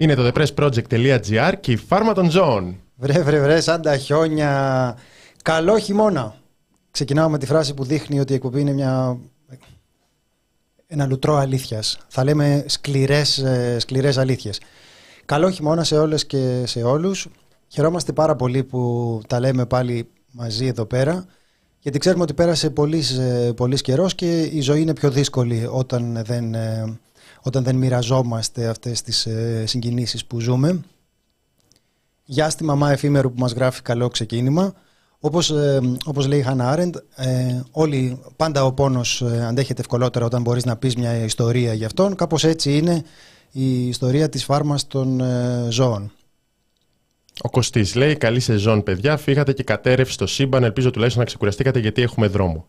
Είναι το thepressproject.gr και η φάρμα των ζώων. Βρε, βρε, βρε, σαν τα χιόνια. Καλό χειμώνα. Ξεκινάω με τη φράση που δείχνει ότι η εκπομπή είναι μια... ένα λουτρό αλήθειας. Θα λέμε σκληρές, ε, σκληρές αλήθειες. Καλό χειμώνα σε όλες και σε όλους. Χαιρόμαστε πάρα πολύ που τα λέμε πάλι μαζί εδώ πέρα. Γιατί ξέρουμε ότι πέρασε πολύ πολύς καιρός και η ζωή είναι πιο δύσκολη όταν δεν, ε, όταν δεν μοιραζόμαστε αυτές τις ε, συγκινήσεις που ζούμε. Γεια στη μαμά εφήμερου που μας γράφει καλό ξεκίνημα. Όπως, ε, όπως λέει η Χάνα Άρεντ, ε, όλοι, πάντα ο πόνος ε, αντέχεται ευκολότερα όταν μπορείς να πεις μια ιστορία για αυτόν. Κάπως έτσι είναι η ιστορία της φάρμας των ε, ζώων. Ο Κωστής λέει: Καλή σεζόν, παιδιά. Φύγατε και κατέρευσε το σύμπαν. Ελπίζω τουλάχιστον να ξεκουραστήκατε γιατί έχουμε δρόμο.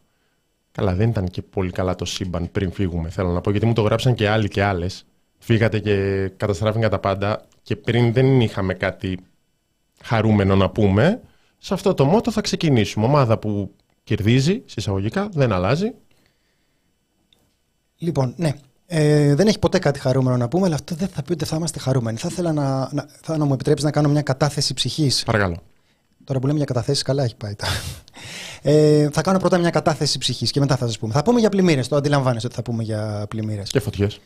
Καλά, δεν ήταν και πολύ καλά το σύμπαν πριν φύγουμε. Θέλω να πω γιατί μου το γράψαν και άλλοι και άλλες. Φύγατε και καταστράφηκαν τα πάντα και πριν δεν είχαμε κάτι χαρούμενο να πούμε. Σε αυτό το μότο θα ξεκινήσουμε. Ομάδα που κερδίζει, συσσαγωγικά, δεν αλλάζει. Λοιπόν, ναι. Ε, δεν έχει ποτέ κάτι χαρούμενο να πούμε, αλλά αυτό δεν θα πει ότι θα είμαστε χαρούμενοι. Θα ήθελα να, να, θα, να μου επιτρέψεις να κάνω μια κατάθεση ψυχής. Παρακαλώ. Τώρα που λέμε για καταθέσεις, καλά έχει πάει. Ε, θα κάνω πρώτα μια κατάθεση ψυχής και μετά θα σας πούμε. Θα πούμε για πλημμύρες. Το αντιλαμβάνεστε ότι θα πούμε για πλημμύρες. Και φωτιές.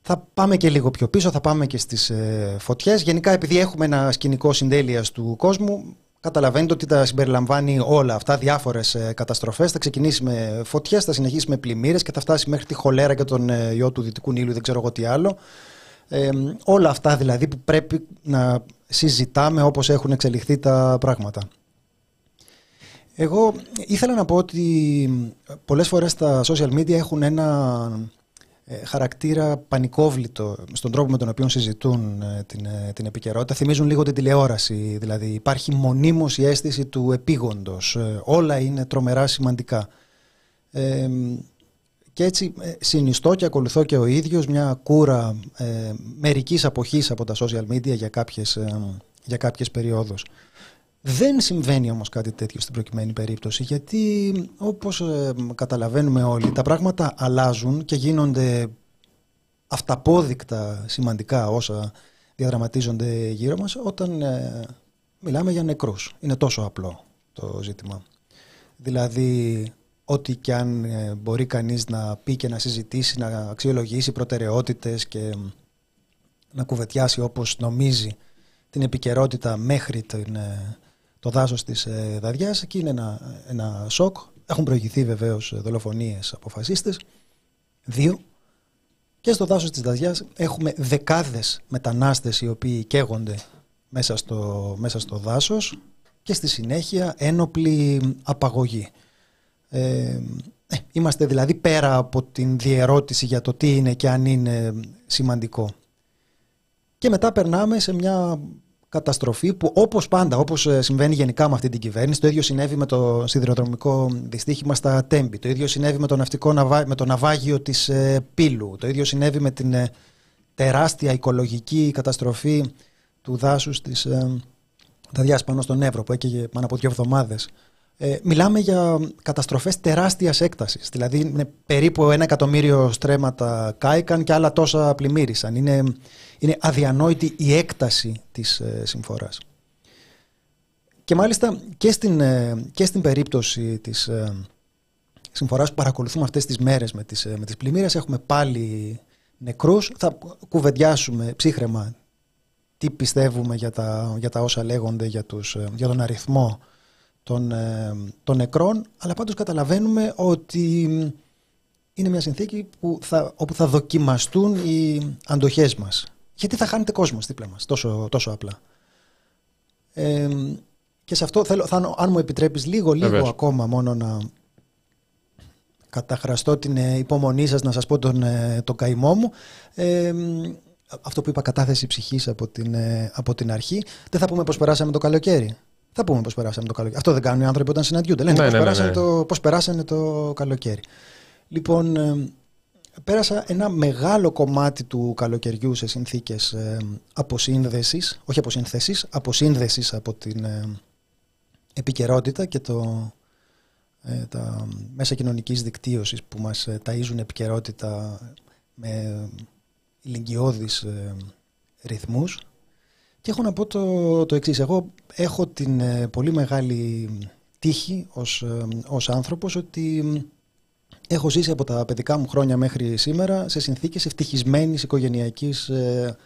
Θα πάμε και λίγο πιο πίσω, θα πάμε και στις ε, φωτιές. Γενικά, επειδή έχουμε ένα σκηνικό συντέλεια του κόσμου, Καταλαβαίνετε ότι τα συμπεριλαμβάνει όλα αυτά, διάφορες καταστροφές. Θα ξεκινήσει με φωτιές, θα συνεχίσει με πλημμύρες και θα φτάσει μέχρι τη χολέρα και τον ε, ιό του Δυτικού Νείλου, δεν ξέρω εγώ τι άλλο. Ε, όλα αυτά δηλαδή που πρέπει να συζητάμε όπως έχουν εξελιχθεί τα πράγματα. Εγώ ήθελα να πω ότι πολλές φορές τα social media έχουν ένα ε, χαρακτήρα πανικόβλητο στον τρόπο με τον οποίο συζητούν ε, την, ε, την επικαιρότητα. Θυμίζουν λίγο την τηλεόραση, δηλαδή υπάρχει μονίμως η αίσθηση του επίγοντος. Όλα είναι τρομερά σημαντικά. Ε, και έτσι συνιστώ και ακολουθώ και ο ίδιος μια κούρα ε, μερικής αποχής από τα social media για κάποιες, για κάποιες περιόδους. Δεν συμβαίνει όμως κάτι τέτοιο στην προκειμένη περίπτωση γιατί όπως ε, καταλαβαίνουμε όλοι τα πράγματα αλλάζουν και γίνονται αυταπόδεικτα σημαντικά όσα διαδραματίζονται γύρω μας όταν ε, μιλάμε για νεκρούς. Είναι τόσο απλό το ζήτημα. Δηλαδή ό,τι και αν ε, μπορεί κανείς να πει και να συζητήσει, να αξιολογήσει προτεραιότητες και να κουβετιάσει όπως νομίζει την επικαιρότητα μέχρι την το δάσος της ε, Δαδιάς. Εκεί είναι ένα, ένα σοκ. Έχουν προηγηθεί βεβαίως δολοφονίες από φασίστες. Δύο. Και στο δάσος της Δαδιάς έχουμε δεκάδες μετανάστες οι οποίοι καίγονται μέσα στο, μέσα στο δάσος και στη συνέχεια ένοπλη απαγωγή. Ε, ε είμαστε δηλαδή πέρα από την διερώτηση για το τι είναι και αν είναι σημαντικό. Και μετά περνάμε σε μια καταστροφή που όπως πάντα, όπως ε, συμβαίνει γενικά με αυτή την κυβέρνηση, το ίδιο συνέβη με το σιδηροδρομικό δυστύχημα στα Τέμπη, το ίδιο συνέβη με το, ναυτικό, με το ναυάγιο της ε, Πύλου, το ίδιο συνέβη με την ε, τεράστια οικολογική καταστροφή του δάσους της ε, πάνω στον Εύρο που έκαιγε πάνω από δύο εβδομάδες. Ε, μιλάμε για καταστροφές τεράστιας έκτασης. Δηλαδή είναι περίπου ένα εκατομμύριο στρέμματα κάηκαν και άλλα τόσα πλημμύρισαν. Είναι, είναι αδιανόητη η έκταση της ε, συμφοράς. Και μάλιστα και στην, ε, και στην περίπτωση της ε, συμφοράς που παρακολουθούμε αυτές τις μέρες με τις, ε, με τις πλημμύρες έχουμε πάλι νεκρούς. Θα κουβεντιάσουμε ψύχρεμα τι πιστεύουμε για τα, για τα όσα λέγονται για, τους, για τον αριθμό των, ε, των νεκρών, αλλά πάντως καταλαβαίνουμε ότι είναι μια συνθήκη που θα, όπου θα δοκιμαστούν οι αντοχές μας. Γιατί θα χάνετε κόσμος δίπλα μας, τόσο, τόσο απλά. Ε, και σε αυτό θέλω, θα, αν μου επιτρέπεις λίγο, λίγο ακόμα μόνο να καταχραστώ την ε, υπομονή σας, να σας πω τον, ε, τον καημό μου. Ε, αυτό που είπα κατάθεση ψυχής από την, από την αρχή. Δεν θα πούμε πως περάσαμε το καλοκαίρι. Θα πούμε πώς περάσαμε το καλοκαίρι. Αυτό δεν κάνουν οι άνθρωποι όταν συναντιούνται. Λένε ναι, πώς ναι, ναι, περάσανε, ναι. το, περάσανε το καλοκαίρι. Λοιπόν, ε, πέρασα ένα μεγάλο κομμάτι του καλοκαιριού σε συνθήκες ε, αποσύνδεσης, όχι αποσύνθεσης, αποσύνδεσης από την ε, επικαιρότητα και το, ε, τα μέσα κοινωνικής δικτύωσης που μας ταΐζουν επικαιρότητα με ηλικιώδεις ρυθμούς και έχω να πω το, το εξής. Εγώ έχω την ε, πολύ μεγάλη τύχη ως, ε, ως άνθρωπος ότι έχω ζήσει από τα παιδικά μου χρόνια μέχρι σήμερα σε συνθήκες ευτυχισμένης οικογενειακής ε,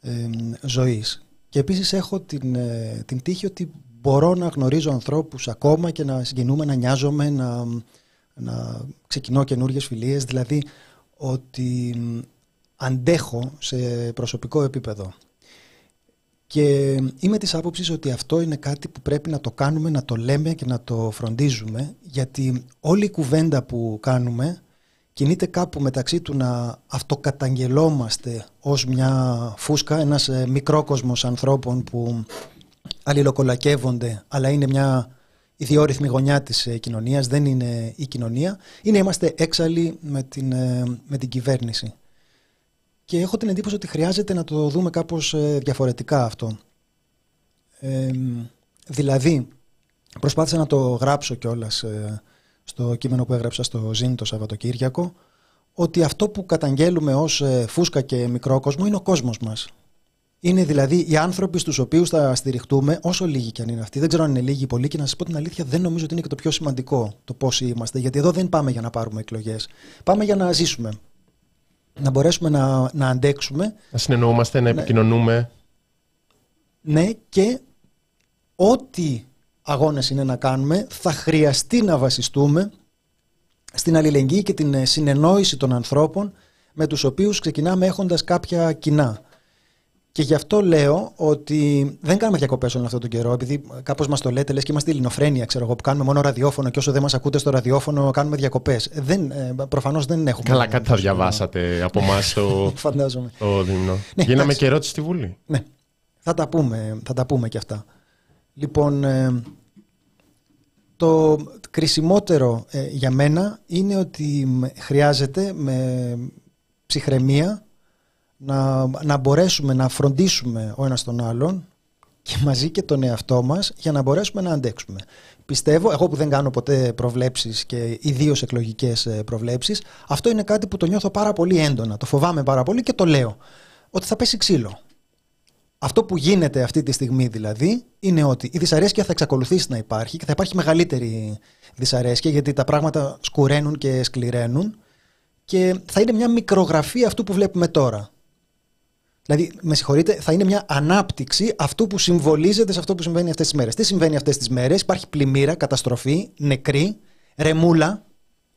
ε, ζωής. Και επίσης έχω την, ε, την τύχη ότι μπορώ να γνωρίζω ανθρώπους ακόμα και να συγκινούμε, να νοιάζομαι, να, να ξεκινώ καινούριε φιλίες, δηλαδή ότι αντέχω σε προσωπικό επίπεδο. Και είμαι της άποψης ότι αυτό είναι κάτι που πρέπει να το κάνουμε, να το λέμε και να το φροντίζουμε, γιατί όλη η κουβέντα που κάνουμε κινείται κάπου μεταξύ του να αυτοκαταγγελόμαστε ως μια φούσκα, ένας ε, μικρόκοσμος ανθρώπων που αλληλοκολακεύονται, αλλά είναι μια ιδιόρυθμη γωνιά της ε, κοινωνίας, δεν είναι η κοινωνία, είναι είμαστε έξαλλοι με την, ε, με την κυβέρνηση. Και έχω την εντύπωση ότι χρειάζεται να το δούμε κάπως διαφορετικά αυτό. δηλαδή, προσπάθησα να το γράψω κιόλας στο κείμενο που έγραψα στο ΖΙΝ το Σαββατοκύριακο ότι αυτό που καταγγέλουμε ως ε, φούσκα και μικρό κόσμο είναι ο κόσμος μας. Είναι δηλαδή οι άνθρωποι στους οποίους θα στηριχτούμε, όσο λίγοι κι αν είναι αυτοί. Δεν ξέρω αν είναι λίγοι ή πολλοί και να σας πω την αλήθεια, δεν νομίζω ότι είναι και το πιο σημαντικό το πόσοι είμαστε. Γιατί εδώ δεν πάμε για να πάρουμε εκλογές. Πάμε για να ζήσουμε. Να μπορέσουμε να, να αντέξουμε. Να συνεννοούμαστε, να ναι. επικοινωνούμε. Ναι, και ό,τι αγώνες είναι να κάνουμε, θα χρειαστεί να βασιστούμε στην αλληλεγγύη και την ε, συνεννόηση των ανθρώπων με τους οποίους ξεκινάμε έχοντας κάποια κοινά. Και γι' αυτό λέω ότι δεν κάνουμε διακοπές όλο αυτόν τον καιρό, επειδή κάπως μας το λέτε, λες και είμαστε ελληνοφρένεια, ξέρω εγώ, που κάνουμε μόνο ραδιόφωνο και όσο δεν μας ακούτε στο ραδιόφωνο, κάνουμε διακοπές. Ε, Προφανώς δεν έχουμε. Καλά, κάτι θα διαβάσατε από εμάς το, Φαντάζομαι. το δίμηνο. Ναι, Γίναμε και ερώτηση στη Βουλή. Ναι, θα τα πούμε, θα τα πούμε και αυτά. Λοιπόν, ε, το κρισιμότερο ε, για μένα είναι ότι χρειάζεται με ψυχραιμία να, να μπορέσουμε να φροντίσουμε ο ένας τον άλλον και μαζί και τον εαυτό μας για να μπορέσουμε να αντέξουμε. Πιστεύω, εγώ που δεν κάνω ποτέ προβλέψεις και ιδίως εκλογικές ε, προβλέψεις, αυτό είναι κάτι που το νιώθω πάρα πολύ έντονα, το φοβάμαι πάρα πολύ και το λέω, ότι θα πέσει ξύλο. Αυτό που γίνεται αυτή τη στιγμή δηλαδή είναι ότι η δυσαρέσκεια θα εξακολουθήσει να υπάρχει και θα υπάρχει μεγαλύτερη δυσαρέσκεια γιατί τα πράγματα σκουραίνουν και σκληραίνουν και θα είναι μια μικρογραφή αυτού που βλέπουμε τώρα. Δηλαδή, με συγχωρείτε, θα είναι μια ανάπτυξη αυτού που συμβολίζεται σε αυτό που συμβαίνει αυτές τις μέρες. Τι συμβαίνει αυτές τις μέρες, υπάρχει πλημμύρα, καταστροφή, νεκρή, ρεμούλα,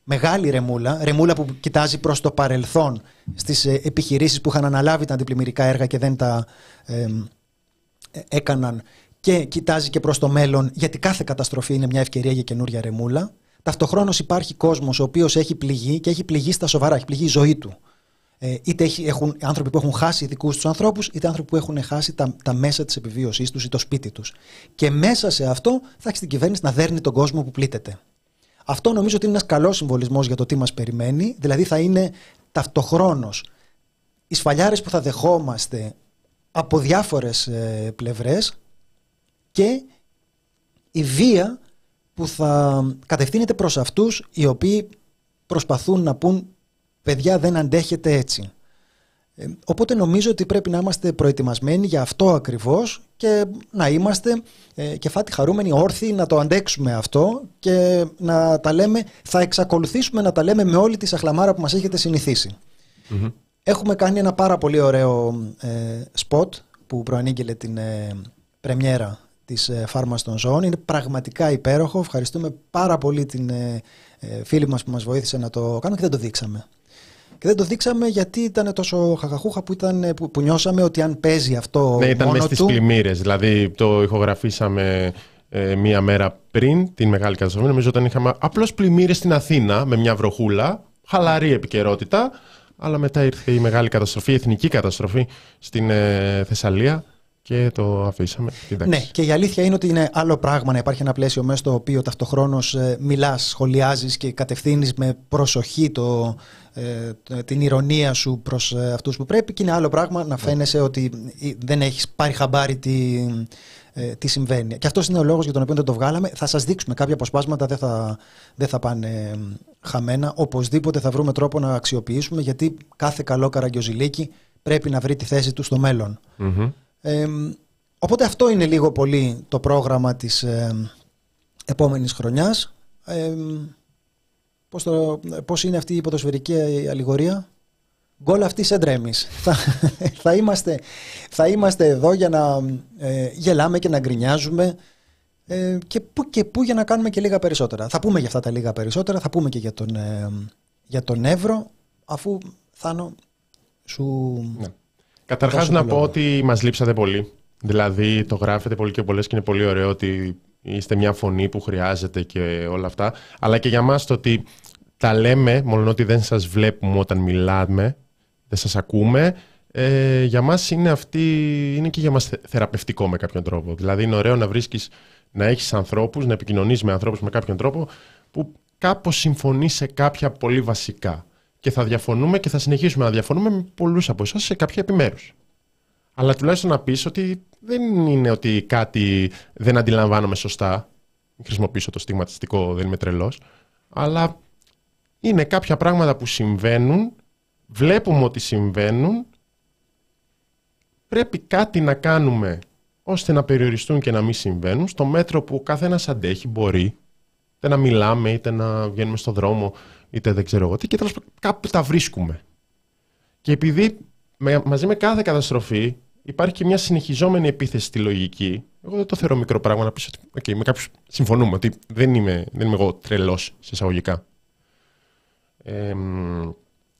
μεγάλη ρεμούλα, ρεμούλα που κοιτάζει προς το παρελθόν στις ε, επιχειρήσεις που είχαν αναλάβει τα αντιπλημμυρικά έργα και δεν τα ε, έκαναν και κοιτάζει και προς το μέλλον γιατί κάθε καταστροφή είναι μια ευκαιρία για καινούρια ρεμούλα. Ταυτοχρόνως υπάρχει κόσμος ο οποίος έχει πληγεί και έχει πληγεί στα σοβαρά, έχει πληγεί η ζωή του. Ε, είτε έχει, έχουν άνθρωποι που έχουν χάσει δικούς τους ανθρώπους, είτε άνθρωποι που έχουν χάσει τα, τα μέσα της επιβίωσής τους ή το σπίτι τους. Και μέσα σε αυτό θα έχει την κυβέρνηση να δέρνει τον κόσμο που πλήττεται. Αυτό νομίζω ότι είναι ένας καλός συμβολισμός για το τι μας περιμένει, δηλαδή θα είναι ταυτοχρόνως οι σφαλιάρες που θα δεχόμαστε από διάφορες ε, πλευρές και η βία που θα κατευθύνεται προς αυτούς οι οποίοι προσπαθούν να πούν παιδιά δεν αντέχετε έτσι. Ε, οπότε νομίζω ότι πρέπει να είμαστε προετοιμασμένοι για αυτό ακριβώς και να είμαστε ε, κεφάτι χαρούμενοι όρθιοι να το αντέξουμε αυτό και να τα λέμε, θα εξακολουθήσουμε να τα λέμε με όλη τη σαχλαμάρα που μας έχετε Έχουμε κάνει ένα πάρα πολύ ωραίο ε, σποτ που προανήγγειλε την ε, πρεμιέρα της ε, Φάρμας των Ζώων. Είναι πραγματικά υπέροχο. Ευχαριστούμε πάρα πολύ την ε, ε, φίλη μας που μας βοήθησε να το κάνουμε και δεν το δείξαμε. Και δεν το δείξαμε γιατί ήταν τόσο χαχαχούχα που, ήταν, που, που νιώσαμε ότι αν παίζει αυτό. Ναι, ήταν μέσα στις πλημμύρες. Δηλαδή το ηχογραφήσαμε ε, μία μέρα πριν την μεγάλη καταστροφή. Νομίζω όταν είχαμε απλώς πλημμύρες στην Αθήνα με μια βροχούλα. Χαλαρή επικαιρότητα. Αλλά μετά ήρθε η μεγάλη καταστροφή, η εθνική καταστροφή στην ε, Θεσσαλία και το αφήσαμε. Ναι, και η αλήθεια είναι ότι είναι άλλο πράγμα να υπάρχει ένα πλαίσιο μέσα στο οποίο ταυτοχρόνως ε, μιλάς, σχολιάζεις και κατευθύνεις με προσοχή το, ε, την ηρωνία σου προς ε, αυτούς που πρέπει. Και είναι άλλο πράγμα να ναι. φαίνεσαι ότι δεν έχεις πάρει χαμπάρι τι, ε, τι συμβαίνει. Και αυτός είναι ο λόγος για τον οποίο δεν το βγάλαμε. Θα σας δείξουμε κάποια αποσπάσματα, δεν θα, δεν θα πάνε χαμένα. Οπωσδήποτε θα βρούμε τρόπο να αξιοποιήσουμε γιατί κάθε καλό καραγκιόζηλίκι πρέπει να βρει τη θέση του στο μέλλον. οπότε αυτό είναι λίγο πολύ το πρόγραμμα της ε, επόμενης χρονιάς. Πώς, το, πώς είναι αυτή η ποδοσφαιρική αλληγορία; Γκολ αυτής σε εμείς. θα, θα, είμαστε, θα είμαστε εδώ για να ε, γελάμε και να γκρινιάζουμε ε, και πού και πού για να κάνουμε και λίγα περισσότερα. Θα πούμε για αυτά τα λίγα περισσότερα, θα πούμε και για τον, ε, για τον Εύρο, αφού Θάνο σου... Ναι. Καταρχάς να πω ότι μας λείψατε πολύ. Δηλαδή το γράφετε πολύ και πολλές και είναι πολύ ωραίο ότι είστε μια φωνή που χρειάζεται και όλα αυτά. Αλλά και για μας το ότι τα λέμε, μόνο ότι δεν σας βλέπουμε όταν μιλάμε, δεν σας ακούμε, ε, για μας είναι, αυτή, είναι και για μας θεραπευτικό με κάποιον τρόπο. Δηλαδή είναι ωραίο να βρίσκεις, να έχεις ανθρώπους, να επικοινωνείς με ανθρώπους με κάποιον τρόπο που κάπως συμφωνεί σε κάποια πολύ βασικά. Και θα διαφωνούμε και θα συνεχίσουμε να διαφωνούμε με πολλούς από εσάς σε κάποια επιμέρους. Αλλά τουλάχιστον να πεις ότι δεν είναι ότι κάτι δεν αντιλαμβάνομαι σωστά. Μην χρησιμοποιήσω το στιγματιστικό, δεν είμαι τρελός. Αλλά είναι κάποια πράγματα που συμβαίνουν, βλέπουμε ότι συμβαίνουν, πρέπει κάτι να κάνουμε ώστε να περιοριστούν και να μην συμβαίνουν, στο μέτρο που ο καθένας αντέχει, μπορεί, είτε να μιλάμε, είτε να βγαίνουμε στον δρόμο, είτε δεν ξέρω εγώ τι, και τέλος κάπου τα βρίσκουμε. Και επειδή μαζί με κάθε καταστροφή υπάρχει και μια συνεχιζόμενη επίθεση στη λογική. Εγώ δεν το θεωρώ μικρό πράγμα να πεις ότι okay, με κάποιους συμφωνούμε ότι δεν είμαι, δεν είμαι εγώ τρελός σε εισαγωγικά. Ε,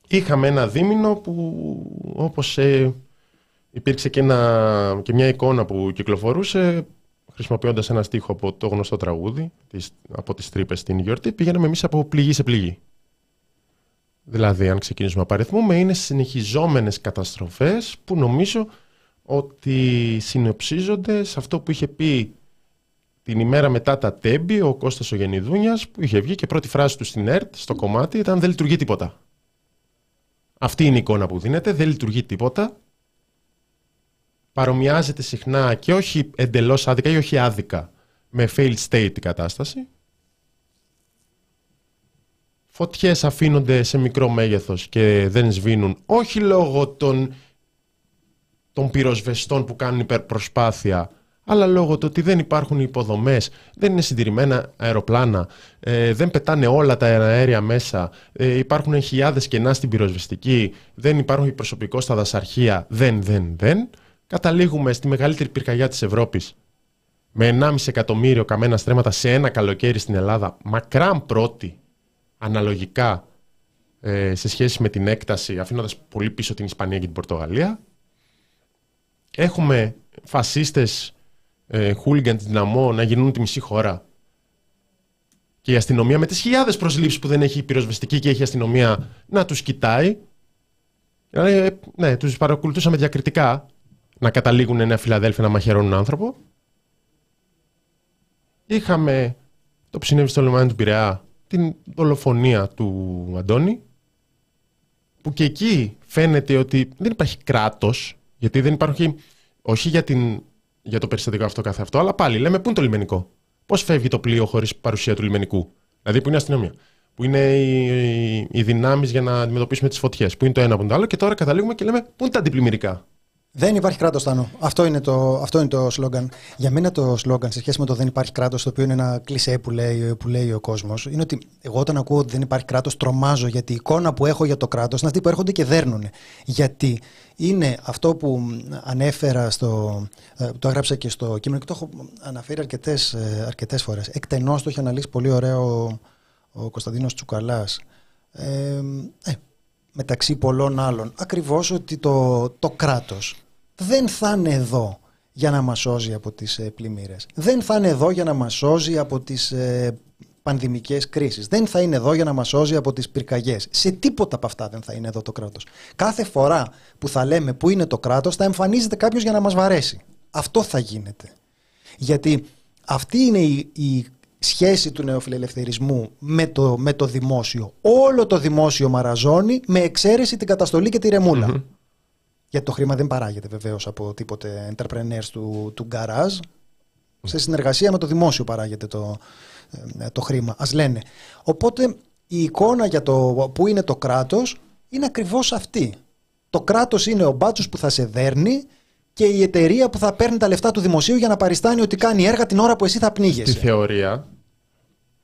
είχαμε ένα δίμηνο που όπως ε, υπήρξε και, ένα, και μια εικόνα που κυκλοφορούσε χρησιμοποιώντας ένα στίχο από το γνωστό τραγούδι από τις τρύπες στην γιορτή πήγαμε εμείς από πληγή σε πληγή. Δηλαδή αν ξεκινήσουμε να παριθμούμε είναι συνεχιζόμενες καταστροφές που νομίζω ότι συνοψίζονται σε αυτό που είχε πει την ημέρα μετά τα τέμπη ο Κώστας ο Γενιδούνιας που είχε βγει και πρώτη φράση του στην ΕΡΤ στο κομμάτι ήταν «Δεν λειτουργεί τίποτα». Αυτή είναι η εικόνα που δίνεται, δεν λειτουργεί τίποτα. Παρομοιάζεται συχνά και όχι εντελώς άδικα ή όχι άδικα με failed state η κατάσταση. Φωτιές αφήνονται σε μικρό μέγεθος και δεν σβήνουν όχι λόγω των των πυροσβεστών που κάνουν υπερπροσπάθεια, αλλά λόγω του ότι δεν υπάρχουν υποδομές, δεν είναι συντηρημένα αεροπλάνα, ε, δεν πετάνε όλα τα αέρια μέσα, ε, υπάρχουν χιλιάδες κενά στην πυροσβεστική, δεν υπάρχουν προσωπικό στα δασαρχεία, δεν, δεν, δεν. Καταλήγουμε στη μεγαλύτερη πυρκαγιά της Ευρώπης με 1,5 εκατομμύριο καμένα στρέμματα σε ένα καλοκαίρι στην Ελλάδα, μακράν πρώτη αναλογικά ε, σε σχέση με την έκταση, αφήνοντας πολύ πίσω την Ισπανία και την Πορτογαλία έχουμε φασίστες ε, χούλιγκαν της Δυναμό να γυρνούν τη μισή χώρα. Και η αστυνομία με τις χιλιάδες προσλήψεις που δεν έχει πυροσβεστική και έχει αστυνομία να τους κοιτάει. Δηλαδή, ε, ναι, τους παρακολουθούσαμε διακριτικά να καταλήγουν Νέα Φιλαδέλφια να μαχαιρώνουν άνθρωπο. Είχαμε το που συνέβη στο λιμάνι του Πειραιά την δολοφονία του Αντώνη που και εκεί φαίνεται ότι δεν υπάρχει κράτος γιατί δεν υπάρχει, όχι για, την, για το περιστατικό αυτό καθ' αυτό, αλλά πάλι λέμε πού είναι το λιμενικό; Πώς φεύγει το πλοίο χωρίς παρουσία του λιμενικού; Δηλαδή που είναι η αστυνομία. Που είναι οι, οι, οι δυνάμεις για να αντιμετωπίσουμε τις φωτιές. Που είναι το ένα, που είναι το άλλο. Και τώρα καταλήγουμε και λέμε πού είναι τα αντιπλημμυρικά; Δεν υπάρχει κράτος, Τάνο. Αυτό είναι, το, αυτό είναι το σλόγκαν. Για μένα το σλόγκαν σε σχέση με το δεν υπάρχει κράτος, το οποίο είναι ένα κλισέ που λέει, που λέει ο κόσμος, είναι ότι εγώ όταν ακούω ότι δεν υπάρχει κράτος, τρομάζω γιατί η εικόνα που έχω για το κράτος είναι αυτοί που έρχονται και δέρνουν. Γιατί είναι αυτό που ανέφερα, στο, ε, το έγραψα και στο κείμενο και το έχω αναφέρει αρκετές αρκετές ε, φορές. Εκτενώς το έχει αναλύσει πολύ ωραίο ο, ο Κωνσταντίνος Τσουκαλάς. Ε, ε, μεταξύ πολλών άλλων. Ακριβώς ότι το, το κράτος δεν θα είναι εδώ για να μας σώζει από τις ε, πλημμύρες. Δεν θα είναι εδώ για να μας σώζει από τις ε, πανδημικές κρίσεις. Δεν θα είναι εδώ για να μας σώζει από τις πυρκαγιές. Σε τίποτα από αυτά δεν θα είναι εδώ το κράτος. Κάθε φορά που θα λέμε που είναι το κράτος θα εμφανίζεται κάποιος για να μας βαρέσει. Αυτό θα γίνεται. Γιατί αυτή είναι η, η σχέση του νεοφιλελευθερισμού με το, με το δημόσιο. Όλο το δημόσιο μαραζώνει με εξαίρεση την καταστολή και τη ρεμούλα. Γιατί το χρήμα δεν παράγεται βεβαίως από τίποτε entrepreneurs του, του garage. Σε συνεργασία με το δημόσιο παράγεται το, ε, το χρήμα. Ας λένε. Οπότε η εικόνα για το που είναι το κράτος είναι ακριβώς αυτή. Το κράτος είναι ο μπάτσος που θα σε δέρνει και η εταιρεία που θα παίρνει τα λεφτά του δημοσίου για να παριστάνει ότι κάνει έργα την ώρα που εσύ θα πνίγεσαι. Στη θεωρία.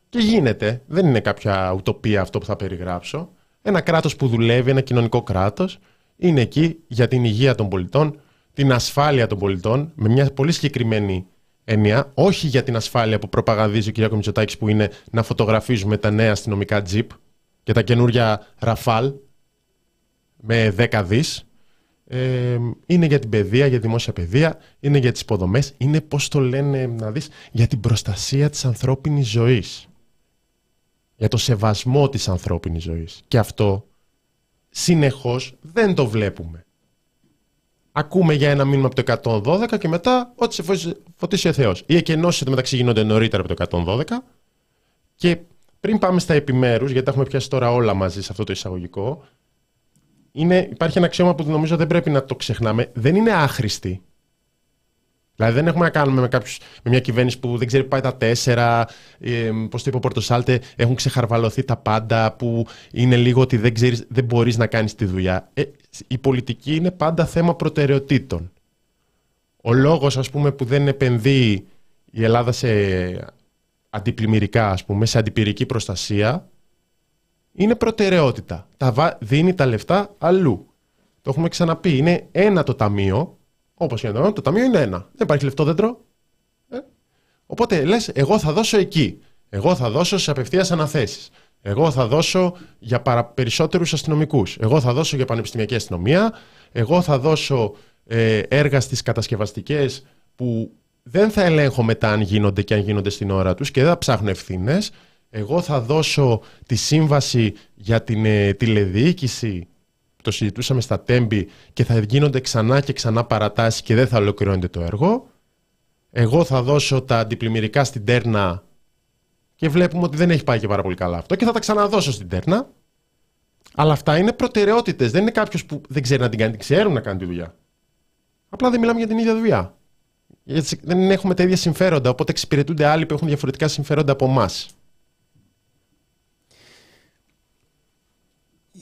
Και γίνεται. Δεν είναι κάποια ουτοπία αυτό που θα περιγράψω. Ένα κράτος που δουλεύει, ένα κοινωνικό κράτος, είναι εκεί για την υγεία των πολιτών, την ασφάλεια των πολιτών, με μια πολύ συγκεκριμένη έννοια, όχι για την ασφάλεια που προπαγανδίζει ο κ. Μητσοτάκης, που είναι να φωτογραφίζουμε τα νέα αστυνομικά τζιπ και τα καινούργια ραφάλ με 10 δις. Ε, είναι για την παιδεία, για τη δημόσια παιδεία, είναι για τις υποδομές, είναι πώς το λένε να δεις, για την προστασία της ανθρώπινης ζωής. Για το σεβασμό της ανθρώπινης ζωής. Και αυτό συνεχώς δεν το βλέπουμε. Ακούμε για ένα μήνυμα από το 112 και μετά ό,τι σε φωτίσει ο Θεός. Οι εκενώσεις μεταξύ γίνονται νωρίτερα από το 112 και πριν πάμε στα επιμέρους, γιατί τα έχουμε πιάσει τώρα όλα μαζί σε αυτό το εισαγωγικό, είναι, υπάρχει ένα αξίωμα που νομίζω δεν πρέπει να το ξεχνάμε. Δεν είναι άχρηστη. Δηλαδή δεν έχουμε να κάνουμε με, κάποιους, με μια κυβέρνηση που δεν ξέρει πάει τα τέσσερα, ε, πώς το είπε ο Πορτοσάλτε, έχουν ξεχαρβαλωθεί τα πάντα, που είναι λίγο ότι δεν, ξέρεις, δεν μπορείς να κάνεις τη δουλειά. Ε, η πολιτική είναι πάντα θέμα προτεραιοτήτων. Ο λόγος ας πούμε που δεν επενδύει η Ελλάδα σε αντιπλημμυρικά, ας πούμε, σε αντιπυρική προστασία, είναι προτεραιότητα. Τα δίνει τα λεφτά αλλού. Το έχουμε ξαναπεί. Είναι ένα το ταμείο. Όπως και το ταμείο είναι ένα. Δεν υπάρχει λεφτό δέντρο. Ε; Οπότε λες, εγώ θα δώσω εκεί. Εγώ θα δώσω σε απευθείας αναθέσεις. Εγώ θα δώσω για παρα... περισσότερους αστυνομικούς. Εγώ θα δώσω για πανεπιστημιακή αστυνομία. Εγώ θα δώσω ε, έργα στις κατασκευαστικές που δεν θα ελέγχω μετά αν γίνονται και αν γίνονται στην ώρα τους και δεν θα ψάχνω ευθύνες εγώ θα δώσω τη σύμβαση για την ε, τηλεδιοίκηση το συζητούσαμε στα τέμπη και θα γίνονται ξανά και ξανά παρατάσεις και δεν θα ολοκληρώνεται το έργο. Εγώ θα δώσω τα αντιπλημμυρικά στην Τέρνα και βλέπουμε ότι δεν έχει πάει και πάρα πολύ καλά αυτό και θα τα ξαναδώσω στην Τέρνα. Αλλά αυτά είναι προτεραιότητες. Δεν είναι κάποιος που δεν ξέρει να την κάνει, ξέρουν να κάνει τη δουλειά. Απλά δεν μιλάμε για την ίδια δουλειά. Γιατί δεν έχουμε τα ίδια συμφέροντα, οπότε εξυπηρετούνται άλλοι που έχουν διαφορετικά συμφέροντα από εμάς.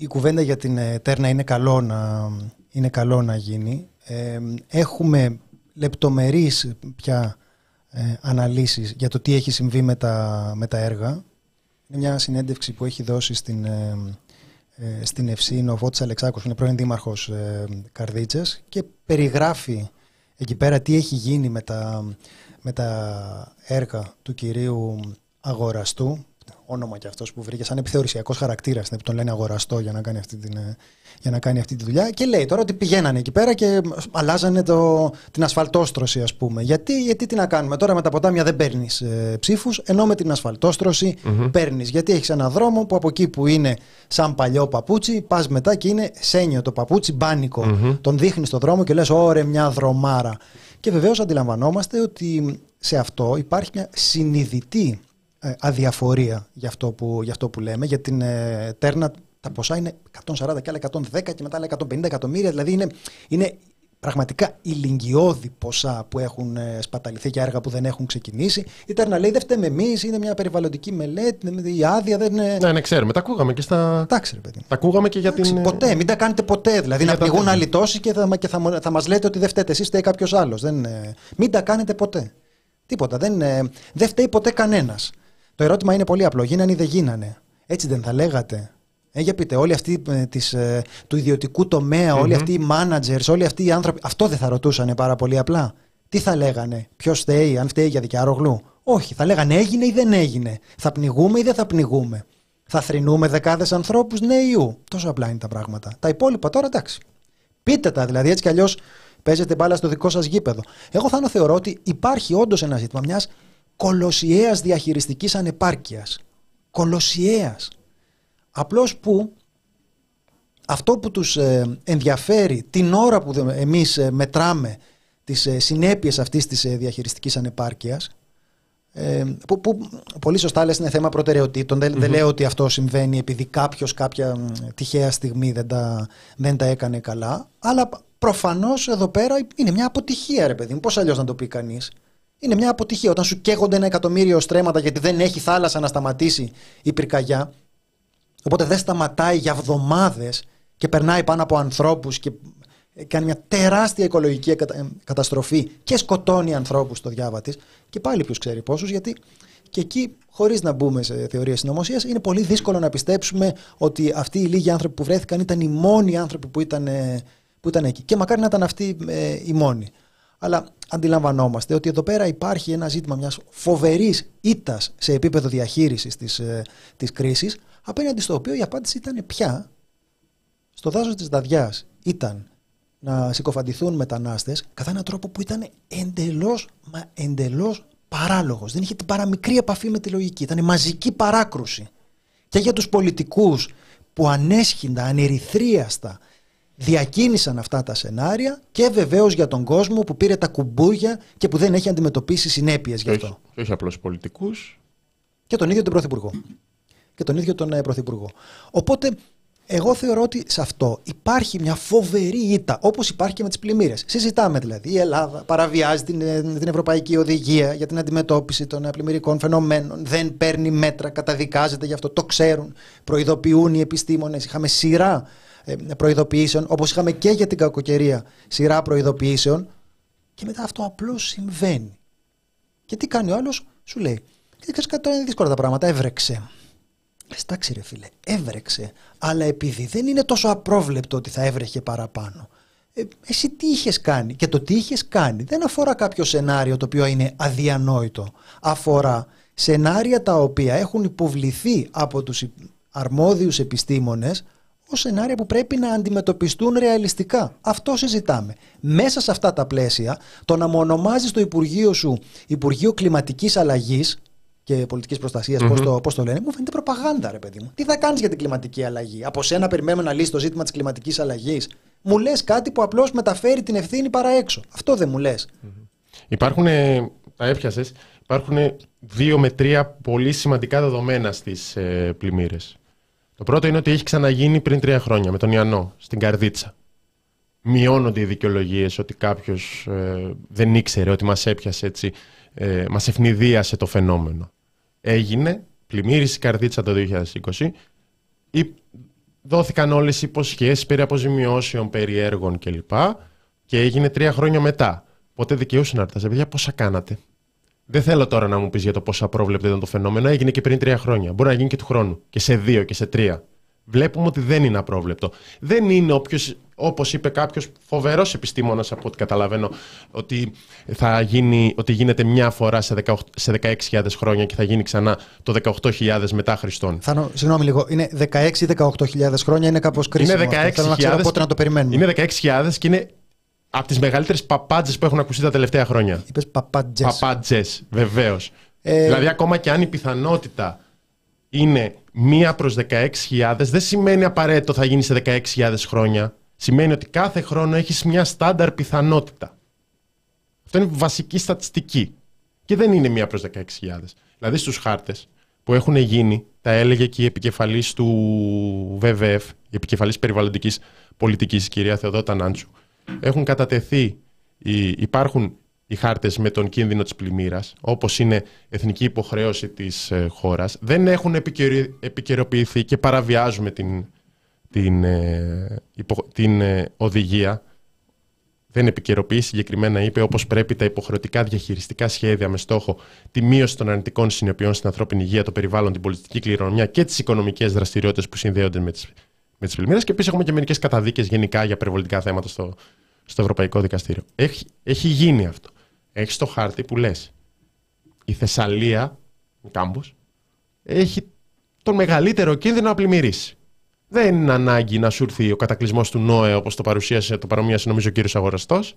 Η κουβέντα για την ε, Τέρνα είναι καλό να, είναι καλό να γίνει. Ε, έχουμε λεπτομερείς πια ε, αναλύσεις για το τι έχει συμβεί με τα, με τα έργα. Είναι μια συνέντευξη που έχει δώσει στην, ε, ε στην Ευσύν ο Φώτης Αλεξάκος, που είναι πρώην δήμαρχος ε, Καρδίτσες και περιγράφει εκεί πέρα τι έχει γίνει με τα, με τα έργα του κυρίου Αγοραστού όνομα κι αυτός που βρήκε, σαν επιθεωρησιακός χαρακτήρας, που τον λένε αγοραστό για να, κάνει αυτή την, ε, για να κάνει αυτή τη δουλειά. Και λέει τώρα ότι πηγαίνανε εκεί πέρα και αλλάζανε το, την ασφαλτόστρωση, ας πούμε. Γιατί, γιατί τι να κάνουμε, τώρα με τα ποτάμια δεν παίρνεις ε, ψήφους, ενώ με την ασφαλτόστρωση mm-hmm. παίρνεις. Γιατί έχεις ένα δρόμο που από εκεί που είναι σαν παλιό παπούτσι, πας μετά και είναι σένιο το παπούτσι, Τον δείχνεις στο δρόμο και λες, ωρε μια δρομάρα. Και βεβαίως αντιλαμβανόμαστε ότι σε αυτό υπάρχει μια συνειδητή ε, αδιαφορία για αυτό που, για αυτό που λέμε. Για την ε, Τέρνα τα ποσά είναι 140 και άλλα 110 και μετά άλλα 150 εκατομμύρια. Δηλαδή είναι, είναι πραγματικά ηλικιώδη ποσά που έχουν ε, σπαταληθεί και έργα που δεν έχουν ξεκινήσει. Η Τέρνα λέει δεν φταίμε εμείς, είναι μια περιβαλλοντική μελέτη, η άδεια δεν είναι. Ναι, ναι, ξέρουμε. Τα ακούγαμε και στα. Εντάξει, ρε παιδί. Τα ακούγαμε και για την. Ποτέ, μην τα κάνετε ποτέ. Δηλαδή να πνιγούν άλλοι τόσοι και θα, και θα, θα μας λέτε ότι δεν φταίτε εσείς, φταίει κάποιος άλλος. Μην τα κάνετε ποτέ. Τίποτα. Δεν, δεν φταίει ποτέ κανένας. Το ερώτημα είναι πολύ απλό. Γίνανε ή δεν γίνανε. Έτσι δεν θα λέγατε. Ε, για πείτε, όλοι αυτοί ε, της, ε, του ιδιωτικού τομέα, όλοι αυτοί οι managers, όλοι αυτοί οι άνθρωποι, αυτό δεν θα ρωτούσαν πάρα πολύ απλά. Τι θα λέγανε, ποιος φταίει, αν φταίει για δικιάρογλου. Όχι, θα λέγανε έγινε ή δεν έγινε. Θα πνιγούμε ή δεν θα πνιγούμε. Θα θρυνούμε δεκάδες ανθρώπους, ναι ή ου. Τόσο απλά είναι τα πράγματα. Τα υπόλοιπα τώρα εντάξει. Πείτε τα δηλαδή, έτσι κι αλλιώς παίζετε μπάλα στο δικό σας γήπεδο. Εγώ θα θεωρώ ότι υπάρχει όντως ένα ζήτημα μιας κολοσιαίας διαχειριστικής ανεπάρκειας. Κολοσιαίας. Απλώς που αυτό που τους ε, ενδιαφέρει την ώρα που εμείς ε, μετράμε τις ε, συνέπειες αυτής της διαχειριστικής ανεπάρκειας που, που πολύ σωστά λες είναι θέμα προτεραιοτήτων δεν, δεν λέω ότι αυτό συμβαίνει επειδή κάποιος κάποια τυχαία στιγμή δεν τα, δεν τα έκανε καλά αλλά προφανώς εδώ πέρα είναι μια αποτυχία ρε παιδί μου πώς αλλιώς να το πει κανείς; Είναι μια αποτυχία. Όταν σου καίγονται ένα εκατομμύριο στρέμματα γιατί δεν έχει θάλασσα να σταματήσει η πυρκαγιά, οπότε δεν σταματάει για εβδομάδες και περνάει πάνω από ανθρώπους και κάνει μια τεράστια οικολογική καταστροφή και σκοτώνει ανθρώπους στο διάβα της και πάλι ποιος ξέρει πόσους γιατί και εκεί χωρίς να μπούμε σε θεωρία συνωμοσίας, είναι πολύ δύσκολο να πιστέψουμε ότι αυτοί οι λίγοι άνθρωποι που βρέθηκαν ήταν οι μόνοι άνθρωποι που ήταν, που ήταν εκεί. Και μακάρι να ήταν αυτοί ε, οι μόνοι. Αλλά αντιλαμβανόμαστε ότι εδώ πέρα υπάρχει ένα ζήτημα μιας φοβερής ήττας σε επίπεδο διαχείρισης της, ε, της κρίσης, απέναντι στο οποίο η απάντηση ήταν πια στο δάσος της Δαδιάς ήταν να συκοφαντηθούν μετανάστες κατά έναν τρόπο που ήταν εντελώς, μα εντελώς παράλογος. Δεν είχε την παραμικρή επαφή με τη λογική. Ήταν μαζική παράκρουση. Και για τους πολιτικούς που ανέσχυντα, ανερυθρίαστα διακίνησαν αυτά τα σενάρια και βεβαίως για τον κόσμο που πήρε τα κουμπούρια και που δεν έχει αντιμετωπίσει συνέπειες γι' αυτό. Και όχι απλώς πολιτικούς. Και τον ίδιο τον Πρωθυπουργό. Και τον ίδιο τον ε, Πρωθυπουργό. Οπότε εγώ θεωρώ ότι σε αυτό υπάρχει μια φοβερή ήττα, όπως υπάρχει και με τις πλημμύρες. Συζητάμε δηλαδή, η Ελλάδα παραβιάζει την, ε, την Ευρωπαϊκή Οδηγία για την αντιμετώπιση των ε, πλημμυρικών φαινομένων, δεν παίρνει μέτρα, καταδικάζεται γι' αυτό, το ξέρουν, προειδοποιούν οι επιστήμονες. Είχαμε σειρά ε, προειδοποιήσεων, όπως είχαμε και για την κακοκαιρία σειρά προειδοποιήσεων και μετά αυτό απλώς συμβαίνει. Και τι κάνει ο άλλος, σου λέει, και ξέρεις κάτι τώρα είναι δύσκολα τα πράγματα, έβρεξε. Εντάξει ρε φίλε, έβρεξε, αλλά επειδή δεν είναι τόσο απρόβλεπτο ότι θα έβρεχε παραπάνω. Ε, εσύ τι είχες κάνει και το τι είχες κάνει δεν αφορά κάποιο σενάριο το οποίο είναι αδιανόητο. Αφορά σενάρια τα οποία έχουν υποβληθεί από τους αρμόδιους επιστήμονες ως σενάρια που πρέπει να αντιμετωπιστούν ρεαλιστικά. Αυτό συζητάμε. Μέσα σε αυτά τα πλαίσια, το να μονομάζεις το Υπουργείο σου Υπουργείο Κλιματικής Αλλαγής, και πολιτικής προστασίας, mm-hmm. πώ το, πώς το λένε, μου φαίνεται προπαγάνδα, ρε παιδί μου. Τι θα κάνεις για την κλιματική αλλαγή; Από σένα περιμένουμε να λύσεις το ζήτημα της κλιματικής αλλαγής. Μου λες κάτι που απλώς μεταφέρει την ευθύνη παρά έξω. Αυτό δεν μου λες. Mm-hmm. Υπάρχουν, τα έπιασες, υπάρχουν δύο με τρία πολύ σημαντικά δεδομένα στις ε, πλημμύρες. Το πρώτο είναι ότι έχει ξαναγίνει πριν τρία χρόνια με τον Ιαννό στην Καρδίτσα. Μειώνονται οι δικαιολογίες ότι κάποιος ε, δεν ήξερε ότι μας έπιασε έτσι, ε, μας ευνηδίασε το φαινόμενο έγινε, πλημμύρισε η καρδίτσα το 2020, ή δόθηκαν όλες οι υποσχέσεις περί αποζημιώσεων, περί έργων κλπ. Και έγινε τρία χρόνια μετά. Πότε δικαιούσε να έρθει, παιδιά, πόσα κάνατε; Δεν θέλω τώρα να μου πεις για το πόσα πρόβλεπτε ήταν το φαινόμενο. Έγινε και πριν τρία χρόνια. Μπορεί να γίνει και του χρόνου. Και σε δύο και σε τρία βλέπουμε ότι δεν είναι απρόβλεπτο. Δεν είναι όποιος, όπως είπε κάποιος φοβερός επιστήμονας από ό,τι καταλαβαίνω, ότι, θα γίνει, ότι γίνεται μια φορά σε, 18, σε 16.000 χρόνια και θα γίνει ξανά το 18.000 μετά Χριστόν. Θα, συγγνώμη λίγο, είναι 16-18.000 χρόνια, είναι κάπως κρίσιμο. Είναι 16.000, Θέλω να ξέρω πότε να το περιμένουμε. Είναι 16.000 και είναι από τις μεγαλύτερες παπάντζες που έχουν ακουστεί τα τελευταία χρόνια. Είπες παπάντζες. Παπάντζες, βεβαίως. Ε... Δηλαδή ακόμα και αν η πιθανότητα είναι μία προς 16.000 δεν σημαίνει απαραίτητο θα γίνει σε 16.000 χρόνια. Σημαίνει ότι κάθε χρόνο έχεις μια στάνταρ πιθανότητα. Αυτό είναι βασική στατιστική. Και δεν είναι μία προς 16.000. Δηλαδή στους χάρτες που έχουν γίνει, τα έλεγε και η επικεφαλής του ΒΒΕΦ, η επικεφαλής περιβαλλοντικής πολιτικής, η κυρία Θεοδότα Νάντσου, έχουν κατατεθεί, υπάρχουν οι χάρτες με τον κίνδυνο της πλημμύρας, όπως είναι εθνική υποχρέωση της ε, χώρας, δεν έχουν επικαιροποιηθεί και παραβιάζουμε την, την, ε, την ε, οδηγία. Δεν επικαιροποιεί, συγκεκριμένα είπε όπως πρέπει τα υποχρεωτικά διαχειριστικά σχέδια με στόχο τη μείωση των αρνητικών συνεπειών στην ανθρώπινη υγεία, το περιβάλλον, την πολιτική κληρονομιά και τις οικονομικές δραστηριότητες που συνδέονται με τις με τις πλημμύρε. Και επίσης έχουμε και μερικές καταδίκες γενικά για περιβαλλοντικά θέματα στο, στο Ευρωπαϊκό Δικαστήριο. Έχει, έχει γίνει αυτό έχεις το χάρτη που λες η Θεσσαλία, η κάμπος, έχει τον μεγαλύτερο κίνδυνο να πλημμυρίσει. Δεν είναι ανάγκη να σου έρθει ο κατακλυσμός του ΝΟΕ όπως το παρουσίασε, το παρομοίασε νομίζω ο κύριος Αγοραστός.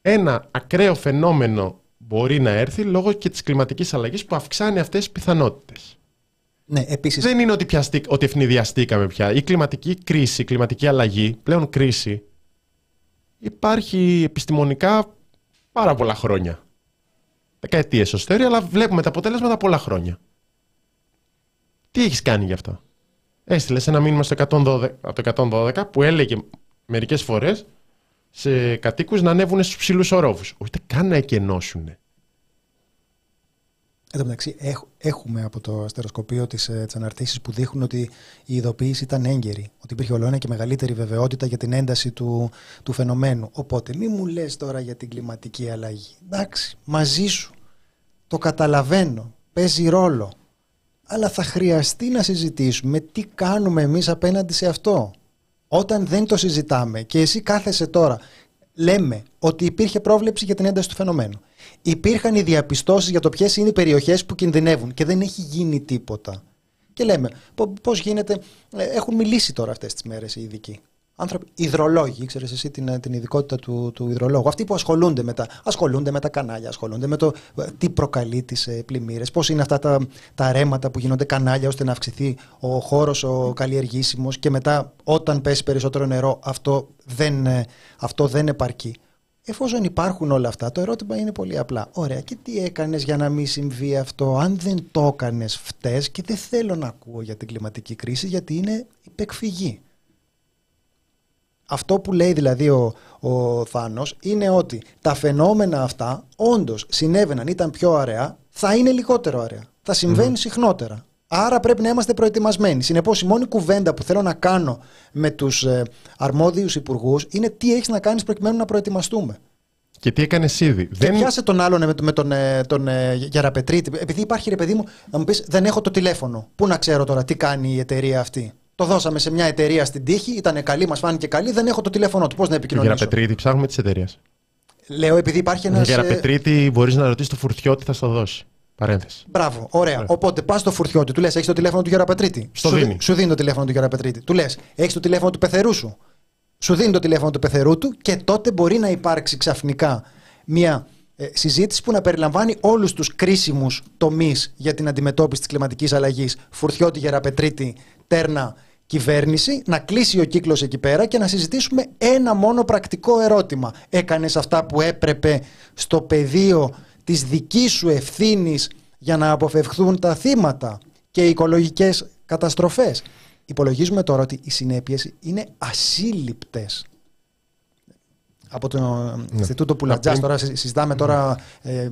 Ένα ακραίο φαινόμενο μπορεί να έρθει λόγω και της κλιματικής αλλαγής που αυξάνει αυτές τις πιθανότητες. Ναι, επίσης... Δεν είναι ότι, πιαστεί, ότι ευνηδιαστήκαμε πια. Η κλιματική κρίση, η κλιματική αλλαγή, πλέον κρίση, υπάρχει επιστημονικά πάρα πολλά χρόνια. Δεκαετίες ως θεωρία, αλλά βλέπουμε τα αποτέλεσματα πολλά χρόνια. Τι έχεις κάνει γι' αυτό; Έστειλες ένα μήνυμα στο 112, το 112 που έλεγε μερικές φορές σε κατοίκους να ανέβουν στους ψηλούς ορόφου. Ούτε καν να εκενώσουν. Εν τω μεταξύ, έχουμε από το αστεροσκοπείο τις ε, αναρτήσεις που δείχνουν ότι η ειδοποίηση ήταν έγκαιρη. Ότι υπήρχε ολόνα και μεγαλύτερη βεβαιότητα για την ένταση του, του φαινομένου. Οπότε, μη μου λες τώρα για την κλιματική αλλαγή. Εντάξει, μαζί σου. Το καταλαβαίνω. Παίζει ρόλο. Αλλά θα χρειαστεί να συζητήσουμε τι κάνουμε εμείς απέναντι σε αυτό. Όταν δεν το συζητάμε και εσύ κάθεσαι τώρα, λέμε ότι υπήρχε πρόβλεψη για την ένταση του φαινομένου υπήρχαν οι διαπιστώσεις για το ποιες είναι οι περιοχές που κινδυνεύουν και δεν έχει γίνει τίποτα. Και λέμε, πώς γίνεται, ε, έχουν μιλήσει τώρα αυτές τις μέρες οι ειδικοί. Άνθρωποι, υδρολόγοι, ξέρεις εσύ την, την ειδικότητα του, του υδρολόγου. Αυτοί που ασχολούνται με τα, ασχολούνται με τα κανάλια, ασχολούνται με το ε, τι προκαλεί τις ε, πλημμύρες, πώς είναι αυτά τα, τα ρέματα που γίνονται κανάλια ώστε να αυξηθεί ο χώρος ο καλλιεργήσιμος και μετά όταν πέσει περισσότερο νερό αυτό δεν, αυτό δεν επαρκεί. Εφόσον υπάρχουν όλα αυτά, το ερώτημα είναι πολύ απλά. Ωραία, και τι έκανες για να μην συμβεί αυτό, αν δεν το έκανες φταίς και δεν θέλω να ακούω για την κλιματική κρίση γιατί είναι υπεκφυγή. Αυτό που λέει δηλαδή ο, ο Θάνος είναι ότι τα φαινόμενα αυτά όντως συνέβαιναν, ήταν πιο αραιά, θα είναι λιγότερο αραιά. Θα συμβαινουν συχνότερα. Άρα πρέπει να είμαστε προετοιμασμένοι. Συνεπώς, η μόνη κουβέντα που θέλω να κάνω με τους ε, αρμόδιους υπουργούς είναι τι έχεις να κάνεις προκειμένου να προετοιμαστούμε. Και τι έκανες ήδη. Και δεν... πιάσε τον άλλον με, με τον, ε, τον ε, Γεραπετρίτη. Επειδή υπάρχει ρε παιδί μου, να μου πεις δεν έχω το τηλέφωνο. Πού να ξέρω τώρα τι κάνει η εταιρεία αυτή. Το δώσαμε σε μια εταιρεία στην τύχη, ήταν καλή, μας φάνηκε καλή, δεν έχω το τηλέφωνο του. Πώς να επικοινωνήσω; Γεραπετρίτη, ψάχνουμε τη εταιρεία. Λέω επειδή υπάρχει ένας. Γεραπετρίτη, μπορείς να ρωτήσεις το φουρτιώτη, θα στο δώσει. Παρένθεση. Μπράβο, ωραία. Οπότε πας στο φουρτιώτη, του λες: Έχεις το τηλέφωνο του Γεραπετρίτη. Στο σου, δίνει. Σου δίνει το τηλέφωνο του Γεραπετρίτη. Του λες: Έχεις το τηλέφωνο του πεθερού σου; Σου δίνει το τηλέφωνο του πεθερού του και τότε μπορεί να υπάρξει ξαφνικά μια ε, συζήτηση που να περιλαμβάνει όλους τους κρίσιμους τομείς για την αντιμετώπιση της κλιματικής αλλαγής. Φουρτιώτη, Γεραπετρίτη, Τέρνα, κυβέρνηση, να κλείσει ο κύκλος εκεί πέρα και να συζητήσουμε ένα μόνο πρακτικό ερώτημα. Έκανες αυτά που έπρεπε στο πεδίο της δικής σου ευθύνης για να αποφευχθούν τα θύματα και οι οικολογικές καταστροφές. Υπολογίζουμε τώρα ότι οι συνέπειες είναι ασύλληπτες από το ναι. Ινστιτούτο Πουλατζά. Πριν... Τώρα συζητάμε τώρα ε,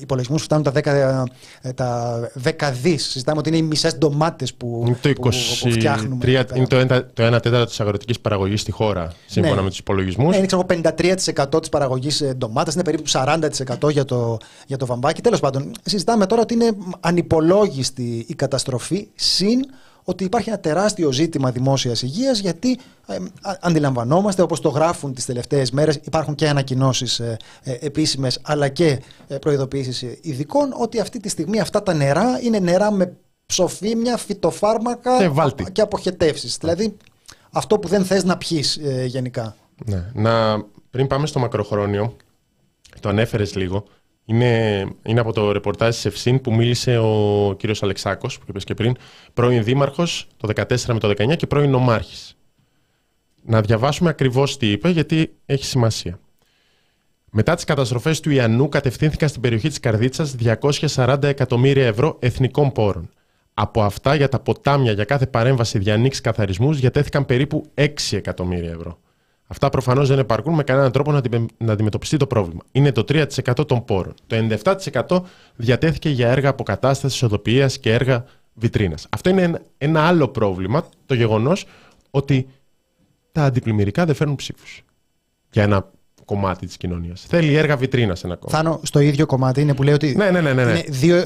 υπολογισμούς που φτάνουν τα 10, ε, τα 10 δις. Συζητάμε ότι είναι οι μισές ντομάτες που, το 23, που, που φτιάχνουμε. είναι το 1, το 1 τέταρτο της αγροτικής παραγωγής στη χώρα, σύμφωνα ναι. με τους υπολογισμούς. Ναι, είναι ξέρω, 53% της παραγωγής ε, ντομάτα, είναι περίπου 40% για το, για το βαμβάκι. Τέλος πάντων, συζητάμε τώρα ότι είναι ανυπολόγιστη η καταστροφή συν ότι υπάρχει ένα τεράστιο ζήτημα δημόσιας υγείας, γιατί ε, αντιλαμβανόμαστε, όπως το γράφουν τις τελευταίες μέρες, υπάρχουν και ανακοινώσεις ε, ε, επίσημες αλλά και ε, προειδοποιήσει ειδικών, ότι αυτή τη στιγμή αυτά τα νερά είναι νερά με ψοφίμια, φυτοφάρμακα και αποχετεύσεις. Δηλαδή αυτό που δεν θες να πιείς ε, γενικά. Ναι. Να, πριν πάμε στο μακροχρόνιο, το ανέφερες λίγο, είναι, είναι από το ρεπορτάζ της Ευσύν που μίλησε ο κύριος Αλεξάκος, που είπες και πριν, πρώην δήμαρχος το 14 με το 19 και πρώην νομάρχης. Να διαβάσουμε ακριβώς τι είπε, γιατί έχει σημασία. Μετά τις καταστροφές του Ιαννού, κατευθύνθηκαν στην περιοχή της Καρδίτσας 240 εκατομμύρια ευρώ εθνικών πόρων. Από αυτά για τα ποτάμια για κάθε παρέμβαση διανοίξη καθαρισμούς διατέθηκαν περίπου 6 εκατομμύρια ευρώ. Αυτά προφανώς δεν επαρκούν με κανέναν τρόπο να αντιμετωπιστεί το πρόβλημα. Είναι το 3% των πόρων. Το 97% διατέθηκε για έργα αποκατάστασης οδοποιίας και έργα βιτρίνας. Αυτό είναι ένα άλλο πρόβλημα, το γεγονός ότι τα αντιπλημμυρικά δεν φέρνουν ψήφους. Για ένα κομμάτι της κοινωνίας. Θέλει έργα βιτρίνας ένα κομμάτι. Θάνο, στο ίδιο κομμάτι είναι που λέει ότι. Ναι, ναι, ναι, ναι. ναι. Είναι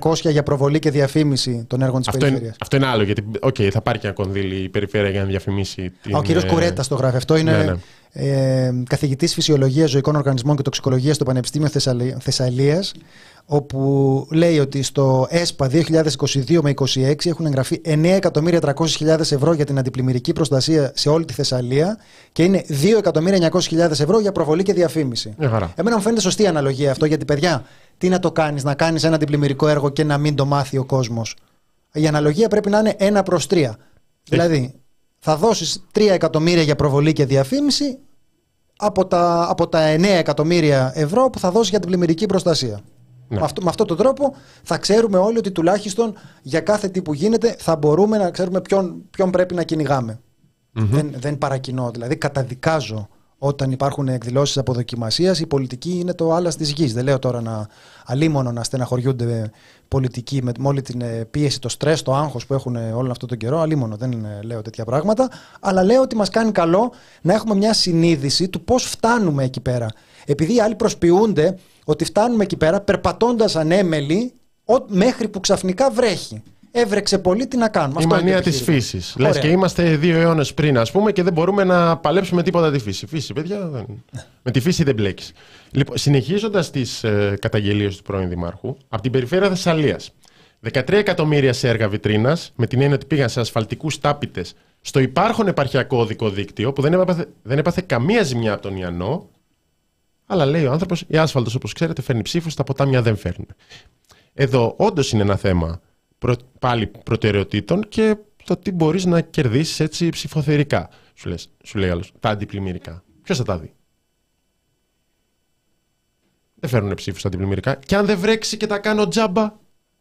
2.900 για προβολή και διαφήμιση των έργων της περιφέρειας. Αυτό είναι άλλο, γιατί okay, θα πάρει και ένα κονδύλι η περιφέρεια για να διαφημίσει. Την... Ο κύριος ε, Κουρέτα το γράφει. Αυτό είναι ναι, ναι. Ε, καθηγητής Φυσιολογίας Ζωικών Οργανισμών και Τοξικολογίας στο Πανεπιστήμιο Θεσσαλία όπου λέει ότι στο ΕΣΠΑ 2022 με 2026 έχουν εγγραφεί 9.300.000 ευρώ για την αντιπλημμυρική προστασία σε όλη τη Θεσσαλία και είναι 2.900.000 ευρώ για προβολή και διαφήμιση. Εμένα μου φαίνεται σωστή αναλογία αυτό γιατί παιδιά, τι να το κάνεις, να κάνεις ένα αντιπλημμυρικό έργο και να μην το μάθει ο κόσμος. Η αναλογία πρέπει να είναι 1 προς 3. Δηλαδή θα δώσεις 3 εκατομμύρια για προβολή και διαφήμιση από τα, από τα 9 εκατομμύρια ευρώ που θα δώσεις για την πλημμυρική προστασία. Ναι. Με, αυτό, με αυτόν τον τρόπο θα ξέρουμε όλοι ότι τουλάχιστον για κάθε τι που γίνεται θα μπορούμε να ξέρουμε ποιον, ποιον πρέπει να κυνηγάμε. Δεν, δεν παρακινώ, δηλαδή καταδικάζω Όταν υπάρχουν εκδηλώσεις αποδοκιμασίας, η πολιτική είναι το άλλας της γης. Δεν λέω τώρα να αλίμονο να στεναχωριούνται πολιτικοί με, όλη την ε, πίεση, το στρες, το άγχος που έχουν ε, όλο αυτό τον καιρό. Αλίμονο, δεν ε, λέω τέτοια πράγματα. Αλλά λέω ότι μας κάνει καλό να έχουμε μια συνείδηση του πώς φτάνουμε εκεί πέρα. Επειδή οι άλλοι προσποιούνται ότι φτάνουμε εκεί πέρα περπατώντας ανέμελοι μέχρι που ξαφνικά βρέχει έβρεξε πολύ, τι να κάνουμε. Η μανία της φύσης. Λες και είμαστε δύο αιώνες πριν, ας πούμε, και δεν μπορούμε να παλέψουμε τίποτα τη φύση. Φύση, παιδιά. Δεν... Με τη φύση δεν μπλέκεις. Λοιπόν, συνεχίζοντας τις ε, καταγγελίες του πρώην Δημάρχου, από την περιφέρεια Θεσσαλίας. 13 εκατομμύρια σε έργα βιτρίνας, με την έννοια ότι πήγαν σε ασφαλτικούς τάπητες στο υπάρχον επαρχιακό οδικό δίκτυο, που δεν έπαθε, δεν έπαθε καμία ζημιά από τον Ιαννό. Αλλά λέει ο άνθρωπος, η άσφαλτος, όπως ξέρετε, φέρνει ψήφους, τα ποτάμια δεν φέρνουν. Εδώ όντως είναι ένα θέμα προ, πάλι προτεραιοτήτων και το τι μπορείς να κερδίσεις έτσι ψηφοθερικά. Σου, λες, σου λέει άλλος, τα αντιπλημμυρικά. Ποιος θα τα δει; Δεν φέρνουν ψήφους τα αντιπλημμυρικά. Και αν δεν βρέξει και τα κάνω τζάμπα,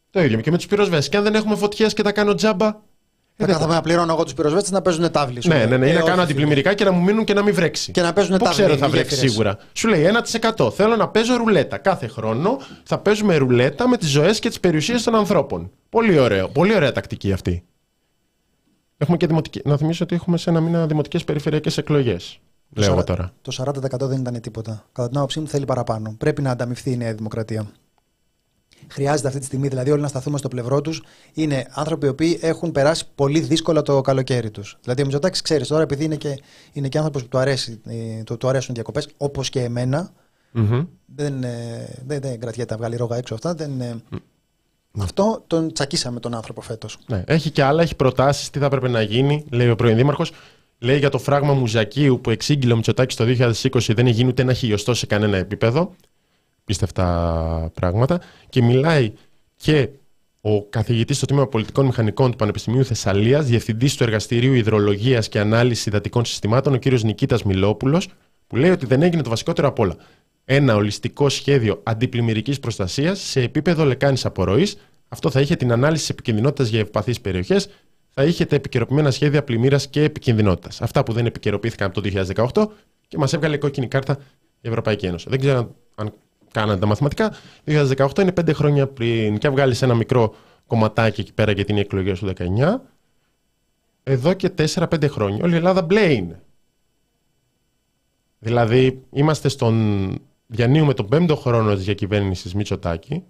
το ίδιο και με τους πυροσβέστες. Και αν δεν έχουμε φωτιές και τα κάνω τζάμπα, θα κάθομαι να πληρώνω εγώ τους πυροσβέστες να παίζουν τάβλη. Ναι, ναι, ναι, ή να κάνω αντιπλημμυρικά και να μου μείνουν και να μην βρέξει. Και να παίζουν τάβλη. ξέρω θα βρέξει σίγουρα. Σου λέει 1%. Θέλω να παίζω ρουλέτα. Κάθε χρόνο θα παίζουμε ρουλέτα με τις ζωές και τις περιουσίες των ανθρώπων. Πολύ ωραίο. Πολύ ωραία τακτική αυτή. Έχουμε και δημοτική... Να θυμίσω ότι έχουμε σε ένα μήνα δημοτικές περιφερειακές εκλογές. Λέω εγώ τώρα. Το 40% δεν ήταν τίποτα. Κατά την άποψή μου θέλει παραπάνω. Πρέπει να ανταμυφθεί η Νέα Δημοκρατία χρειάζεται αυτή τη στιγμή. Δηλαδή, όλοι να σταθούμε στο πλευρό τους. Είναι άνθρωποι οι οποίοι έχουν περάσει πολύ δύσκολα το καλοκαίρι τους. Δηλαδή, ο Μητσοτάκης ξέρεις τώρα, επειδή είναι και, είναι και άνθρωπος που του, αρέσει, ε, του, του αρέσουν οι διακοπές, όπως και εμένα. Mm-hmm. Δεν, ε, δεν, δεν κρατιέται να βγάλει ρόγα έξω αυτά. Δεν, mm. Αυτό τον τσακίσαμε τον άνθρωπο φέτος. Ναι, έχει και άλλα, έχει προτάσεις τι θα έπρεπε να γίνει, λέει ο πρώην Δήμαρχος. Λέει για το φράγμα Μουζακίου που εξήγγειλε ο Μητσοτάκης το 2020 δεν έχει γίνει ούτε ένα χιλιοστό σε κανένα επίπεδο απίστευτα πράγματα και μιλάει και ο καθηγητής στο τμήμα Πολιτικών Μηχανικών του Πανεπιστημίου Θεσσαλίας, διευθυντής του Εργαστηρίου Υδρολογίας και Ανάλυσης Υδατικών Συστημάτων, ο κ. Νικήτας Μιλόπουλος, που λέει ότι δεν έγινε το βασικότερο απ' όλα. Ένα ολιστικό σχέδιο αντιπλημμυρικής προστασίας σε επίπεδο λεκάνης απορροής. Αυτό θα είχε την ανάλυση επικινδυνότητας για ευπαθείς περιοχές, θα είχε τα επικαιροποιημένα σχέδια πλημμύρας και επικινδυνότητας. Αυτά που δεν επικαιροποιήθηκαν από το 2018 και μας έβγαλε κόκκινη κάρτα η Ευρωπαϊκή Ένωση. Δεν ξέρω αν κάνανε τα μαθηματικά. 2018 είναι 5 χρόνια πριν και βγάλεις ένα μικρό κομματάκι εκεί πέρα για την εκλογή του 19. Εδώ και 4-5 χρόνια. Όλη η Ελλάδα μπλε είναι. Δηλαδή, είμαστε στον. Διανύουμε τον πέμπτο χρόνο της διακυβέρνησης Μητσοτάκη.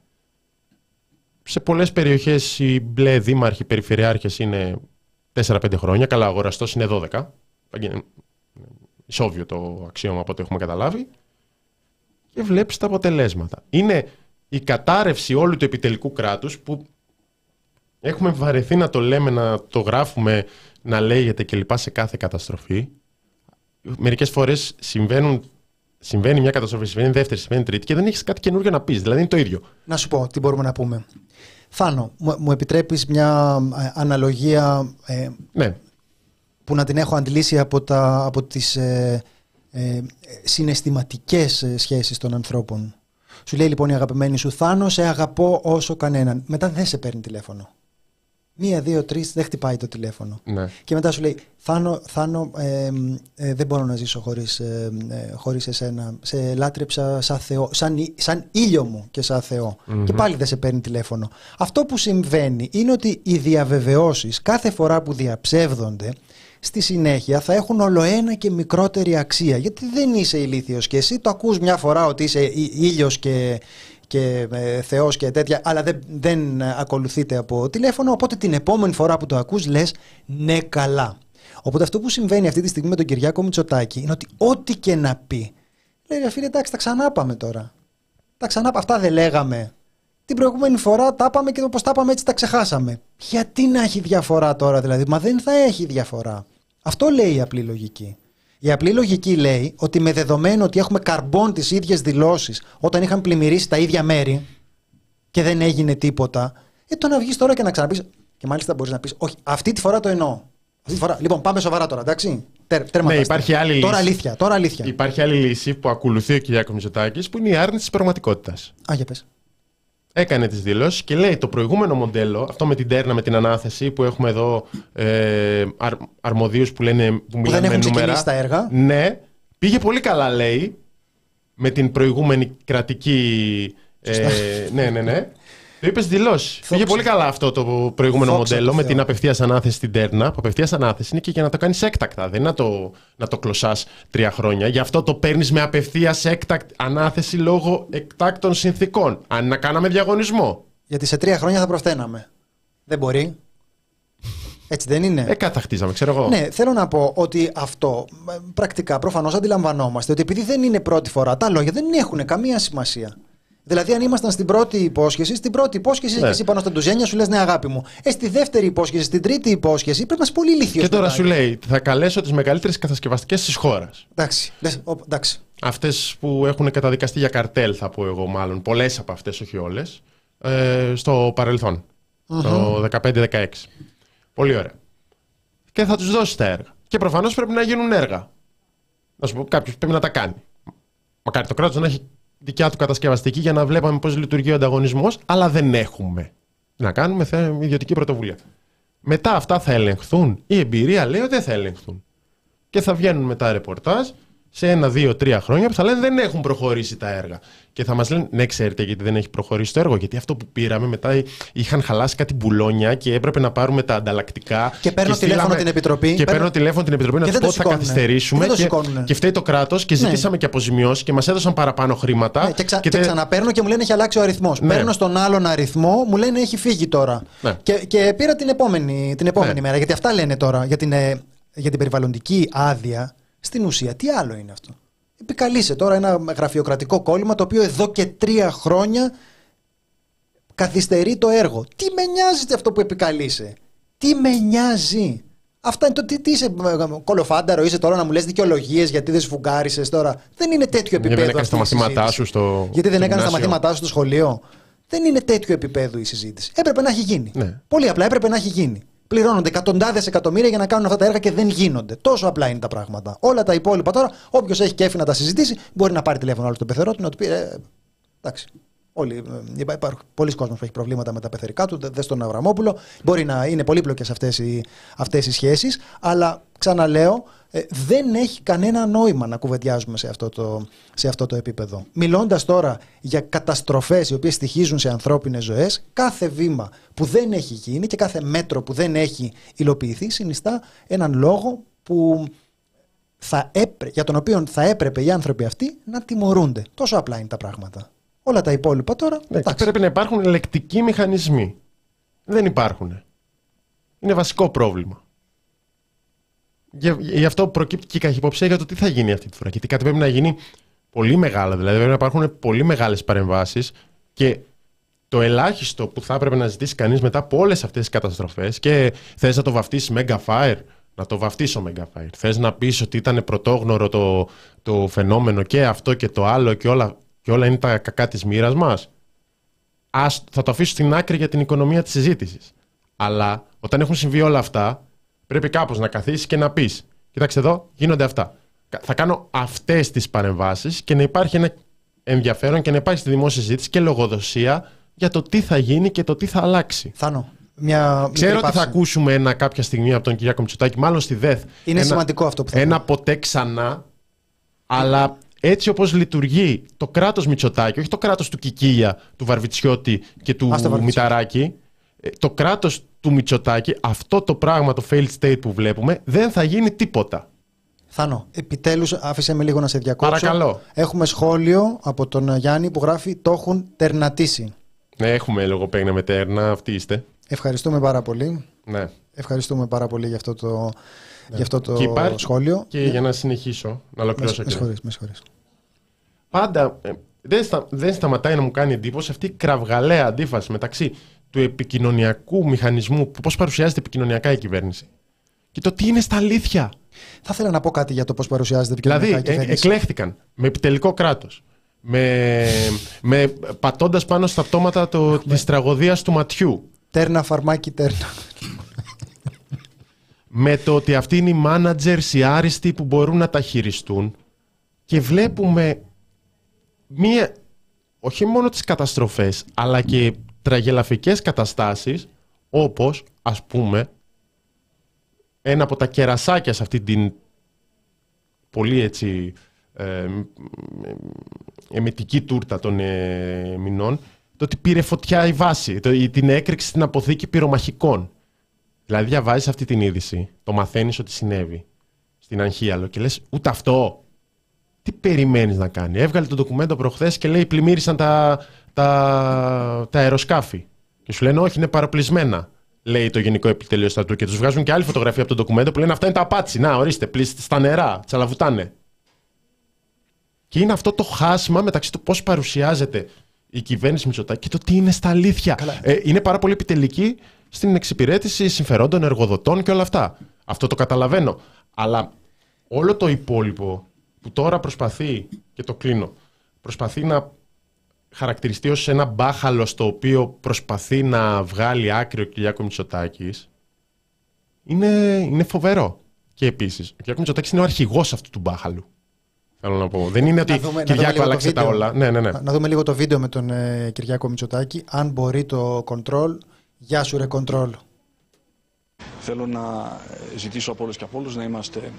Σε πολλές περιοχές οι μπλε δήμαρχοι, περιφερειάρχες είναι 4-5 χρόνια. Καλά, αγοραστό είναι 12. Ισόβιο το αξίωμα από ό,τι έχουμε καταλάβει και βλέπεις τα αποτελέσματα. Είναι η κατάρρευση όλου του επιτελικού κράτους που έχουμε βαρεθεί να το λέμε, να το γράφουμε, να λέγεται κλπ. σε κάθε καταστροφή. Μερικές φορές συμβαίνουν Συμβαίνει μια καταστροφή, συμβαίνει δεύτερη, συμβαίνει τρίτη και δεν έχεις κάτι καινούργιο να πεις. Δηλαδή είναι το ίδιο. Να σου πω τι μπορούμε να πούμε. Θάνο, μου, μου επιτρέπεις μια ε, αναλογία ε, ναι. που να την έχω αντιλήσει από, τα, από τις ε, ε, συναισθηματικές ε, σχέσεις των ανθρώπων. Σου λέει λοιπόν η αγαπημένη σου Θάνο, σε αγαπώ όσο κανέναν. Μετά δεν σε παίρνει τηλέφωνο. Μία, δύο, τρεις, δεν χτυπάει το τηλέφωνο. Ναι. Και μετά σου λέει Θάνο, Θάνο ε, ε, δεν μπορώ να ζήσω χωρίς, ε, ε, χωρίς εσένα. Σε λάτρεψα σαν, Θεό, σαν, σαν ήλιο μου και σαν θεο Και πάλι δεν σε παίρνει τηλέφωνο. Αυτό που συμβαίνει είναι ότι οι διαβεβαιώσεις κάθε φορά που διαψεύδονται στη συνέχεια θα έχουν όλο ένα και μικρότερη αξία. Γιατί δεν είσαι ηλίθιος και εσύ το ακούς μια φορά ότι είσαι ήλιος και, και ε, Θεός και τέτοια, αλλά δεν, δεν ακολουθείτε από τηλέφωνο, οπότε την επόμενη φορά που το ακούς λες ναι καλά. Οπότε αυτό που συμβαίνει αυτή τη στιγμή με τον Κυριάκο Μητσοτάκη είναι ότι ό,τι και να πει, λέει φίλε εντάξει τα ξανά πάμε τώρα. Τα ξανά αυτά δεν λέγαμε. Την προηγούμενη φορά τα πάμε και όπως τα πάμε έτσι τα ξεχάσαμε. Γιατί να έχει διαφορά τώρα δηλαδή, μα δεν θα έχει διαφορά. Αυτό λέει η απλή λογική. Η απλή λογική λέει ότι με δεδομένο ότι έχουμε καρμπών τις ίδιες δηλώσεις όταν είχαν πλημμυρίσει τα ίδια μέρη και δεν έγινε τίποτα, ε, το να βγεις τώρα και να ξαναπείς. Και μάλιστα μπορείς να πεις, Όχι, αυτή τη φορά το εννοώ. Αυτή τη φορά. Λοιπόν, πάμε σοβαρά τώρα, εντάξει. Τέρ, τέρμα ναι, υπάρχει άλλη τώρα αλήθεια, τώρα αλήθεια. Υπάρχει άλλη λύση που ακολουθεί ο Κυριάκος Μητσοτάκης που είναι η άρνηση της πραγματικότητας. Α, για πες έκανε τις δηλώσεις και λέει το προηγούμενο μοντέλο, αυτό με την τέρνα, με την ανάθεση που έχουμε εδώ ε, αρ, αρμοδίους που, λένε, που, που δεν έχουν με νούμερα. τα έργα. Ναι, Πήγε πολύ καλά, λέει, με την προηγούμενη κρατική. Ε, ναι, ναι, ναι. Το είπες δηλώσεις. Πήγε πολύ καλά αυτό το προηγούμενο Δόξα μοντέλο τω με Θεώ. την απευθείας ανάθεση στην Τέρνα. Που απευθείας ανάθεση είναι και για να το κάνεις έκτακτα. Δεν είναι να το, να το κλωσάς τρία χρόνια. Γι' αυτό το παίρνεις με απευθείας ανάθεση λόγω εκτάκτων συνθήκων. Αν να κάναμε διαγωνισμό. Γιατί σε τρία χρόνια θα προφθαίναμε. Δεν μπορεί. Έτσι δεν είναι. Ε, κάτι θα χτίζαμε, ξέρω εγώ. Ναι, θέλω να πω ότι αυτό ε, πρακτικά προφανώς αντιλαμβανόμαστε ότι επειδή δεν είναι πρώτη φορά, τα λόγια δεν έχουν καμία σημασία. Δηλαδή, αν ήμασταν στην πρώτη υπόσχεση, στην πρώτη υπόσχεση Ναι. και εσύ πάνω στα ντουζένια σου λες ναι, αγάπη μου. Ε, στη δεύτερη υπόσχεση, στην τρίτη υπόσχεση, πρέπει να είσαι πολύ ηλίθιο. Και τώρα σου λέει, θα καλέσω τις μεγαλύτερες κατασκευαστικές της χώρας. Εντάξει, λες, οπ, εντάξει. Αυτές που έχουν καταδικαστεί για καρτέλ, θα πω εγώ μάλλον. Πολλές από αυτές, όχι όλες. Ε, στο παρελθον Το 15-16. Πολύ ωραία. Και θα τους δώσεις τα έργα. Και προφανώς πρέπει να γίνουν έργα. Να σου πω, κάποιος πρέπει να τα κάνει. Μακάρι το κράτος να έχει δικιά του κατασκευαστική για να βλέπαμε πώς λειτουργεί ο ανταγωνισμός, αλλά δεν έχουμε. Να κάνουμε θε- ιδιωτική πρωτοβουλία. Μετά αυτά θα ελεγχθούν. Η εμπειρία λέει ότι δεν θα ελεγχθούν. Και θα βγαίνουν μετά ρεπορτάζ σε ένα, δύο, τρία χρόνια που θα λένε δεν έχουν προχωρήσει τα έργα. Και θα μας λένε, ναι, ξέρετε γιατί δεν έχει προχωρήσει το έργο. Γιατί αυτό που πήραμε μετά είχαν χαλάσει κάτι μπουλόνια και έπρεπε να πάρουμε τα ανταλλακτικά. Και παίρνω τηλέφωνο την Επιτροπή. Και Παίρνω- παίρνω τηλέφωνο την Επιτροπή να Και τους δεν πω το ότι θα σηκώνουνε. καθυστερήσουμε. Και δεν το Και, σηκώνουνε. και φταίει το κράτος και Ναι. ζητήσαμε και αποζημιώσεις και μας έδωσαν παραπάνω χρήματα. Ναι, και, ξα... και και τε- ξαναπαίρνω και μου λένε έχει αλλάξει ο αριθμός. Ναι. Παίρνω στον άλλον αριθμό, μου λένε έχει φύγει τώρα. Ναι. Και, και πήρα την επόμενη, την επόμενη Ναι. μέρα. Γιατί αυτά λένε τώρα για την, ε, για την περιβαλλοντική άδεια. Στην ουσία, τι άλλο είναι αυτό; Επικαλείσαι τώρα ένα γραφειοκρατικό κόλλημα το οποίο εδώ και τρία χρόνια καθυστερεί το έργο. Τι με νοιάζει αυτό που επικαλείσαι; Τι με νοιάζει; Αυτά είναι το τι, τι είσαι, ε, κολοφάνταρο, είσαι τώρα να μου λες δικαιολογίες γιατί δεν σφουγγάρισες τώρα. Δεν είναι τέτοιο Γιατί επίπεδο. δεν έκανες αυτή τα η μαθήματά συζήτηση. σου στο. Γιατί δεν στο έκανες τα γυμνάσιο; μαθήματά σου στο σχολείο. Δεν είναι τέτοιο επίπεδο η συζήτηση. Έπρεπε να έχει γίνει. Ναι. Πολύ απλά έπρεπε να έχει γίνει. Πληρώνονται εκατοντάδες εκατομμύρια για να κάνουν αυτά τα έργα και δεν γίνονται. Τόσο απλά είναι τα πράγματα. Όλα τα υπόλοιπα τώρα, όποιος έχει κέφι να τα συζητήσει, μπορεί να πάρει τηλέφωνο άλλο στον πεθερό του να του πει. Ε, εντάξει. Όλοι, ε, υπά- υπάρχουν πολλοί κόσμοι που έχει προβλήματα με τα πεθερικά του, δε στον Αβραμόπουλο. Μπορεί να είναι πολύπλοκες αυτές οι, αυτές οι σχέσεις, αλλά ξαναλέω, ε, δεν έχει κανένα νόημα να κουβεντιάζουμε σε αυτό το, σε αυτό το επίπεδο. Μιλώντας τώρα για καταστροφές οι οποίες στοιχίζουν σε ανθρώπινες ζωές, κάθε βήμα που δεν έχει γίνει και κάθε μέτρο που δεν έχει υλοποιηθεί συνιστά έναν λόγο που θα έπρε, για τον οποίο θα έπρεπε οι άνθρωποι αυτοί να τιμωρούνται. Τόσο απλά είναι τα πράγματα. Όλα τα υπόλοιπα τώρα. Ναι, και εντάξει. πρέπει να υπάρχουν ελεκτικοί μηχανισμοί. Δεν υπάρχουν. Είναι βασικό πρόβλημα. Γι' γι' αυτό προκύπτει και η καχυποψία για το τι θα γίνει αυτή τη φορά. Γιατί κάτι πρέπει να γίνει πολύ μεγάλο. Δηλαδή πρέπει να υπάρχουν πολύ μεγάλες παρεμβάσεις και το ελάχιστο που θα έπρεπε να ζητήσει κανείς μετά από όλες αυτές τις καταστροφές και θες να το βαφτίσεις Mega Fire, να το βαφτίσω Mega Fire. Θες να πεις ότι ήταν πρωτόγνωρο το, το φαινόμενο και αυτό και το άλλο και όλα, και όλα είναι τα κακά της μοίρας μας. Ας, θα το αφήσω στην άκρη για την οικονομία της συζήτησης. Αλλά όταν έχουν συμβεί όλα αυτά, πρέπει κάπως να καθίσεις και να πεις «Κοιτάξτε εδώ, γίνονται αυτά. Κα- Θα κάνω αυτές τις παρεμβάσεις και να υπάρχει ένα ενδιαφέρον και να υπάρχει στη δημόσια συζήτηση και λογοδοσία για το τι θα γίνει και το τι θα αλλάξει. Θάνο, μια μικρή Ξέρω ότι θα παύση. ακούσουμε ένα κάποια στιγμή από τον Κυριάκο Μητσοτάκη, μάλλον στη ΔΕΘ. Είναι ένα, σημαντικό αυτό που θα Ένα πω. ποτέ ξανά, αλλά έτσι όπως λειτουργεί το κράτος Μητσοτάκη, όχι το κράτος του Κικίλια, του Βαρβιτσιώτη και του Ας το Βαρβιτσιώτη. Μηταράκη, ε, το κράτος του Μητσοτάκη, αυτό το πράγμα, το failed state που βλέπουμε, δεν θα γίνει τίποτα. Θάνο, επιτέλους άφησε με λίγο να σε διακόψω. Παρακαλώ. Έχουμε σχόλιο από τον Γιάννη που γράφει Το έχουν τερνατήσει. Ναι, έχουμε λογοπαίγνια με τέρνα, αυτοί είστε. Ευχαριστούμε πάρα πολύ. Ναι. Ευχαριστούμε πάρα πολύ για αυτό το, για αυτό το Και υπάρχει- σχόλιο. Και για να συνεχίσω, να Με, ολοκληρώσω μες και συγχωρείς, μες συγχωρείς. Πάντα ε, δεν, στα, δεν σταματάει να μου κάνει εντύπωση αυτή η κραυγαλαία αντίφαση μεταξύ του επικοινωνιακού μηχανισμού, πώς παρουσιάζεται επικοινωνιακά η κυβέρνηση, και το τι είναι στα αλήθεια. Θα ήθελα να πω κάτι για το πώς παρουσιάζεται Δηλαδή, επικοινωνιακά η ε, κυβέρνηση. εκλέχθηκαν με επιτελικό κράτος. Με, με πατώντας πάνω στα πτώματα το, της τραγωδίας του ματιού. Τέρνα, φαρμάκι, τέρνα. με το ότι αυτοί είναι οι managers, οι άριστοι που μπορούν να τα χειριστούν και βλέπουμε μία, όχι μόνο τις καταστροφές, αλλά και τραγελαφικές καταστάσεις, όπως, ας πούμε, ένα από τα κερασάκια σε αυτή την πολύ έτσι ε, εμετική τούρτα των ε, μηνών, το ότι πήρε φωτιά η βάση, το, την έκρηξη στην αποθήκη πυρομαχικών. Δηλαδή διαβάζεις αυτή την είδηση, το μαθαίνεις ότι συνέβη στην Αγχίαλο και λες ούτε αυτό. Τι περιμένεις να κάνει; Έβγαλε το ντοκουμέντο προχθές και λέει πλημμύρισαν τα, τα, τα αεροσκάφη. Και σου λένε όχι είναι παραπλησμένα λέει το Γενικό Επιτελείο Στρατού και τους βγάζουν και άλλη φωτογραφία από το ντοκουμέντο που λένε αυτά είναι τα απάτσι. Να, ορίστε, πλήστε στα νερά, τσαλαβουτάνε. Και είναι αυτό το χάσμα μεταξύ του πώς παρουσιάζεται η κυβέρνηση Μητσοτάκη και το τι είναι στα αλήθεια. Ε, είναι πάρα πολύ επιτελική στην εξυπηρέτηση συμφερόντων εργοδοτών και όλα αυτά. Αυτό το καταλαβαίνω. Αλλά όλο το υπόλοιπο που τώρα προσπαθεί, και το κλείνω, προσπαθεί να χαρακτηριστεί ως ένα μπάχαλο στο οποίο προσπαθεί να βγάλει άκρη ο Κυριάκο Μητσοτάκης είναι, είναι φοβερό. Και επίσης, ο Κυριάκος Μητσοτάκης είναι ο αρχηγός αυτού του μπάχαλου. Θέλω να πω. Δεν είναι ότι δούμε, Κυριάκο άλλαξε τα όλα. Ναι, ναι, ναι. Να, δούμε λίγο το βίντεο με τον ε, Κυριάκο Μητσοτάκη. Αν μπορεί το control, γεια σου ρε control. Θέλω να ζητήσω από όλους και από όλους να είμαστε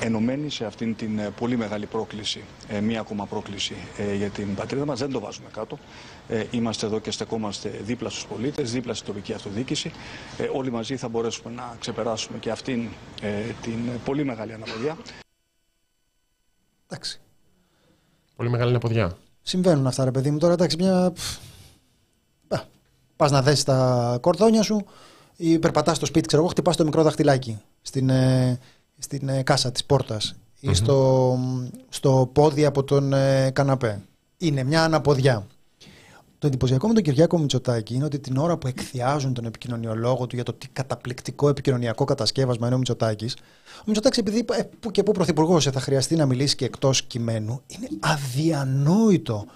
ενωμένοι σε αυτήν την ε, πολύ μεγάλη πρόκληση, ε, μία ακόμα πρόκληση ε, για την πατρίδα μας. Δεν το βάζουμε κάτω. Είμαστε εδώ και στεκόμαστε δίπλα στους πολίτες, δίπλα στην τοπική αυτοδιοίκηση. Όλοι μαζί θα μπορέσουμε να ξεπεράσουμε και αυτήν την πολύ μεγάλη αναποδιά. Εντάξει. Πολύ μεγάλη αναποδιά. Συμβαίνουν αυτά ρε παιδί μου τώρα, εντάξει, μια... Πας να δέσεις τα κορδόνια σου ή περπατάς στο σπίτι, ξέρω εγώ, χτυπάς το μικρό δαχτυλάκι στην, στην ε, κάσα της πόρτας ή στο, στο πόδι από τον ε, καναπέ. Είναι μια αναποδιά. Το εντυπωσιακό με τον Κυριάκο Μητσοτάκη είναι ότι την ώρα που εκθιάζουν τον επικοινωνιολόγο του για το τι καταπληκτικό επικοινωνιακό κατασκεύασμα είναι ο Μητσοτάκης, ο Μητσοτάκης, επειδή ε, που και που πρωθυπουργός θα χρειαστεί να μιλήσει και εκτός κειμένου, είναι αδιανόητο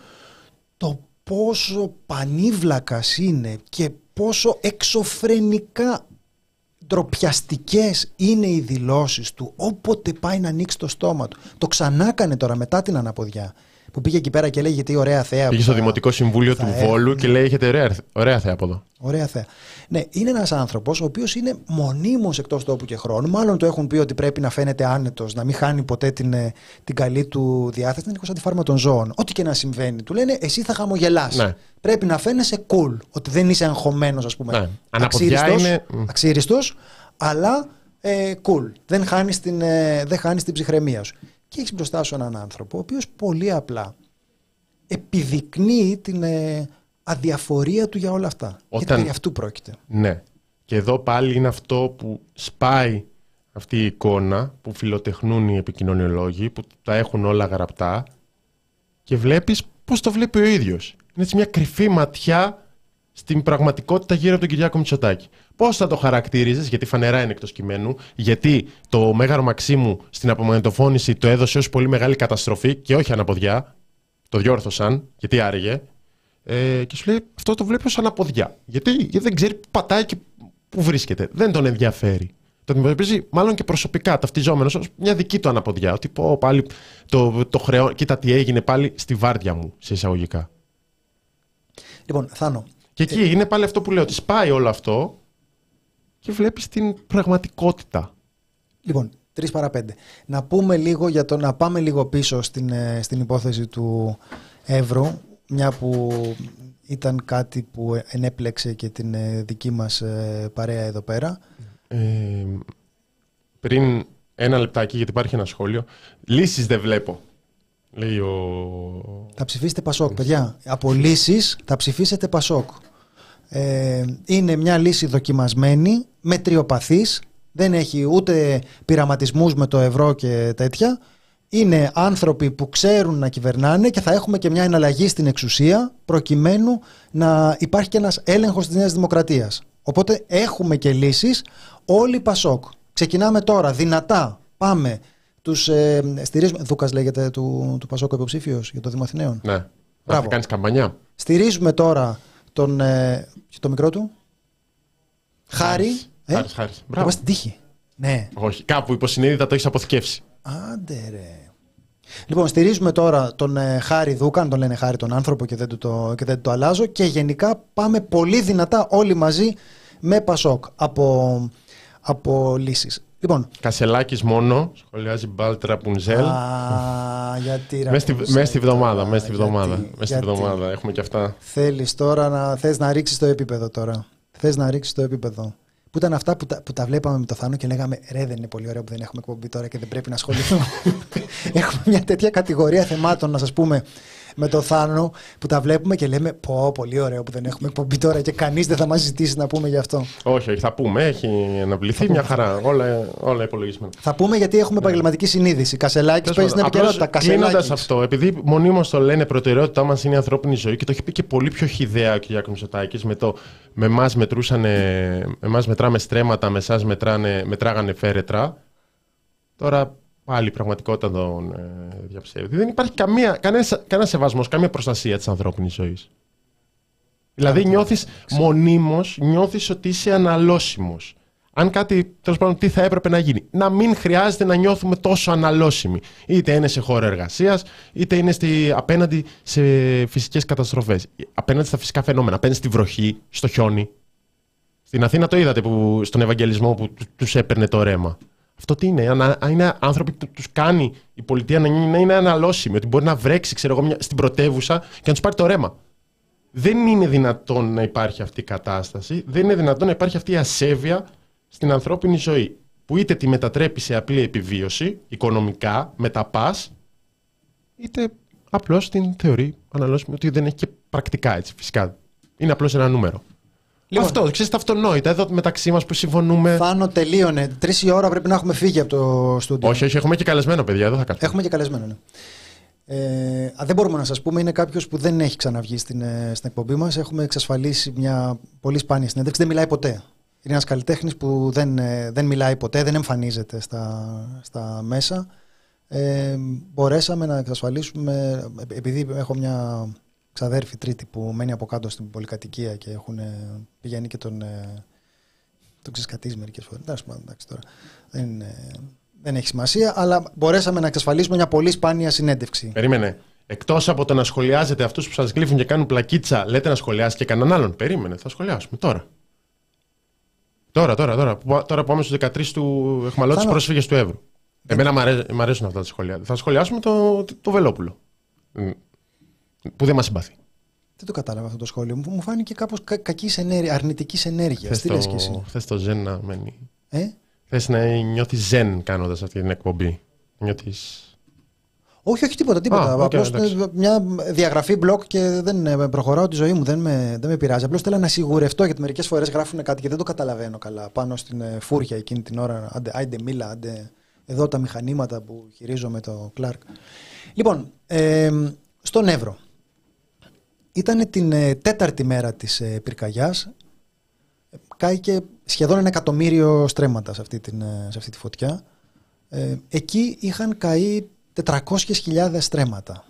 το πόσο πανίβλακας είναι και πόσο εξωφρενικά ντροπιαστικές είναι οι δηλώσεις του όποτε πάει να ανοίξει το στόμα του. Το ξανά έκανε τώρα μετά την αναποδιά. Που πήγε εκεί πέρα και λέει γιατί ωραία θέα. Πήγε στο Δημοτικό Συμβούλιο του Βόλου και λέει έχετε ωραία, ωραία θέα από εδώ. Ωραία θέα. Ναι, είναι ένας άνθρωπος ο οποίος είναι μονίμως εκτός τόπου και χρόνου. Μάλλον του έχουν πει ότι πρέπει να φαίνεται άνετος, να μην χάνει ποτέ την, ε, την καλή του διάθεση. Είναι λίγο σαν τη φάρμα των ζώων. Ό,τι και να συμβαίνει. Του λένε εσύ θα χαμογελάς. Ναι. Πρέπει να φαίνεσαι cool. Ότι δεν είσαι αγχωμένος, ας πούμε. Ναι. Αξίριστο, είναι... αλλά ε, cool. Δεν χάνεις την, ε, δεν χάνεις την ψυχραιμία σου. Και έχεις μπροστά σου έναν άνθρωπο ο οποίος πολύ απλά επιδεικνύει την ε, αδιαφορία του για όλα αυτά. Όταν... Γιατί περί αυτού πρόκειται. Ναι. Και εδώ πάλι είναι αυτό που σπάει αυτή η εικόνα που φιλοτεχνούν οι επικοινωνιολόγοι, που τα έχουν όλα γραπτά και βλέπεις πώς το βλέπει ο ίδιος. Είναι έτσι μια κρυφή ματιά στην πραγματικότητα γύρω από τον Κυριάκο Μητσοτάκη. Πώς θα το χαρακτήριζες, γιατί φανερά είναι εκτός κειμένου, γιατί το Μέγαρο Μαξίμου στην απομαγνητοφώνηση το έδωσε ως πολύ μεγάλη καταστροφή και όχι αναποδιά. Το διόρθωσαν, γιατί άρεγε. Ε, και σου λέει αυτό το βλέπει ως αναποδιά. Γιατί, γιατί δεν ξέρει που πατάει και που βρίσκεται. Δεν τον ενδιαφέρει. Το αντιμετωπίζει μάλλον και προσωπικά, ταυτιζόμενος ως μια δική του αναποδιά. Ότι πω πάλι το, το χρεώ, κοίτα τι έγινε πάλι στη βάρδια μου, σε εισαγωγικά. Λοιπόν, Θάνο. Και εκεί ε... είναι πάλι αυτό που λέω, ότι σπάει όλο αυτό και βλέπεις την πραγματικότητα. Λοιπόν, τρεις παρά πέντε. Να πούμε λίγο για το να πάμε λίγο πίσω στην, ε, στην υπόθεση του Εύρου μια που ήταν κάτι που ενέπλεξε και την ε, δική μας ε, παρέα εδώ πέρα. Ε, πριν ένα λεπτάκι, γιατί υπάρχει ένα σχόλιο. Λύσεις δεν βλέπω. Λέει ο... Θα ψηφίσετε Πασόκ, παιδιά. Από λύσεις θα ψηφίσετε Πασόκ. Ε, είναι μια λύση δοκιμασμένη, μετριοπαθής, δεν έχει ούτε πειραματισμούς με το ευρώ και τέτοια είναι άνθρωποι που ξέρουν να κυβερνάνε και θα έχουμε και μια εναλλαγή στην εξουσία προκειμένου να υπάρχει και ένας έλεγχος της Νέας Δημοκρατίας. Οπότε έχουμε και λύσεις όλοι Πασόκ. Ξεκινάμε τώρα δυνατά. Πάμε. Τους ε, στηρίζουμε. Δούκας λέγεται του, του Πασόκ υποψήφιος για το Δήμο Αθηναίων. Ναι. Μπράβο. κάνει καμπανιά. Στηρίζουμε τώρα τον. Ε, το μικρό του. Χάρης. Χάρη. Χάρης. Μπράβο. στην τύχη. Ναι. Όχι. Κάπου υποσυνείδητα το έχεις αποθηκεύσει. Άντε ρε. Λοιπόν, στηρίζουμε τώρα τον ε, Χάρη Δούκαν, τον λένε Χάρη τον άνθρωπο και δεν, του το, και δεν το αλλάζω και γενικά πάμε πολύ δυνατά όλοι μαζί με Πασόκ από, από λύσεις. Λοιπόν. Κασελάκης μόνο, σχολιάζει Μπάλτρα Πουνζέλ. Α, γιατί ρε. Μέσα στη, Πουνζέλ μες στη βδομάδα, τώρα, μέσα στη βδομάδα. γιατί, Μέσα στη γιατί. βδομάδα έχουμε και αυτά. Θέλεις τώρα να, θες να ρίξεις το επίπεδο τώρα. Θες να ρίξεις το επίπεδο. Που ήταν αυτά που τα, που τα βλέπαμε με το Θάνο και λέγαμε ρε δεν είναι πολύ ωραίο που δεν έχουμε εκπομπή τώρα και δεν πρέπει να ασχοληθούμε. έχουμε μια τέτοια κατηγορία θεμάτων να σας πούμε με το Θάνο που τα βλέπουμε και λέμε πω πολύ ωραίο που δεν έχουμε εκπομπή τώρα και κανείς δεν θα μας ζητήσει να πούμε γι' αυτό. Όχι, όχι, θα πούμε. Έχει αναβληθεί μια χαρά. Όλα, όλα υπολογισμένα. Θα πούμε γιατί έχουμε επαγγελματική συνείδηση. Κασελάκης παίζει στην επικαιρότητα. Κλείνοντα Κασελάκης. αυτό, επειδή μονίμως το λένε προτεραιότητά μας είναι η ανθρώπινη ζωή και το έχει πει και πολύ πιο χιδέα ο κ. Μητσοτάκη με το με εμά μετρούσανε, εμάς μετράμε στρέμματα, με εσάς μετράγανε φέρετρα. Τώρα πάλι η πραγματικότητα τον ε, διαψεύδει. Δεν υπάρχει καμία, κανένας, κανένας σεβασμός, καμία προστασία της ανθρώπινης ζωής. Δηλαδή νιώθεις μονίμως, νιώθεις ότι είσαι αναλώσιμος. Αν κάτι, τέλος πάντων, τι θα έπρεπε να γίνει. Να μην χρειάζεται να νιώθουμε τόσο αναλώσιμοι. Είτε είναι σε χώρο εργασίας, είτε είναι στη, απέναντι σε φυσικές καταστροφές. Απέναντι στα φυσικά φαινόμενα. Απέναντι στη βροχή, στο χιόνι. Στην Αθήνα το είδατε που, στον Ευαγγελισμό που τους έπαιρνε το ρέμα. Αυτό τι είναι, ανα, είναι άνθρωποι που τους κάνει η πολιτεία να είναι, να είναι αναλώσιμοι. Ότι μπορεί να βρέξει, ξέρω εγώ, μια, στην πρωτεύουσα και να τους πάρει το ρέμα. Δεν είναι δυνατόν να υπάρχει αυτή η κατάσταση. Δεν είναι δυνατόν να υπάρχει αυτή η ασέβεια στην ανθρώπινη ζωή. Που είτε τη μετατρέπει σε απλή επιβίωση, οικονομικά, με τα πας, είτε απλώς την θεωρεί αναλώσιμη ότι δεν έχει και πρακτικά έτσι φυσικά. Είναι απλώς ένα νούμερο. Λοιπόν. Αυτό, ξέρεις τα αυτονόητα. Εδώ μεταξύ μας που συμφωνούμε. Θάνο τελείωνε. Τρεις η ώρα πρέπει να έχουμε φύγει από το στούντιο. Όχι, όχι, έχουμε και καλεσμένο, παιδιά. Εδώ θα κάτσουμε. Έχουμε και καλεσμένο, ναι. Ε, α, δεν μπορούμε να σας πούμε, είναι κάποιος που δεν έχει ξαναβγεί στην, ε, στην εκπομπή μας. Έχουμε εξασφαλίσει μια πολύ σπάνια συνέντευξη. Δεν μιλάει ποτέ. Είναι ένας καλλιτέχνης που δεν, ε, δεν μιλάει ποτέ, δεν εμφανίζεται στα, στα μέσα. Ε, μπορέσαμε να εξασφαλίσουμε, ε, επειδή έχω μια ξαδέρφη τρίτη που μένει από κάτω στην πολυκατοικία και έχουν, ε, πηγαίνει και τον, ε, τον ξεσκατίζει μερικές φορές. Εντάξει τώρα. Δεν, ε, δεν έχει σημασία, αλλά μπορέσαμε να εξασφαλίσουμε μια πολύ σπάνια συνέντευξη. Περίμενε. Εκτός από το να σχολιάζετε αυτούς που σας γλύφουν και κάνουν πλακίτσα, λέτε να σχολιάσει και κανέναν άλλον. Περίμενε, θα σχολιάσουμε τώρα. Τώρα, τώρα, τώρα. Που- Τώρα πάμε στους 13 του εχμαλώτου Θάνο. πρόσφυγες του Εύρου. Εμένα μ' αρέ- μ' αρέσουν αυτά τα σχόλια. Θα σχολιάσουμε το, το Βελόπουλο. Μ, Που δεν μας συμπαθεί. Δεν το κατάλαβα αυτό το σχόλιο. Μου, μου φάνηκε κάπως κα, κακής ενέργεια, αρνητικής ενέργειας. Θες Τι λες κι εσύ; το, θες το ζεν να μένει. Ε; Θες να νιώθεις ζεν κάνοντας αυτή την εκπομπή. Νιώθεις... Όχι, όχι τίποτα. τίποτα. Α, οκ, Απλώς, εντάξει. ε, μια διαγραφή μπλοκ και δεν ε, προχωράω τη ζωή μου. Δεν με, δεν με πειράζει. Απλώς θέλω να σιγουρευτώ γιατί μερικές φορές γράφουν κάτι και δεν το καταλαβαίνω καλά. Πάνω στην ε, φούρια εκείνη την ώρα. Άντε, άντε μίλα, άντε. Εδώ τα μηχανήματα που χειρίζομαι το Clark. Λοιπόν, ε, στον Εύρο. Ήταν την ε, τέταρτη μέρα της ε, πυρκαγιάς. Κάηκε σχεδόν ένα εκατομμύριο στρέμματα σε αυτή, την, ε, σε αυτή τη φωτιά. Ε, εκεί είχαν καεί 400.000 στρέμματα.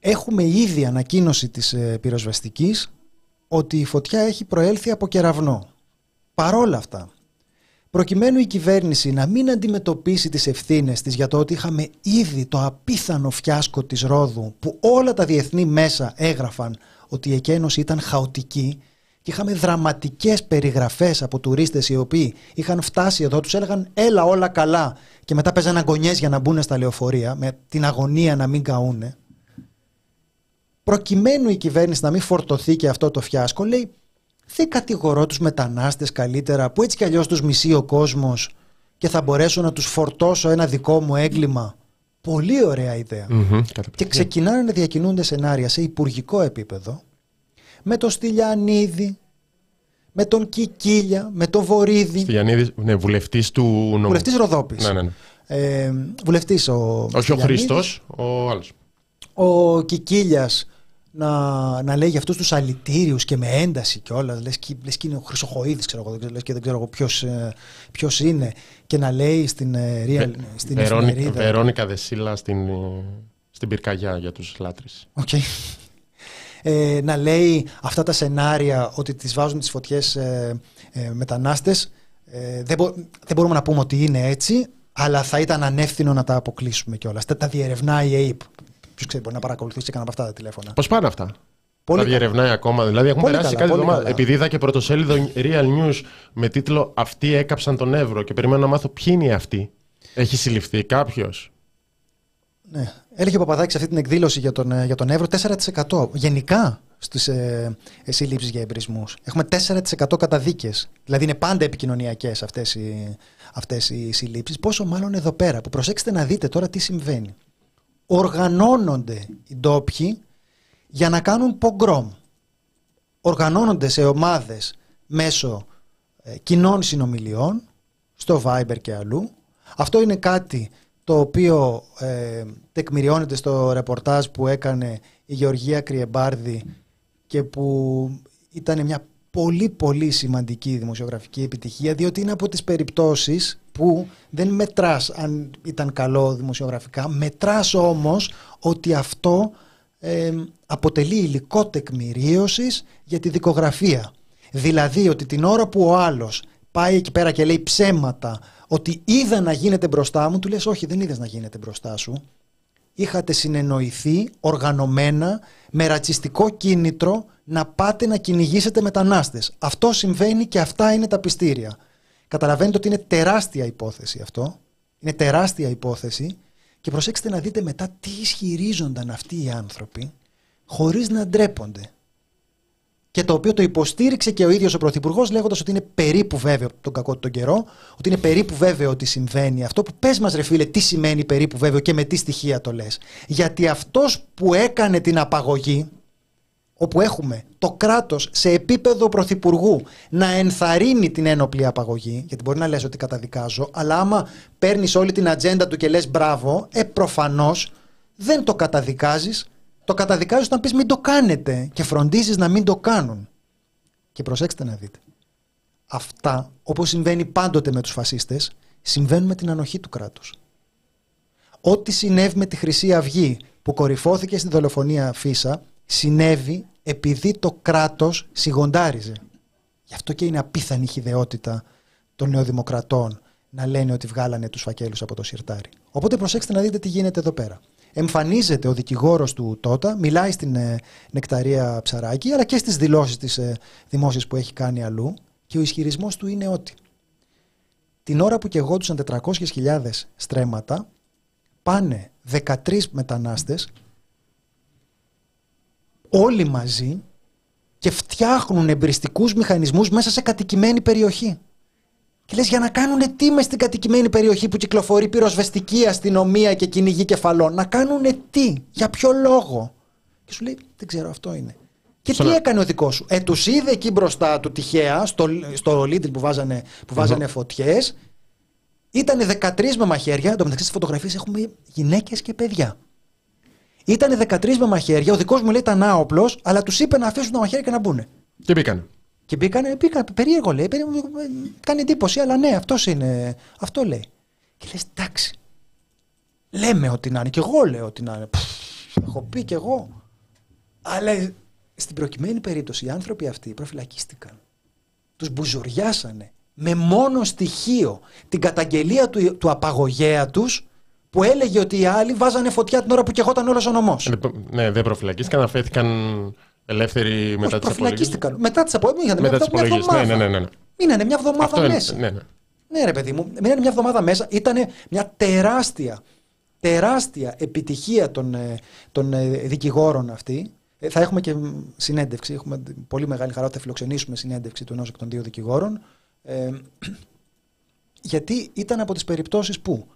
Έχουμε ήδη ανακοίνωση της ε, πυροσβεστικής ότι η φωτιά έχει προέλθει από κεραυνό. Παρόλα αυτά, προκειμένου η κυβέρνηση να μην αντιμετωπίσει τις ευθύνες της για το ότι είχαμε ήδη το απίθανο φιάσκο της Ρόδου που όλα τα διεθνή μέσα έγραφαν ότι η εκένωση ήταν χαοτική και είχαμε δραματικές περιγραφές από τουρίστες οι οποίοι είχαν φτάσει εδώ, τους έλεγαν έλα όλα καλά και μετά παίζαν αγωνιές για να μπουν στα λεωφορεία με την αγωνία να μην καούνε. Προκειμένου η κυβέρνηση να μην φορτωθεί και αυτό το φιάσκο λέει δεν κατηγορώ τους μετανάστες καλύτερα που έτσι κι αλλιώς τους μισεί ο κόσμος και θα μπορέσω να τους φορτώσω ένα δικό μου έγκλημα. Πολύ ωραία ιδέα. Μμμ, Και καταπληκτικό. ξεκινάνε να διακινούνται σενάρια σε υπουργικό επίπεδο με τον Στυλιανίδη, με τον Κικίλια, με τον Βορύδη, Στυλιανίδης, ναι, βουλευτής του νομού. βουλευτής Ροδόπης. Ναι, ναι, ναι. Ε, βουλευτής ο Όχι ο Στυλιανίδης. Χρήστος, ο άλλος. ο Κικίλιας να, να λέει για αυτούς τους αλητήριους και με ένταση και όλα, λες, και- λες και είναι ο Χρυσοχοίδης ξέρω εγώ, λες και δεν ξέρω εγώ ποιος, ε, ποιος είναι και να λέει στην, ε, real, στην εφημερίδα Βερόνικα Δεσίλα στην, ε, στην πυρκαγιά για τους λάτρε. Οκ. Ε, να λέει αυτά τα σενάρια ότι τις βάζουν τις φωτιές ε, ε, μετανάστες ε, δεν, μπο- δεν μπορούμε να πούμε ότι είναι έτσι αλλά θα ήταν ανεύθυνο να τα αποκλείσουμε κιόλας. Τα, τα διερευνάει η ΑΕΠ. Ποιος ξέρει, μπορεί να παρακολουθήσει και κανένα από αυτά τα τηλέφωνα. Πώς πάνε αυτά; Πολύ τα διερευνάει ακόμα. Δηλαδή έχουν πολύ περάσει καλά, κάτι εβδομάδα. Επειδή είδα και πρωτοσέλιδο Real News με τίτλο Αυτοί έκαψαν τον Εύρο και περιμένω να μάθω ποιοι είναι αυτοί. Έχει συλληφθεί κάποιος; Ναι. Έλεγε ο Παπαδάκης αυτή την εκδήλωση για τον, ε, για τον Εύρο 4%. Γενικά στις ε, ε συλλήψεις για εμπρισμούς. Έχουμε 4% καταδίκε. Δηλαδή είναι πάντα επικοινωνιακές αυτές οι, αυτές οι συλλήψεις. Πόσο μάλλον εδώ πέρα, που προσέξτε να δείτε τώρα τι συμβαίνει. Οργανώνονται οι ντόπιοι για να κάνουν πογκρόμ. Οργανώνονται σε ομάδες μέσω ε, κοινών συνομιλιών, στο Viber και αλλού. Αυτό είναι κάτι το οποίο ε, τεκμηριώνεται στο ρεπορτάζ που έκανε η Γεωργία Κριεμπάρδη και που ήταν μια πολύ πολύ σημαντική δημοσιογραφική επιτυχία διότι είναι από τις περιπτώσεις που δεν μετράς αν ήταν καλό δημοσιογραφικά μετράς όμως ότι αυτό ε, αποτελεί υλικό τεκμηρίωσης για τη δικογραφία δηλαδή ότι την ώρα που ο άλλος πάει εκεί πέρα και λέει ψέματα ότι είδα να γίνεται μπροστά μου του λες όχι δεν είδες να γίνεται μπροστά σου είχατε συνεννοηθεί οργανωμένα με ρατσιστικό κίνητρο να πάτε να κυνηγήσετε μετανάστες. Αυτό συμβαίνει και αυτά είναι τα πιστήρια. Καταλαβαίνετε ότι είναι τεράστια υπόθεση αυτό. Είναι τεράστια υπόθεση και προσέξτε να δείτε μετά τι ισχυρίζονταν αυτοί οι άνθρωποι χωρίς να ντρέπονται και το οποίο το υποστήριξε και ο ίδιος ο Πρωθυπουργός, λέγοντας ότι είναι περίπου βέβαιο τον κακό του τον καιρό, ότι είναι περίπου βέβαιο ότι συμβαίνει αυτό. Που πες μας, ρε φίλε, τι σημαίνει περίπου βέβαιο και με τι στοιχεία το λες. Γιατί αυτός που έκανε την απαγωγή, όπου έχουμε το κράτος σε επίπεδο Πρωθυπουργού να ενθαρρύνει την ένοπλη απαγωγή, γιατί μπορεί να λες ότι καταδικάζω, αλλά άμα παίρνεις όλη την ατζέντα του και λες μπράβο, ε, προφανώς δεν το καταδικάζεις το καταδικάζεις όταν πεις μην το κάνετε και φροντίζεις να μην το κάνουν. Και προσέξτε να δείτε. Αυτά, όπως συμβαίνει πάντοτε με τους φασίστες, συμβαίνουν με την ανοχή του κράτους. Ό,τι συνέβη με τη Χρυσή Αυγή που κορυφώθηκε στη δολοφονία Φίσα, συνέβη επειδή το κράτος σιγοντάριζε. Γι' αυτό και είναι απίθανη η χιδεότητα των νεοδημοκρατών να λένε ότι βγάλανε τους φακέλους από το σιρτάρι. Οπότε προσέξτε να δείτε τι γίνεται εδώ πέρα εμφανίζεται ο δικηγόρος του Τότα, μιλάει στην ε, Νεκταρία Ψαράκη, αλλά και στις δηλώσεις της ε, δημόσιας που έχει κάνει αλλού. Και ο ισχυρισμός του είναι ότι την ώρα που κεγόντουσαν 400.000 στρέμματα, πάνε 13 μετανάστες όλοι μαζί και φτιάχνουν εμπριστικούς μηχανισμούς μέσα σε κατοικημένη περιοχή. Και λες για να κάνουν τι μες στην κατοικημένη περιοχή που κυκλοφορεί πυροσβεστική αστυνομία και κυνηγή κεφαλών. Να κάνουν τι, για ποιο λόγο. Και σου λέει, δεν ξέρω, αυτό είναι. Και τι έκανε ο δικός σου; Ε, τους είδε εκεί μπροστά του τυχαία, στο, στο Lidl που βάζανε, που βαζανε φωτιές. Ήταν 13 με μαχαίρια. Το μεταξύ στις φωτογραφίες έχουμε γυναίκες και παιδιά. Ήταν 13 με μαχαίρια. Ο δικός μου λέει ήταν άοπλος, αλλά τους είπε να αφήσουν τα μαχαίρια και να μπουν. Και μπήκαν. Και μπήκαν, μπήκαν περίεργο λέει, κάνει εντύπωση, αλλά ναι, αυτός είναι, αυτό λέει. Και λες, εντάξει, λέμε ότι να είναι, και εγώ λέω ότι να είναι, έχω πει και εγώ. Αλλά στην προκειμένη περίπτωση οι άνθρωποι αυτοί προφυλακίστηκαν. Τους μπουζουριάσανε με μόνο στοιχείο την καταγγελία του, του απαγωγέα τους που έλεγε ότι οι άλλοι βάζανε φωτιά την ώρα που κεχόταν όλος ο νομός. Ε, ναι, δεν προφυλακίστηκαν, αφέθηκαν Ελεύθεροι μετά τις απολύσει. Μετά τις απολύσει. Μετά τις απολύσει. Ναι, ναι, ναι, ναι. Μείνανε μια εβδομάδα μέσα. Ναι, ναι. ναι, ρε παιδί μου, μείνανε μια εβδομάδα μέσα. Ήταν μια τεράστια, τεράστια επιτυχία των, ε, των ε, δικηγόρων αυτή. Ε, θα έχουμε και συνέντευξη. Έχουμε πολύ μεγάλη χαρά ότι θα φιλοξενήσουμε συνέντευξη του ενός εκ των δύο δικηγόρων. Ε, γιατί ήταν από τις περιπτώσεις που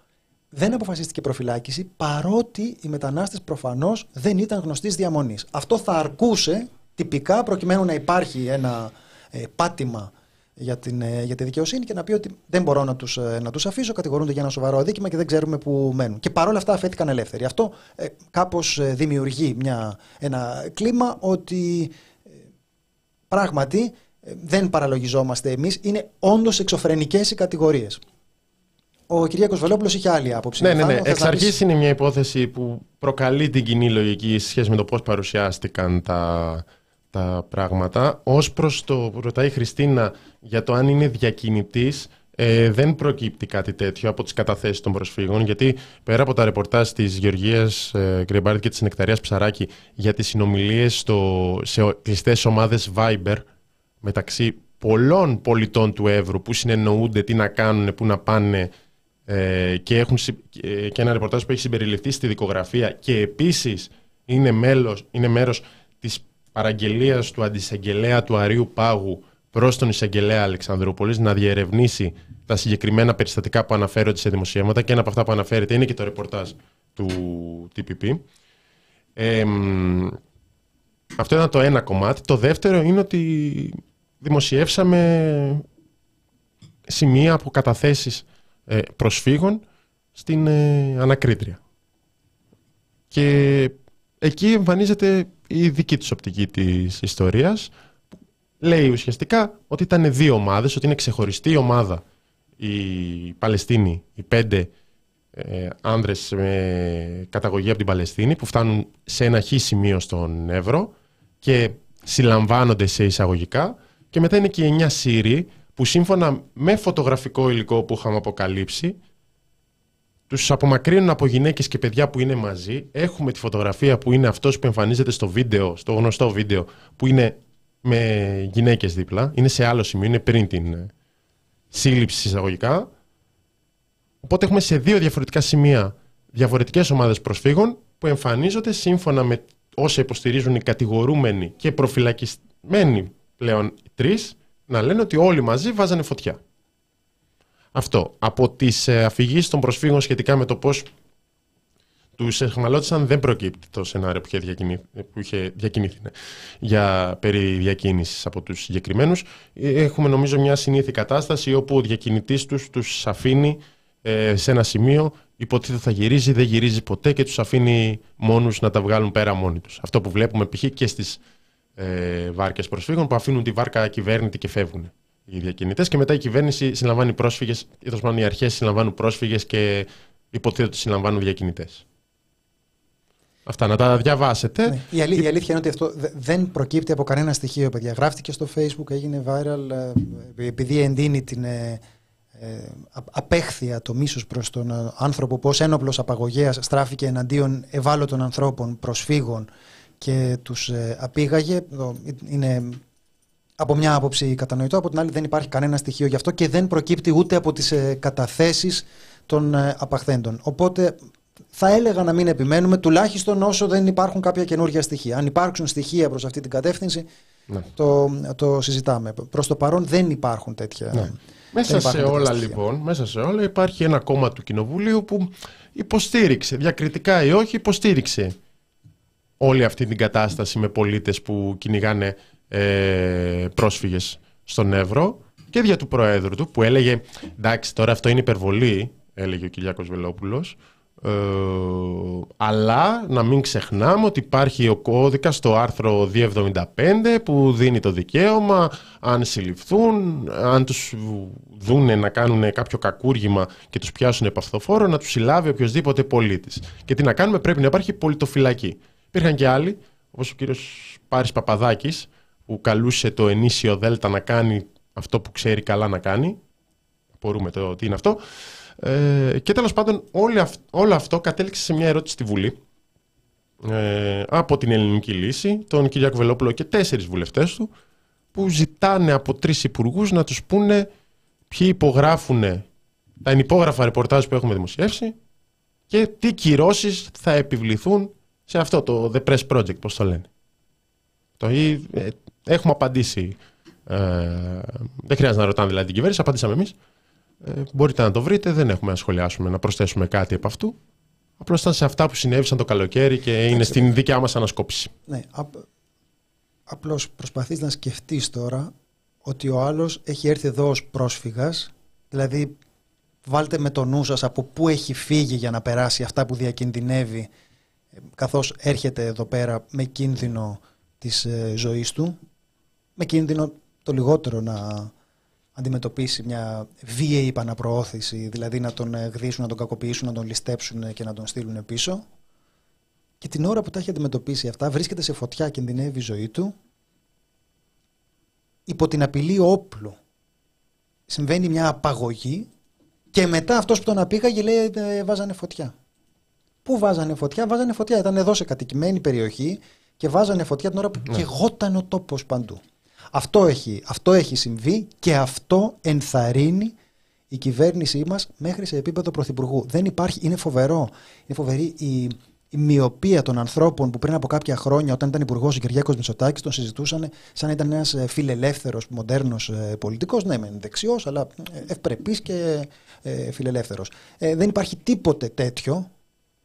δεν αποφασίστηκε προφυλάκηση παρότι οι μετανάστες προφανώς δεν ήταν γνωστής διαμονής. Αυτό θα αρκούσε τυπικά προκειμένου να υπάρχει ένα ε, πάτημα για, την, ε, για τη δικαιοσύνη και να πει ότι δεν μπορώ να τους, ε, να τους αφήσω, κατηγορούνται για ένα σοβαρό αδίκημα και δεν ξέρουμε που μένουν. Και παρόλα αυτά αφέθηκαν ελεύθεροι. Αυτό ε, κάπως δημιουργεί μια, ένα κλίμα ότι πράγματι δεν παραλογιζόμαστε εμείς, είναι όντως εξωφρενικές οι κατηγορίες. Ο Κυριάκος Βελόπουλος είχε άλλη άποψη. Ναι, ναι, ναι. Εξ αρχής είναι μια υπόθεση που προκαλεί την κοινή λογική σε σχέση με το πώς παρουσιάστηκαν τα, τα πράγματα. Ω προς το που ρωτάει η Χριστίνα για το αν είναι διακινητής, ε, δεν προκύπτει κάτι τέτοιο από τις καταθέσεις των προσφύγων, γιατί πέρα από τα ρεπορτάζ της Γεωργίας ε, και της Νεκταρίας Ψαράκη για τις συνομιλίες στο, σε κλειστές ομάδες Viber μεταξύ πολλών πολιτών του Εύρου που συνεννοούνται τι να κάνουν, πού να πάνε ε, και έχουν ε, και ένα ρεπορτάζ που έχει συμπεριληφθεί στη δικογραφία και επίσης είναι, μέλος, είναι μέρος της παραγγελίας του αντισαγγελέα του Αρίου Πάγου προς τον εισαγγελέα Αλεξανδρούπολης να διερευνήσει τα συγκεκριμένα περιστατικά που αναφέρονται σε δημοσιεύματα και ένα από αυτά που αναφέρεται είναι και το ρεπορτάζ του TPP. Ε, αυτό ήταν το ένα κομμάτι. Το δεύτερο είναι ότι δημοσιεύσαμε σημεία από καταθέσεις ε, προσφύγων στην ε, ανακρίτρια. Και εκεί εμφανίζεται η δική της οπτική της ιστορίας. Λέει ουσιαστικά ότι ήταν δύο ομάδες, ότι είναι ξεχωριστή ομάδα η Παλαιστίνη, οι πέντε ε, άνδρες με καταγωγή από την Παλαιστίνη που φτάνουν σε ένα χ σημείο στον Εύρο και συλλαμβάνονται σε εισαγωγικά και μετά είναι και οι εννιά Σύριοι που σύμφωνα με φωτογραφικό υλικό που είχαμε αποκαλύψει τους απομακρύνουν από γυναίκες και παιδιά που είναι μαζί. Έχουμε τη φωτογραφία που είναι αυτός που εμφανίζεται στο βίντεο, στο γνωστό βίντεο, που είναι με γυναίκες δίπλα. Είναι σε άλλο σημείο, είναι πριν την ε, σύλληψη εισαγωγικά. Οπότε έχουμε σε δύο διαφορετικά σημεία διαφορετικές ομάδες προσφύγων που εμφανίζονται σύμφωνα με όσα υποστηρίζουν οι κατηγορούμενοι και προφυλακισμένοι πλέον τρεις να λένε ότι όλοι μαζί βάζανε φωτιά. Αυτό. Από τις ε, αφηγήσεις των προσφύγων σχετικά με το πώς τους εχμαλώτησαν δεν προκύπτει το σενάριο που είχε, διακινη... που είχε διακινηθεί ναι, για περί διακίνησης από τους συγκεκριμένους. Έχουμε νομίζω μια συνήθη κατάσταση όπου ο διακινητής τους τους αφήνει ε, σε ένα σημείο υποτίθεται θα γυρίζει, δεν γυρίζει ποτέ και τους αφήνει μόνους να τα βγάλουν πέρα μόνοι τους. Αυτό που βλέπουμε π.χ. και στις ε, βάρκες προσφύγων που αφήνουν τη βάρκα κυβέρνητη και φεύγουν οι διακινητές. Και μετά η κυβέρνηση συλλαμβάνει πρόσφυγες, ή τέλο οι αρχές συλλαμβάνουν πρόσφυγες και υποτίθεται ότι συλλαμβάνουν διακινητές. Αυτά να τα διαβάσετε. Ναι. Η, αλήθεια, η αλήθεια είναι ότι αυτό δεν προκύπτει από κανένα στοιχείο, παιδιά. Γράφτηκε στο Facebook, έγινε viral, ε, επειδή εντείνει την ε, ε, απέχθεια, το μίσος προς τον άνθρωπο, πώς ένοπλος απαγωγέας στράφηκε εναντίον ευάλωτων ανθρώπων, προσφύγων, και τους ε, απήγαγε. Είναι από μια άποψη κατανοητό, από την άλλη δεν υπάρχει κανένα στοιχείο γι' αυτό και δεν προκύπτει ούτε από τις ε, καταθέσεις των ε, απαχθέντων. Οπότε θα έλεγα να μην επιμένουμε, τουλάχιστον όσο δεν υπάρχουν κάποια καινούργια στοιχεία. Αν υπάρξουν στοιχεία προς αυτή την κατεύθυνση, ναι. το, το συζητάμε. Προς το παρόν δεν υπάρχουν τέτοια. Ναι. Μέσα σε όλα λοιπόν, μέσα σε όλα υπάρχει ένα κόμμα του Κοινοβουλίου που υποστήριξε, διακριτικά ή όχι, υποστήριξε όλη αυτή την κατάσταση με πολίτες που κυνηγάνε ε, πρόσφυγες στον Εύρο και δια του Προέδρου του που έλεγε εντάξει τώρα αυτό είναι υπερβολή έλεγε ο Κυριάκος Βελόπουλος ε, αλλά να μην ξεχνάμε ότι υπάρχει ο κώδικας στο άρθρο 275 που δίνει το δικαίωμα αν συλληφθούν, αν τους δούνε να κάνουν κάποιο κακούργημα και τους πιάσουν επαυτοφόρο να τους συλλάβει οποιοδήποτε πολίτης. Και τι να κάνουμε πρέπει να υπάρχει πολιτοφυλακή. Υπήρχαν και άλλοι, όπως ο κύριος Πάρης Παπαδάκης, που καλούσε το ενίσιο Δέλτα να κάνει αυτό που ξέρει καλά να κάνει. Μπορούμε το τι είναι αυτό. Ε, και τέλος πάντων όλο αυτό κατέληξε σε μια ερώτηση στη Βουλή ε, από την ελληνική λύση, τον Κυριάκο Βελόπουλο και τέσσερις βουλευτές του, που ζητάνε από τρεις υπουργούς να τους πούνε ποιοι υπογράφουν τα ενυπόγραφα ρεπορτάζ που έχουμε δημοσιεύσει και τι κυρώσεις θα επιβληθούν σε αυτό το The Press Project, πώς το λένε. Το, ε, έχουμε απαντήσει. Ε, δεν χρειάζεται να ρωτάνε δηλαδή την κυβέρνηση, απαντήσαμε εμείς. Ε, μπορείτε να το βρείτε, δεν έχουμε να σχολιάσουμε, να προσθέσουμε κάτι από αυτού. Απλώς ήταν σε αυτά που συνέβησαν το καλοκαίρι και είναι στην δικιά μας ανασκόπηση. Ναι, απ, απλώς προσπαθείς να σκεφτείς τώρα ότι ο άλλος έχει έρθει εδώ ως πρόσφυγας, δηλαδή βάλτε με το νου σας από πού έχει φύγει για να περάσει αυτά που διακινδυνεύει καθώς έρχεται εδώ πέρα με κίνδυνο της ε, ζωής του, με κίνδυνο το λιγότερο να αντιμετωπίσει μια βίαιη επαναπροώθηση, δηλαδή να τον ε, γδίσουν, να τον κακοποιήσουν, να τον ληστέψουν και να τον στείλουν πίσω. Και την ώρα που τα έχει αντιμετωπίσει αυτά, βρίσκεται σε φωτιά, κινδυνεύει η ζωή του, υπό την απειλή όπλου. συμβαίνει μια απαγωγή και μετά αυτός που τον απήγαγε λέει ε, βάζανε φωτιά. Πού βάζανε φωτιά, βάζανε φωτιά. Ήταν εδώ σε κατοικημένη περιοχή και βάζανε φωτιά την ώρα που ναι. κεγόταν ο τόπος παντού. Αυτό έχει, αυτό έχει συμβεί και αυτό ενθαρρύνει η κυβέρνησή μας μέχρι σε επίπεδο πρωθυπουργού. Δεν υπάρχει, είναι φοβερό, είναι φοβερή η, η μοιοπία των ανθρώπων που πριν από κάποια χρόνια, όταν ήταν υπουργός ο Κυριάκος Μητσοτάκης, τον συζητούσαν σαν να ήταν ένας ε, φιλελεύθερος, μοντέρνος ε, πολιτικός. Ναι, μεν δεξιός, αλλά ε, ευπρεπής και φιλελεύθερος. δεν υπάρχει τίποτε τέτοιο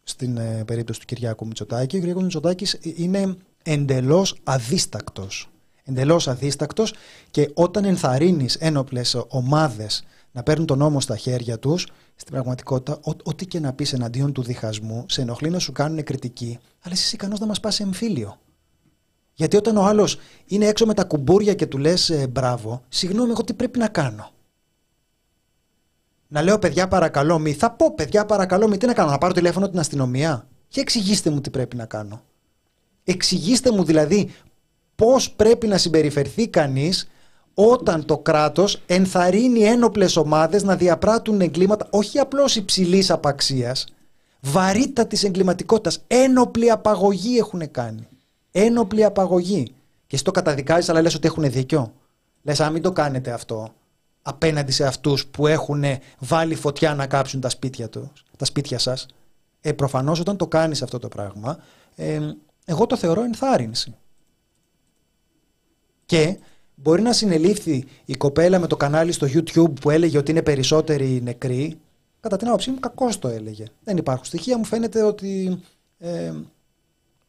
στην περίπτωση του Κυριάκου Μητσοτάκη. Ο Κυριάκος Μητσοτάκης είναι εντελώς αδίστακτος. Εντελώς αδίστακτος και όταν ενθαρρύνεις ένοπλες ομάδες να παίρνουν τον νόμο στα χέρια τους, στην πραγματικότητα, ό,τι και να πεις εναντίον του διχασμού, σε ενοχλεί να σου κάνουν κριτική, αλλά εσύ ικανός να μας πας εμφύλιο. Γιατί όταν ο άλλος είναι έξω με τα κουμπούρια και του λες ε, μπράβο, συγγνώμη, εγώ τι πρέπει να κάνω; Να λέω παιδιά παρακαλώ μη, θα πω παιδιά παρακαλώ μη, τι να κάνω, να πάρω τηλέφωνο την αστυνομία; Και εξηγήστε μου τι πρέπει να κάνω. Εξηγήστε μου δηλαδή πώς πρέπει να συμπεριφερθεί κανείς όταν το κράτος ενθαρρύνει ένοπλες ομάδες να διαπράττουν εγκλήματα όχι απλώς υψηλής απαξίας, βαρύτατης εγκληματικότητας, ένοπλη απαγωγή έχουν κάνει. Ένοπλη απαγωγή. Και εσύ το καταδικάζεις αλλά λες ότι έχουν δίκιο. Λες αν μην το κάνετε αυτό απέναντι σε αυτούς που έχουν βάλει φωτιά να κάψουν τα σπίτια, τους, τα σπίτια σας. Ε, προφανώς όταν το κάνεις αυτό το πράγμα, ε, εγώ το θεωρώ ενθάρρυνση. Και Μπορεί να συνελήφθη η κοπέλα με το κανάλι στο YouTube που έλεγε ότι είναι περισσότεροι νεκροί. Κατά την άποψή μου, κακώς το έλεγε. Δεν υπάρχουν στοιχεία. Μου φαίνεται ότι ε,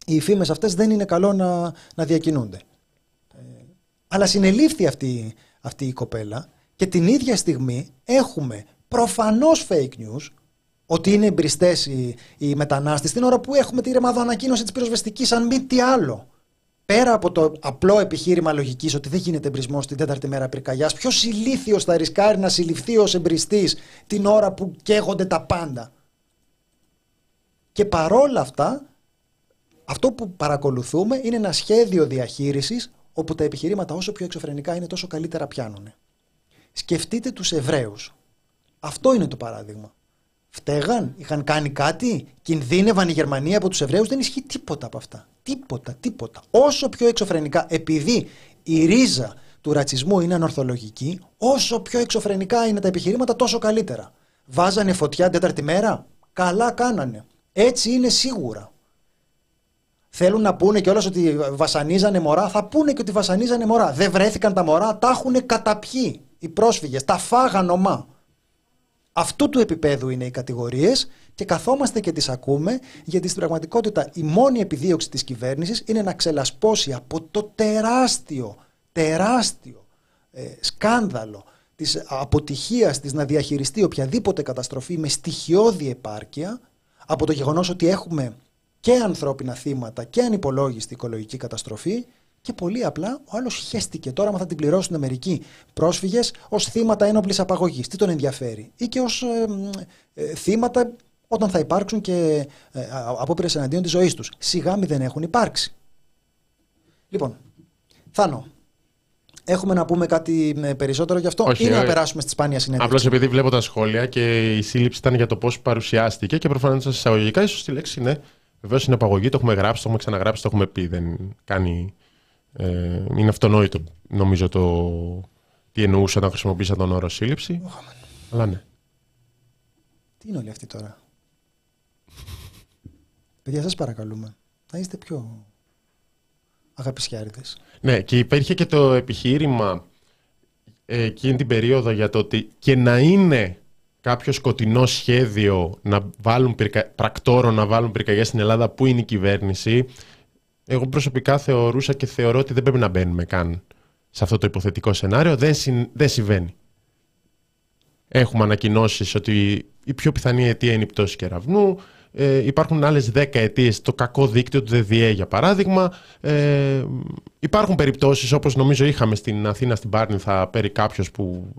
οι φήμες αυτές δεν είναι καλό να, να διακινούνται. Ε, αλλά συνελήφθη αυτή, αυτή η κοπέλα και την ίδια στιγμή έχουμε προφανώς fake news ότι είναι εμπριστέ οι, οι μετανάστες την ώρα που έχουμε τη ρεμαδό ανακοίνωση της πυροσβεστικής, αν μη τι άλλο πέρα από το απλό επιχείρημα λογικής ότι δεν γίνεται εμπρισμός την τέταρτη μέρα πυρκαγιάς, ποιος ηλίθιος θα ρισκάρει να συλληφθεί ως εμπριστής την ώρα που καίγονται τα πάντα. Και παρόλα αυτά, αυτό που παρακολουθούμε είναι ένα σχέδιο διαχείρισης όπου τα επιχειρήματα όσο πιο εξωφρενικά είναι τόσο καλύτερα πιάνουν. Σκεφτείτε τους Εβραίους. Αυτό είναι το παράδειγμα. Φταίγαν, είχαν κάνει κάτι, κινδύνευαν η Γερμανία από τους Εβραίους. Δεν ισχύει τίποτα από αυτά. Τίποτα, τίποτα. Όσο πιο εξωφρενικά, επειδή η ρίζα του ρατσισμού είναι ανορθολογική, όσο πιο εξωφρενικά είναι τα επιχειρήματα, τόσο καλύτερα. Βάζανε φωτιά την τέταρτη μέρα. Καλά κάνανε. Έτσι είναι σίγουρα. Θέλουν να πούνε κιόλας ότι βασανίζανε μωρά. Θα πούνε και ότι βασανίζανε μωρά. Δεν βρέθηκαν τα μωρά, τα έχουν καταπιεί οι πρόσφυγες. Τα φάγαν ομά. Αυτού του επίπεδου είναι οι κατηγορίες και καθόμαστε και τις ακούμε, γιατί στην πραγματικότητα η μόνη επιδίωξη της κυβέρνησης είναι να ξελασπώσει από το τεράστιο, τεράστιο ε, σκάνδαλο της αποτυχίας της να διαχειριστεί οποιαδήποτε καταστροφή με στοιχειώδη επάρκεια, από το γεγονός ότι έχουμε και ανθρώπινα θύματα και ανυπολόγιστη οικολογική καταστροφή και πολύ απλά ο άλλος χέστηκε. Τώρα, μα θα την πληρώσουν μερικοί πρόσφυγες ως θύματα ένοπλης απαγωγής. Τι τον ενδιαφέρει; ή και ως ε, ε, θύματα όταν θα υπάρξουν και ε, απόπειρε εναντίον της ζωής τους. Σιγά μη δεν έχουν υπάρξει. Λοιπόν, Θάνο, Έχουμε να πούμε κάτι ε, περισσότερο γι' αυτό Όχι, ή να περάσουμε στη σπάνια συνέντευξη; Απλώς επειδή βλέπω τα σχόλια και η σύλληψη ήταν για το πώς παρουσιάστηκε και προφανώς εισαγωγικά, ίσως τη λέξη είναι. Βεβαίως είναι απαγωγή, το έχουμε γράψει, το έχουμε ξαναγράψει, το έχουμε πει. Δεν κάνει ε, είναι αυτονόητο νομίζω το τι εννοούσα όταν χρησιμοποίησα τον όρο σύλληψη. Αλλά ναι. Τι είναι όλοι αυτοί τώρα; Παιδιά, σας παρακαλούμε. Να είστε πιο αγαπησιάριδες. Ναι, και υπήρχε και το επιχείρημα ε, εκείνη την περίοδο για το ότι και να είναι κάποιο σκοτεινό σχέδιο να βάλουν πρακτόρο να βάλουν πυρκαγιές στην Ελλάδα που είναι η κυβέρνηση εγώ προσωπικά θεωρούσα και θεωρώ ότι δεν πρέπει να μπαίνουμε καν σε αυτό το υποθετικό σενάριο. Δεν, δεν συμβαίνει. Έχουμε ανακοινώσεις ότι η πιο πιθανή αιτία είναι η πτώση κεραυνού. Ε, υπάρχουν άλλες 10 αιτίες, το κακό δίκτυο του ΔΔΕ για παράδειγμα. Ε, υπάρχουν περιπτώσεις όπως νομίζω είχαμε στην Αθήνα στην Πάρνη θα παίρνει κάποιος που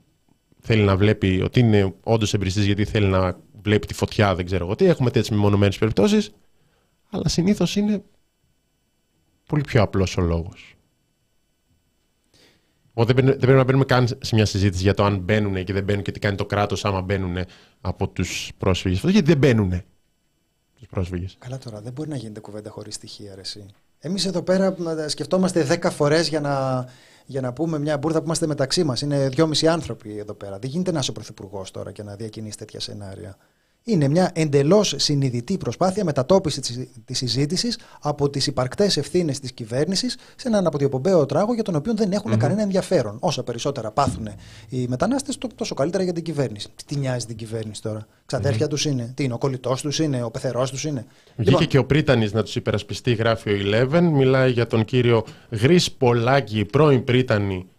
θέλει να βλέπει ότι είναι όντως εμπριστής γιατί θέλει να βλέπει τη φωτιά, δεν ξέρω εγώ τι. Έχουμε τέτοιες μεμονωμένες περιπτώσεις. Αλλά συνήθως είναι πολύ πιο απλός ο λόγος. Οπότε δεν πρέπει να μπαίνουμε καν σε μια συζήτηση για το αν μπαίνουν και δεν μπαίνουν και τι κάνει το κράτος άμα μπαίνουν από τους πρόσφυγες. Γιατί δεν μπαίνουν τους πρόσφυγες. Καλά τώρα, δεν μπορεί να γίνεται κουβέντα χωρίς στοιχεία, αρεσί. Εμείς εδώ πέρα σκεφτόμαστε 10 φορές για να, για να πούμε μια μπουρδα που είμαστε μεταξύ μας. Είναι δυόμισι άνθρωποι εδώ πέρα. Δεν γίνεται να είσαι ο πρωθυπουργός τώρα και να διακινήσει τέτοια σενάρια. Είναι μια εντελώς συνειδητή προσπάθεια μετατόπισης της συζήτησης από τις υπαρκτές ευθύνες της κυβέρνησης σε έναν αποδιοπομπαίο τράγο για τον οποίο δεν εχουν κανένα ενδιαφέρον. Όσα περισσότερα πάθουν οι μετανάστες, τόσο καλύτερα για την κυβέρνηση. Τι νοιάζει την κυβέρνηση τώρα; Ξαδέρφια mm-hmm. τους είναι; Τι είναι, ο κολλητός τους είναι, ο πεθερός τους είναι; Βγήκε λοιπόν... και ο Πρίτανης να τους υπερασπιστεί, γράφει ο Eleven. Μιλάει για τον κύριο Γρή Πολάκη, πρώην Πρίτανη ε,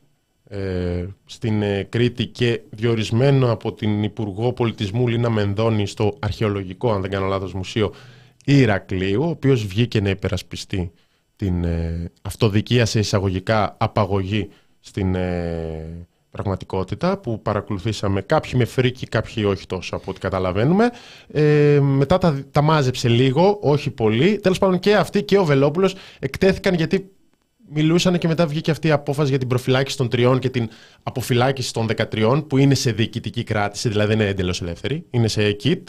στην ε, Κρήτη και διορισμένο από την Υπουργό Πολιτισμού Λίνα Μενδώνη στο αρχαιολογικό, αν δεν κάνω λάθος, μουσείο Ηρακλείου, ο οποίος βγήκε να υπερασπιστεί την ε, αυτοδικία σε εισαγωγικά απαγωγή στην ε, πραγματικότητα που παρακολουθήσαμε κάποιοι με φρίκι, κάποιοι όχι τόσο από ό,τι καταλαβαίνουμε. Ε, μετά τα, τα μάζεψε λίγο, όχι πολύ. Τέλος πάντων και αυτοί και ο Βελόπουλος εκτέθηκαν γιατί μιλούσαν και μετά βγήκε αυτή η απόφαση για την προφυλάκηση των τριών και την αποφυλάκηση των 13 που είναι σε διοικητική κράτηση, δηλαδή δεν είναι εντελώς ελεύθερη, είναι σε kit.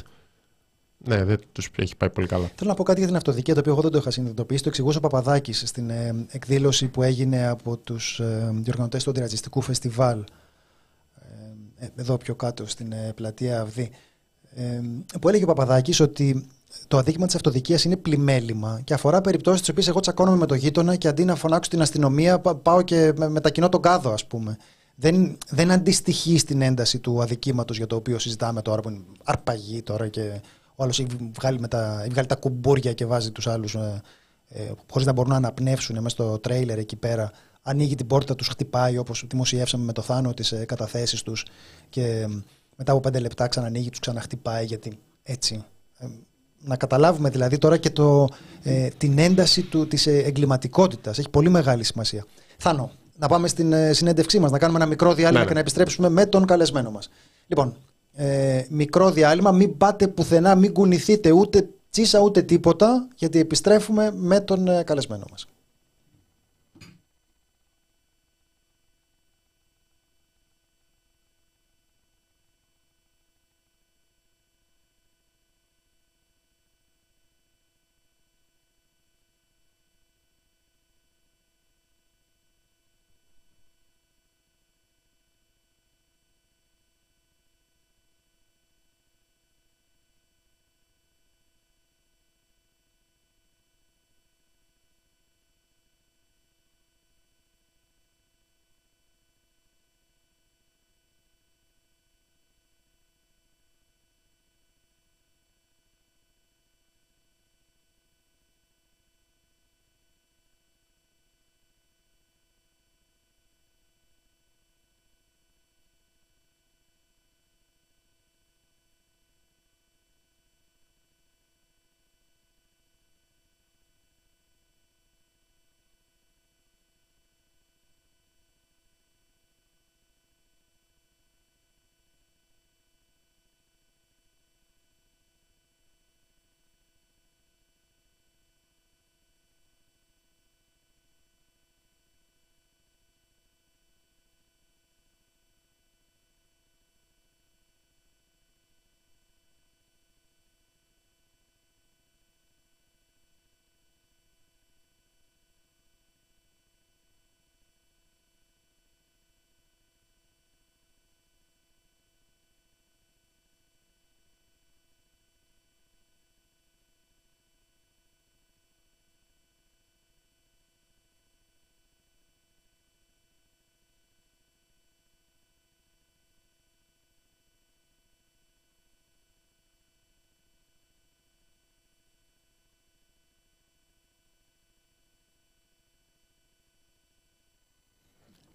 Ναι, δεν τους έχει πάει πολύ καλά. Θέλω να πω κάτι για την αυτοδικία, το οποίο εγώ δεν το είχα συνειδητοποιήσει. Το εξηγούσε ο Παπαδάκης στην ε, εκδήλωση που έγινε από τους ε, διοργανωτές του αντιρατσιστικού φεστιβάλ. Ε, εδώ πιο κάτω στην ε, πλατεία Αυδή. Ε, που έλεγε ο Παπαδάκης ότι το αδίκημα της αυτοδικίας είναι πλημέλημα και αφορά περιπτώσεις τις οποίες εγώ τσακώνομαι με το γείτονα και αντί να φωνάξω την αστυνομία, πάω και μετακινώ τον κάδο, ας πούμε. Δεν, δεν αντιστοιχεί στην ένταση του αδικήματος για το οποίο συζητάμε τώρα, που είναι αρπαγή τώρα και ο άλλος έχει βγάλει, τα, βγάλει τα κουμπούρια και βάζει τους άλλους ε, ε, χωρίς να μπορούν να αναπνεύσουν μέσα στο τρέιλερ εκεί πέρα. Ανοίγει την πόρτα, τους χτυπάει όπως δημοσιεύσαμε με το Θάνο τις ε, καταθέσεις τους και ε, μετά από πέντε λεπτά ξανανοίγει, τους ξαναχτυπάει γιατί έτσι. Ε, να καταλάβουμε δηλαδή τώρα και το, ε, την ένταση του, της ε, εγκληματικότητας. Έχει πολύ μεγάλη σημασία. Θάνο, να πάμε στην ε, συνέντευξή μας, να κάνουμε ένα μικρό διάλειμμα ναι, και ναι. να επιστρέψουμε με τον καλεσμένο μας. Λοιπόν, ε, μικρό διάλειμμα, μην πάτε πουθενά, μην κουνηθείτε ούτε τσίσα ούτε τίποτα, γιατί επιστρέφουμε με τον ε, καλεσμένο μας.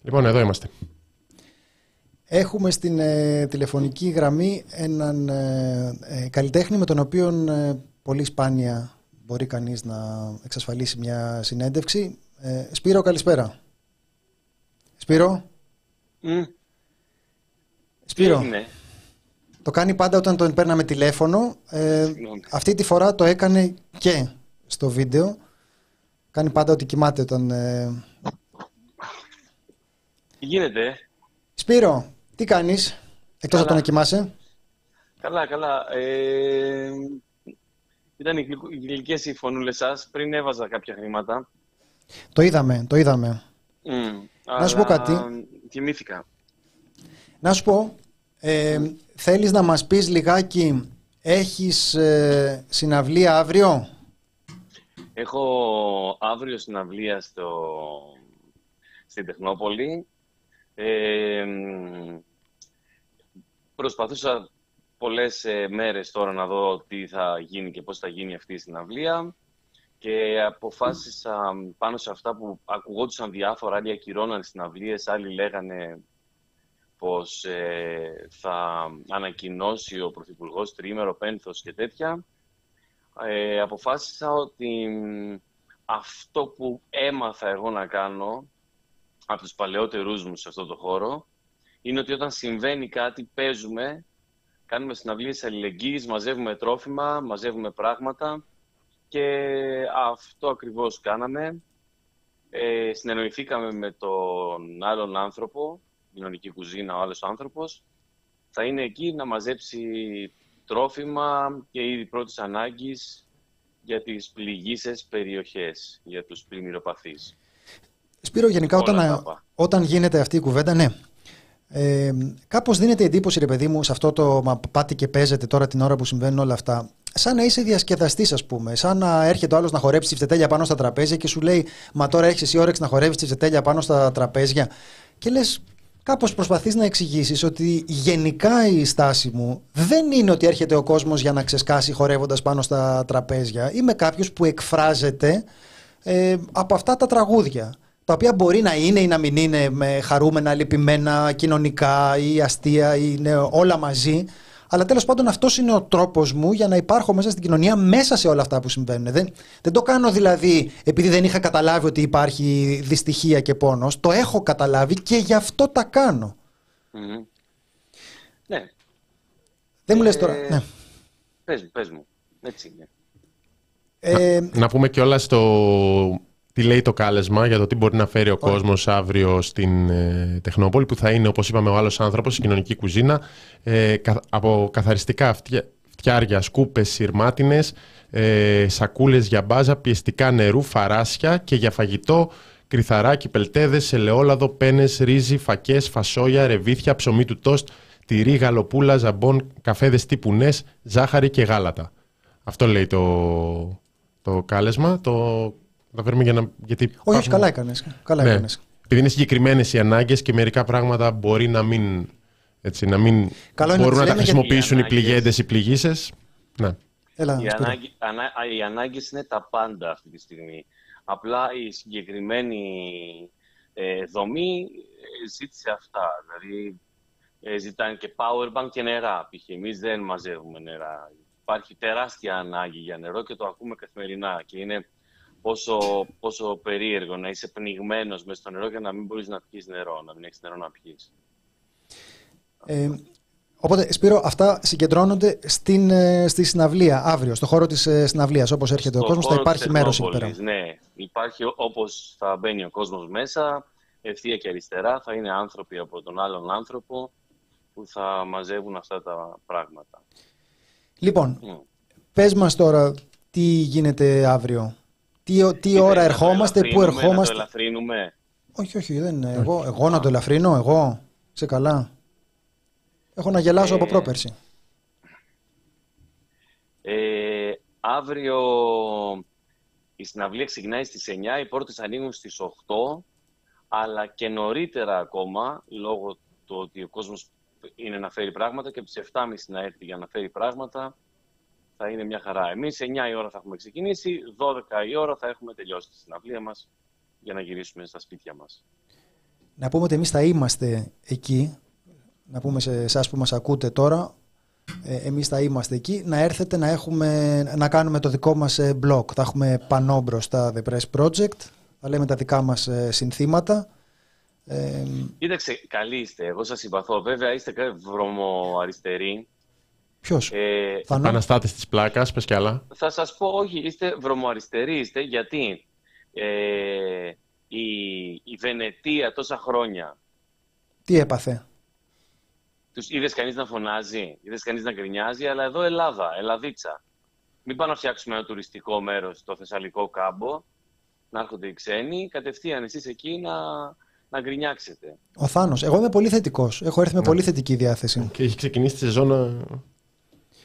Λοιπόν, εδώ είμαστε. Έχουμε στην ε, τηλεφωνική γραμμή έναν ε, ε, καλλιτέχνη με τον οποίο πολύ σπάνια μπορεί κανείς να εξασφαλίσει μια συνέντευξη. Σπύρο, καλησπέρα. Σπύρο; Mm. Σπύρο. Ναι. Το κάνει πάντα όταν τον παίρναμε τηλέφωνο. αυτή τη φορά το έκανε και στο βίντεο. Κάνει πάντα ότι κοιμάται όταν Τι γίνεται; Σπύρο, τι κάνεις, εκτός από το να κοιμάσαι; Καλά, καλά. Ε, ήταν οι γλυκές οι φωνούλες σας. Πριν έβαζα κάποια χρήματα. Το είδαμε, το είδαμε. να σου πω κάτι. Θυμήθηκα. Να σου πω, ε, θέλεις να μας πεις λιγάκι, έχεις ε, συναυλία αύριο; Έχω αύριο συναυλία στο, στην Τεχνόπολη. Ε, προσπαθούσα πολλές ε, μέρες τώρα να δω τι θα γίνει και πώς θα γίνει αυτή η συναυλία και αποφάσισα πάνω σε αυτά που ακουγόντουσαν διάφορα, άλλοι ακυρώναν συναυλίες, άλλοι λέγανε πως ε, θα ανακοινώσει ο Πρωθυπουργός τριήμερο πένθος και τέτοια. Ε, αποφάσισα ότι αυτό που έμαθα εγώ να κάνω από τους παλαιότερούς μου σε αυτό το χώρο είναι ότι όταν συμβαίνει κάτι παίζουμε, κάνουμε συναυλίες αλληλεγγύης, μαζεύουμε τρόφιμα, μαζεύουμε πράγματα και αυτό ακριβώς κάναμε. Ε, συνεννοηθήκαμε με τον άλλον άνθρωπο, κοινωνική κουζίνα, ο άλλος άνθρωπος. Θα είναι εκεί να μαζέψει τρόφιμα και είδη πρώτης ανάγκης για τις πληγήσεις περιοχές, για τους πλημμυροπαθείς. Σπύρο, γενικά όταν, όταν γίνεται αυτή η κουβέντα, ναι, ε, Κάπως δίνεται εντύπωση, ρε παιδί μου, σε αυτό το μα πάτε και παίζετε τώρα την ώρα που συμβαίνουν όλα αυτά. Σαν να είσαι διασκεδαστής, ας πούμε. Σαν να έρχεται ο άλλος να χορέψει τσιφτετέλια πάνω στα τραπέζια και σου λέει Μα τώρα έχεις εσύ όρεξη να χορεύει τσιφτετέλια πάνω στα τραπέζια. Και λες, κάπως προσπαθείς να εξηγήσεις ότι γενικά η στάση μου δεν είναι ότι έρχεται ο κόσμος για να ξεσκάσει χορεύοντας πάνω στα τραπέζια. Είμαι κάποιος που εκφράζεται ε, από αυτά τα τραγούδια τα οποία μπορεί να είναι ή να μην είναι με χαρούμενα, λυπημένα, κοινωνικά ή αστεία ή είναι όλα μαζί. Αλλά τέλος πάντων αυτός είναι ο τρόπος μου για να υπάρχω μέσα στην κοινωνία μέσα σε όλα αυτά που συμβαίνουν. Δεν, δεν το κάνω δηλαδή επειδή δεν είχα καταλάβει ότι υπάρχει δυστυχία και πόνος. Το έχω καταλάβει και γι' αυτό τα κάνω. Ναι. Δεν μου λες τώρα. Ε, ναι. Πες μου, πες μου. Έτσι είναι. Ε, να, να πούμε και όλα στο τι λέει το κάλεσμα για το τι μπορεί να φέρει ο κόσμος αύριο στην ε, Τεχνόπολη, που θα είναι, όπως είπαμε, ο άλλος άνθρωπος, η κοινωνική κουζίνα, ε, από καθαριστικά φτιάρια, σκούπες, σειρμάτινες, ε, σακούλες για μπάζα, πιεστικά νερού, φαράσια και για φαγητό κρυθαράκι, πελτέδες, ελαιόλαδο, πένες, ρύζι, φακές, φασόλια, ρεβίθια, ψωμί του τόστ, τυρί, γαλοπούλα, ζαμπόν, καφέδες τύπου νες, ζάχαρη και γάλατα. Αυτό λέει το, το κάλεσμα. Το τα φέρουμε για να. Γιατί όχι, όχι, καλά έκανες. Καλά ναι. έκανες. Επειδή είναι συγκεκριμένες οι ανάγκες και μερικά πράγματα μπορεί να μην. Έτσι, να μην Καλό μπορούν να, τα χρησιμοποιήσουν οι, οι πληγέντες, οι πληγήσεις. Ναι. Έλα, οι, ανάγκη, ανα, οι ανάγκες είναι τα πάντα αυτή τη στιγμή. Απλά η συγκεκριμένη ε, δομή ε, ζήτησε αυτά. Δηλαδή ε, ζητάνε και power bank και νερά. Π.χ. εμείς δεν μαζεύουμε νερά. Υπάρχει τεράστια ανάγκη για νερό και το ακούμε καθημερινά. Και είναι πόσο, πόσο περίεργο να είσαι πνιγμένος μέσα στο νερό και να μην μπορείς να πιεις νερό, να μην έχεις νερό να πιεις. Ε, οπότε, Σπύρο, αυτά συγκεντρώνονται στην, ε, στη συναυλία αύριο, στο χώρο της ε, συναυλίας. Όπως έρχεται ο κόσμος, θα υπάρχει μέρος εκεί πέρα. Ναι, υπάρχει όπως θα μπαίνει ο κόσμος μέσα, ευθεία και αριστερά, θα είναι άνθρωποι από τον άλλον άνθρωπο που θα μαζεύουν αυτά τα πράγματα. Λοιπόν, mm. πες μας τώρα τι γίνεται αύριο τι, τι ώρα ερχόμαστε, πού ερχόμαστε. Να το ελαφρύνουμε. Όχι, όχι, δεν είναι. Εγώ, εγώ να το ελαφρύνω, εγώ. Σε καλά. Έχω να γελάσω από ε, πρόπερση. Ε, αύριο η συναυλία ξεκινάει στις 9, οι πόρτες ανοίγουν στις 8, αλλά και νωρίτερα ακόμα, λόγω του ότι ο κόσμος είναι να φέρει πράγματα και από τις 7.30 να έρθει για να φέρει πράγματα θα είναι μια χαρά. Εμείς 9 η ώρα θα έχουμε ξεκινήσει, 12 η ώρα θα έχουμε τελειώσει τη συναυλία μας για να γυρίσουμε στα σπίτια μας. Να πούμε ότι εμείς θα είμαστε εκεί. Να πούμε σε εσάς που μας ακούτε τώρα, ε, εμείς θα είμαστε εκεί, να έρθετε να, έχουμε, να κάνουμε το δικό μας ε, blog. Θα έχουμε πανό μπροστά The Press Project, θα λέμε τα δικά μας ε, συνθήματα. Ε, Κοίταξε, καλή είστε, εγώ σας συμπαθώ. Βέβαια είστε βρωμοαριστεροί, Ποιος; Ε, Επαναστάτης της πλάκας, πες κι άλλα. Θα σας πω, όχι, είστε βρωμοαριστεροί, είστε γιατί ε, η, η Βενετία τόσα χρόνια Τι έπαθε; Τους είδες κανείς να φωνάζει, είδες κανείς να γκρινιάζει, αλλά εδώ Ελλάδα, Ελλαδίτσα. Μην πάμε να φτιάξουμε ένα τουριστικό μέρος στο Θεσσαλικό κάμπο, να έρχονται οι ξένοι, κατευθείαν εσείς εκεί να, να γκρινιάξετε. Ο Θάνος. Εγώ είμαι πολύ θετικός. Έχω έρθει με πολύ θετική διάθεση. Και έχει ξεκινήσει τη σεζόν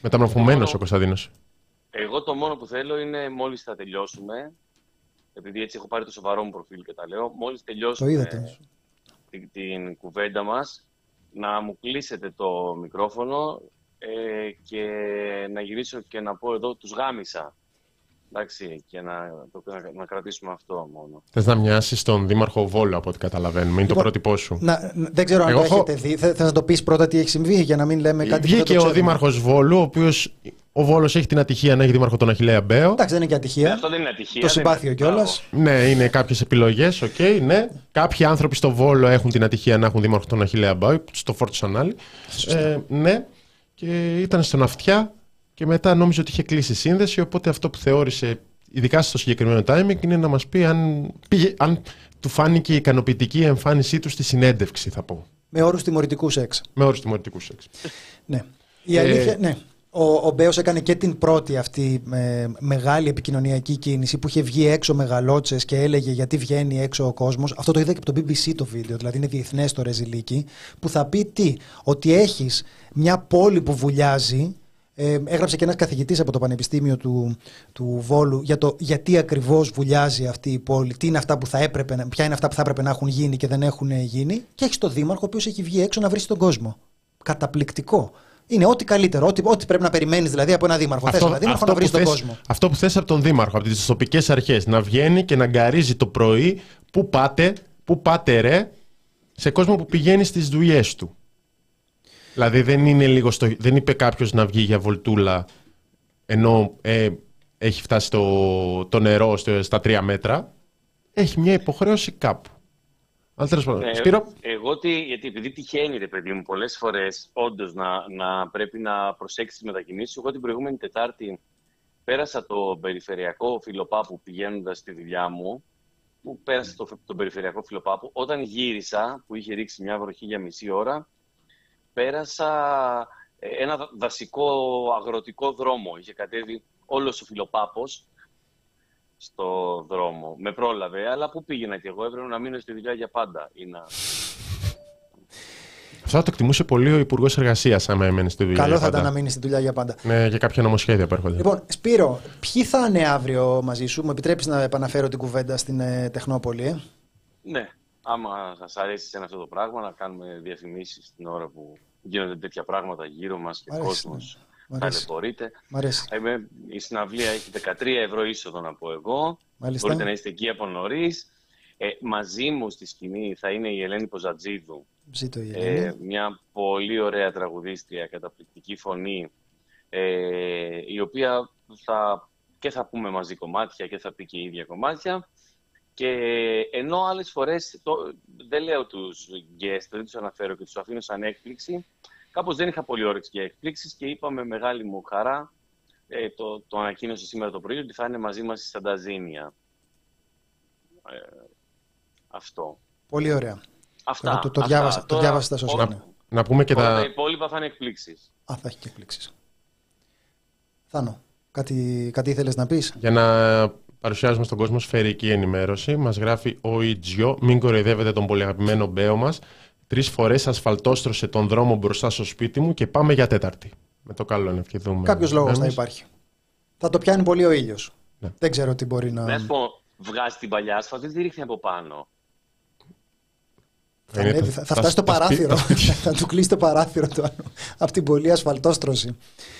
ε, μεταμορφωμένος ο Κωνσταντίνος. Εγώ το μόνο που θέλω είναι μόλις θα τελειώσουμε, επειδή έτσι έχω πάρει το σοβαρό μου προφίλ και τα λέω, μόλις Το τελειώσουμε είδατε. την, την κουβέντα μας, να μου κλείσετε το μικρόφωνο ε, και να γυρίσω και να πω εδώ τους γάμισα. Εντάξει, και να, το, να, να κρατήσουμε αυτό μόνο. Θες να μοιάσεις στον Δήμαρχο Βόλο από ό,τι καταλαβαίνουμε; Είναι το Λοιπόν, πρότυπό σου. Να, δεν ξέρω αν Εγώ το έχω- έχετε δει. Θε- Θες να το πεις πρώτα τι έχει συμβεί για να μην λέμε κάτι που δεν το Βγήκε ο ξέρουμε. Δήμαρχος Βόλου, ο οποίος ο Βόλος έχει την ατυχία να έχει Δήμαρχο τον Αχιλλέα Μπέο. Εντάξει, δεν είναι και Ε, ατυχία. αυτό δεν είναι ατυχία. Με το συμπάθιο είναι- κιόλας. Μπράβο. Ναι, είναι κάποιες επιλογές, οκ, ναι. Κάποιοι άνθρωποι στο Βόλο έχουν την ατυχία να έχουν δήμαρχο τον Αχιλλέα Μπέο, στο φόρτισαν άλλοι. Ε, ναι, και ήταν στον Αυτιά και μετά νόμιζε ότι είχε κλείσει η σύνδεση. Οπότε αυτό που θεώρησε, ειδικά στο συγκεκριμένο timing, είναι να μας πει αν, πήγε, αν του φάνηκε η ικανοποιητική εμφάνισή του στη συνέντευξη, θα πω. Με όρους τιμωρητικού σεξ. Με όρους τιμωρητικού σεξ. Ναι. Η Ε, αλήθεια, ναι. Ο, ο Μπέος έκανε και την πρώτη αυτή ε, μεγάλη επικοινωνιακή κίνηση που είχε βγει έξω μεγαλότσε και έλεγε γιατί βγαίνει έξω ο κόσμος. Αυτό το είδα και από το BBC το βίντεο, δηλαδή είναι διεθνές το ρεζιλίκι. Που θα πει τι, ότι έχεις μια πόλη που βουλιάζει. Ε, έγραψε και ένας καθηγητής από το Πανεπιστήμιο του, του Βόλου για το γιατί ακριβώς βουλιάζει αυτή η πόλη, τι είναι αυτά που θα έπρεπε, να- ποια είναι αυτά που θα έπρεπε να έχουν γίνει και δεν έχουν γίνει. Και έχεις τον Δήμαρχο, ο οποίος έχει βγει έξω να βρει τον κόσμο. Καταπληκτικό. Είναι ό,τι καλύτερο, ό,τι, ό,τι πρέπει να περιμένεις δηλαδή από ένα Δήμαρχο. Θες ένα Δήμαρχο να βρεις που τον θες- κόσμο. αυτό που θες από τον Δήμαρχο, από τις τοπικές αρχές, να βγαίνει και να γκαρίζει το πρωί πού πάτε, πού πάτε ρε, σε κόσμο που πηγαίνει στις δουλειές του. Δηλαδή δεν είναι λίγο στο, δεν είπε κάποιος να βγει για βολτούλα ενώ ε, έχει φτάσει το, το νερό στο- στα τρία μέτρα. Έχει μια υποχρέωση κάπου. Αλλά τέλος πάντων. Ναι, Σπύρο, Εγώ τι, γιατί επειδή τυχαίνει, ρε παιδί μου, πολλές φορές όντως να, να πρέπει να προσέξεις τις μετακινήσεις. Εγώ την προηγούμενη Τετάρτη πέρασα το περιφερειακό φιλοπάπου πηγαίνοντας στη δουλειά μου. Που πέρασα το, το περιφερειακό φιλοπάπου. Όταν γύρισα, που είχε ρίξει μια βροχή για μισή ώρα, πέρασα ε, ένα δα- δασικό αγροτικό δρόμο. Είχε κατέβει όλος ο φιλοπάπος στο δρόμο. Με πρόλαβε, αλλά πού πήγαινα και εγώ, έπρεπε να μείνω στη δουλειά για πάντα. Ή να... αυτό θα το εκτιμούσε πολύ ο Υπουργός Εργασίας, άμα έμενε στη δουλειά. Καλό για θα ήταν πάντα. να μείνεις στη δουλειά για πάντα. Ναι, για κάποια νομοσχέδια που έρχονται. Λοιπόν, Σπύρο, ποιοι θα είναι αύριο μαζί σου, μου επιτρέπεις να επαναφέρω την κουβέντα στην ε, Τεχνόπολη; Ε; Ναι, άμα σας αρέσει σε αυτό το πράγμα, να κάνουμε διαφημίσεις την ώρα που γίνονται τέτοια πράγματα γύρω μας και Μ' ο αρέσει, κόσμος ναι. Μ' αρέσει. ταλαιπωρείται. Μ' αρέσει. Είμαι, η συναυλία έχει 13 ευρώ είσοδο να πω εγώ. Μάλιστα. Μπορείτε να είστε εκεί από νωρίς. Ε, μαζί μου στη σκηνή θα είναι η Ελένη Ποζατζίδου, Ζήτω η ε, Ελένη. μια πολύ ωραία τραγουδίστρια, καταπληκτική φωνή, ε, η οποία θα, και θα πούμε μαζί κομμάτια και θα πει και η ίδια κομμάτια. Και ενώ άλλες φορές, το, δεν λέω τους guest, δεν τους αναφέρω και τους αφήνω σαν έκπληξη, κάπως δεν είχα πολύ όρεξη για εκπλήξεις και είπα με μεγάλη μου χαρά, ε, το, το ανακοίνωσε σήμερα το πρωί, ότι θα είναι μαζί μας η Σανταζίνια. Ε, αυτό. Πολύ ωραία. Αυτά. το- το αυτά. διάβασα- το Τώρα, διάβασα στα social, όλα- ναι. Να πούμε και όλα τα τα. υπόλοιπα θα είναι εκπλήξεις. Α, θα έχει και εκπλήξεις. Θάνο, κάτι, κάτι ήθελες να πεις; Για να παρουσιάζουμε στον κόσμο σφαιρική ενημέρωση, μας γράφει ο Ιτζιό. Μην κοροϊδεύετε τον πολύ αγαπημένο Μπέο μας. Τρεις φορές ασφαλτόστρωσε τον δρόμο μπροστά στο σπίτι μου και πάμε για τέταρτη. Με το καλό να ευχηθούμε. Κάποιος λόγος θα Μπέος. υπάρχει. Θα το πιάνει πολύ ο ήλιος. Ναι. Δεν ξέρω τι μπορεί να. Να σου πω, βγάζει την παλιά ασφαλτ, δεν τη ρίχνει από πάνω. Θα, Είναι ανέβει, τα- θα, θα τα- φτάσει στο τα παράθυρο. σπίτια. θα του κλείσει το παράθυρο του άνω, από την πολλή ασφαλτόστρωση.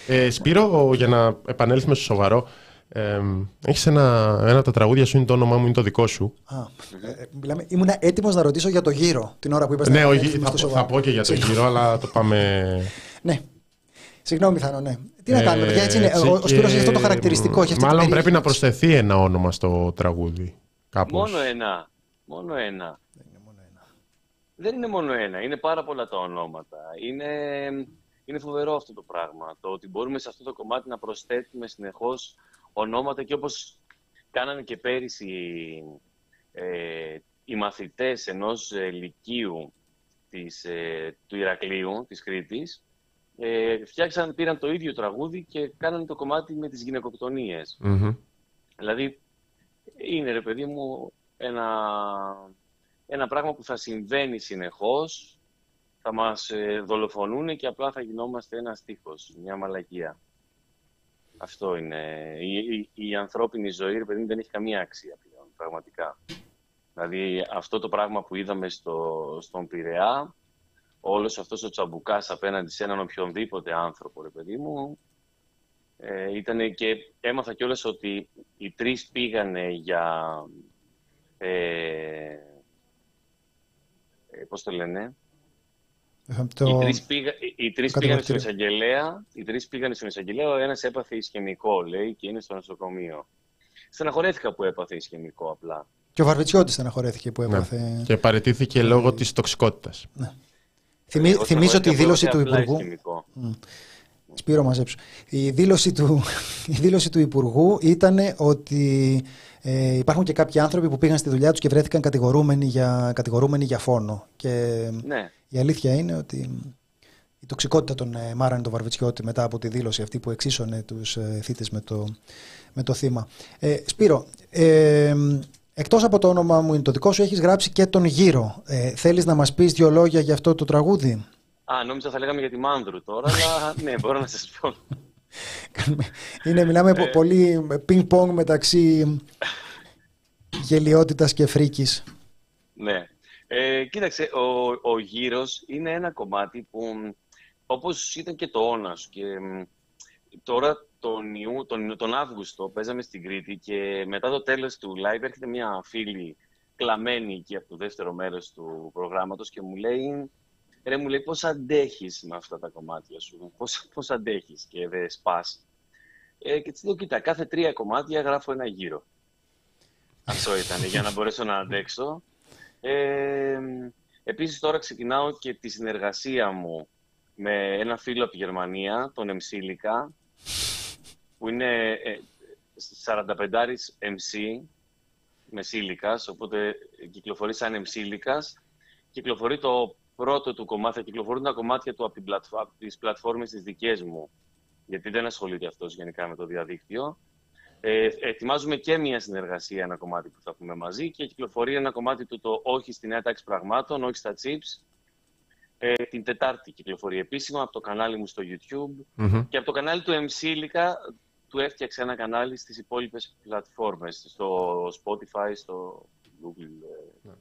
Ε, Σπύρο, για να επανέλθουμε στο σοβαρό, ε, έχεις ένα, ένα από τα τραγούδια σου είναι το όνομά μου, είναι το δικό σου. Α, ε, μιλάμε, ήμουν έτοιμος να ρωτήσω για το γύρο την ώρα που είπα ναι, όχι, επανέλθουμε θα, στο πω- σοβαρό. θα πω και για το γύρο, αλλά το πάμε. Ναι. Συγγνώμη, Θάνο, ναι. Τι να Ε, κάνουμε, παιδιά, έτσι είναι. έτσι Ο, ο Σπύρος έχει αυτό το και, χαρακτηριστικό. Έχει αυτή Μάλλον την πρέπει να περίεργη- προσθεθεί ένα όνομα στο τραγούδι. Κάπως. Μόνο ένα. Μόνο ένα. Δεν είναι μόνο ένα. Είναι πάρα πολλά τα ονόματα. Είναι, είναι φοβερό αυτό το πράγμα. Το ότι μπορούμε σε αυτό το κομμάτι να προσθέτουμε συνεχώς ονόματα και όπως κάνανε και πέρυσι ε, οι μαθητές ενός ε, λυκείου της, ε, του Ηρακλείου, της Κρήτης, ε, φτιάξαν, πήραν το ίδιο τραγούδι και κάνανε το κομμάτι με τις γυναικοκτονιες Δηλαδή, είναι ρε παιδί μου ένα, ένα πράγμα που θα συμβαίνει συνεχώς, θα μας ε, δολοφονούν και απλά θα γινόμαστε ένα στίχος, μια μαλακία. Αυτό είναι. Η, η, ανθρώπινη ζωή, ρε παιδί, δεν έχει καμία αξία πλέον, πραγματικά. Δηλαδή, αυτό το πράγμα που είδαμε στο, στον Πειραιά, όλος αυτός ο τσαμπουκάς απέναντι σε έναν οποιονδήποτε άνθρωπο, ρε παιδί μου, ε, ήταν και έμαθα κιόλας ότι οι τρεις πήγανε για... Ε, ε, πώς το λένε, το... Οι τρεις, πήγα, οι τρεις πήγαν στον εισαγγελέα, οι τρεις πήγαν στον εισαγγελέα, ο ένας έπαθε ισχυμικό, λέει, και είναι στο νοσοκομείο. Στεναχωρέθηκα που έπαθε ισχυμικό απλά. Και ο Βαρβιτσιώτης στεναχωρέθηκε που ναι. έπαθε. Ναι. Και παραιτήθηκε λόγω της τοξικότητας. Ναι. Θυμή, θυμίζω τη δήλωση του Υπουργού. Σπύρο μαζέψου. Η δήλωση του, η δήλωση του Υπουργού ήταν ότι ε, υπάρχουν και κάποιοι άνθρωποι που πήγαν στη δουλειά τους και βρέθηκαν κατηγορούμενοι για, κατηγορούμενοι για φόνο. Και ναι. Η αλήθεια είναι ότι η τοξικότητα των ε, Μάραν τον Βαρβιτσιώτη μετά από τη δήλωση αυτή που εξίσωνε τους ε, θύτες με το, με το θύμα. Ε, Σπύρο, ε, εκτός από το όνομα μου είναι το δικό σου, έχεις γράψει και τον γύρο. Ε, θέλεις να μας πεις δύο λόγια για αυτό το τραγούδι; Α, νόμιζα θα λέγαμε για τη Μάνδρου τώρα, αλλά ναι, μπορώ να σας πω. Είναι, μιλάμε ε... πολύ πινκ-πονγκ μεταξύ γελιότητας και φρίκης. Ναι. Ε, κοίταξε, ο, ο γύρος είναι ένα κομμάτι που, όπως ήταν και το όνας και τώρα τον, Ιού, τον, τον Αύγουστο παίζαμε στην Κρήτη και μετά το τέλος του live έρχεται μια φίλη κλαμμένη εκεί από το δεύτερο μέρος του προγράμματος και μου λέει ρε μου λέει πώς αντέχεις με αυτά τα κομμάτια σου, πώς, πώς αντέχεις και δεν σπάς; Ε, και έτσι λέω, κοίτα, κάθε τρία κομμάτια γράφω ένα γύρο. Αυτό ήταν, για να μπορέσω να αντέξω. Ε, επίσης τώρα ξεκινάω και τη συνεργασία μου με ένα φίλο από τη Γερμανία, τον Εμσίλικα, που είναι 45 MC με σύλικας, οπότε κυκλοφορεί σαν εμσίλικας. Κυκλοφορεί το πρώτο του κομμάτι, θα κυκλοφορούν τα κομμάτια του από, την πλατφ- τις πλατφόρμες τις δικές μου, γιατί δεν ασχολείται αυτός γενικά με το διαδίκτυο. Ε, ετοιμάζουμε και μια συνεργασία, ένα κομμάτι που θα πούμε μαζί και κυκλοφορεί ένα κομμάτι του το «Όχι στη νέα τάξη πραγμάτων», «Όχι στα chips». Ε, την Τετάρτη κυκλοφορεί επίσημα από το κανάλι μου στο YouTube και από το κανάλι του MC του έφτιαξε ένα κανάλι στις υπόλοιπες πλατφόρμες, στο Spotify, στο Google. Ε, ναι.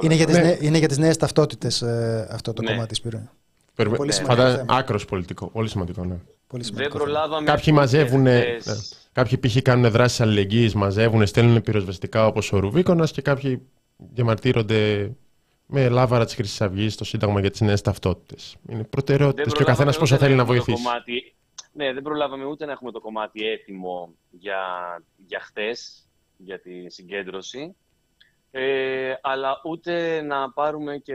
Είναι για, τις ναι. είναι για τις νέες ταυτότητες ε, αυτό το ναι. κομμάτι, Σπύρο. Πολύ σημαντικό. Ναι. Άκρος πολιτικό. Πολύ σημαντικό, ναι. Πολύ σημαντικό Δεν προλάβαμε. Κάποιοι μαζεύουν. Ναι. Κάποιοι π.χ. κάνουν δράσεις αλληλεγγύης, μαζεύουν, στέλνουν πυροσβεστικά όπως ο Ρουβίκονας και κάποιοι διαμαρτύρονται με λάβαρα της Χρυσής Αυγής στο Σύνταγμα για τις νέες ταυτότητες. Είναι προτεραιότητες και ο καθένας πόσο θέλει να βοηθήσει. Κομμάτι... Ναι, δεν προλάβαμε ούτε να έχουμε το κομμάτι έτοιμο για, για χτες, για τη συγκέντρωση. Ε, αλλά ούτε να πάρουμε και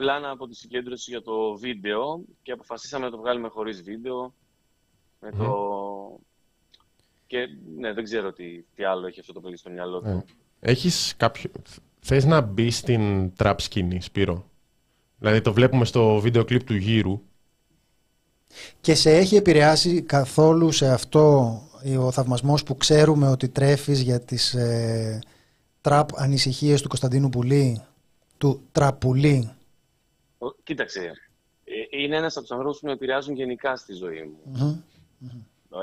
πλάνα από τη συγκέντρωση για το βίντεο και αποφασίσαμε να το βγάλουμε χωρίς βίντεο. Με το... Και ναι, δεν ξέρω τι, τι άλλο έχει αυτό το παιδί στο μυαλό του. Ε, έχεις κάποιο... Θες να μπει στην τραπ σκηνή, Σπύρο; Δηλαδή το βλέπουμε στο βίντεο κλιπ του γύρου. Και σε έχει επηρεάσει καθόλου σε αυτό ο θαυμασμός που ξέρουμε ότι τρέφεις για τις ε, τραπ ανησυχίες του Κωνσταντίνου Πουλή, του Τραπουλή; Κοίταξε, ε, είναι ένας από τους ανθρώπους που με επηρεάζουν γενικά στη ζωή μου.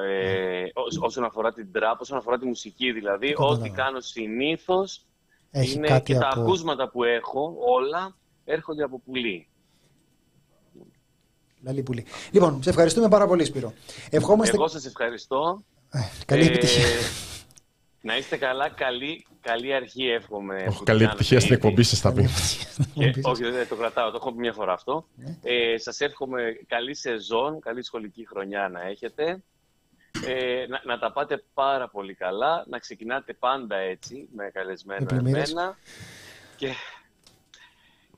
Ε, όσον αφορά την τραπ, όσον αφορά τη μουσική δηλαδή, ό,τι κάνω συνήθως είναι κάτι και τα ακούσματα που έχω όλα έρχονται από πουλί. Λαλή πουλί. Λοιπόν, σε ευχαριστούμε πάρα πολύ Σπύρο. Ευχόμαστε... Εγώ σας ευχαριστώ. Ε, καλή επιτυχία. Να είστε καλά, καλή, καλή αρχή εύχομαι. Όχι, καλή επιτυχία στην εκπομπή σας θα πει. όχι, δεν το κρατάω, το έχω πει μια φορά αυτό. Ναι. Ε, σας εύχομαι καλή σεζόν, καλή σχολική χρονιά να έχετε. Ε, να, να, τα πάτε πάρα πολύ καλά, να ξεκινάτε πάντα έτσι, με καλεσμένο εμένα. Και,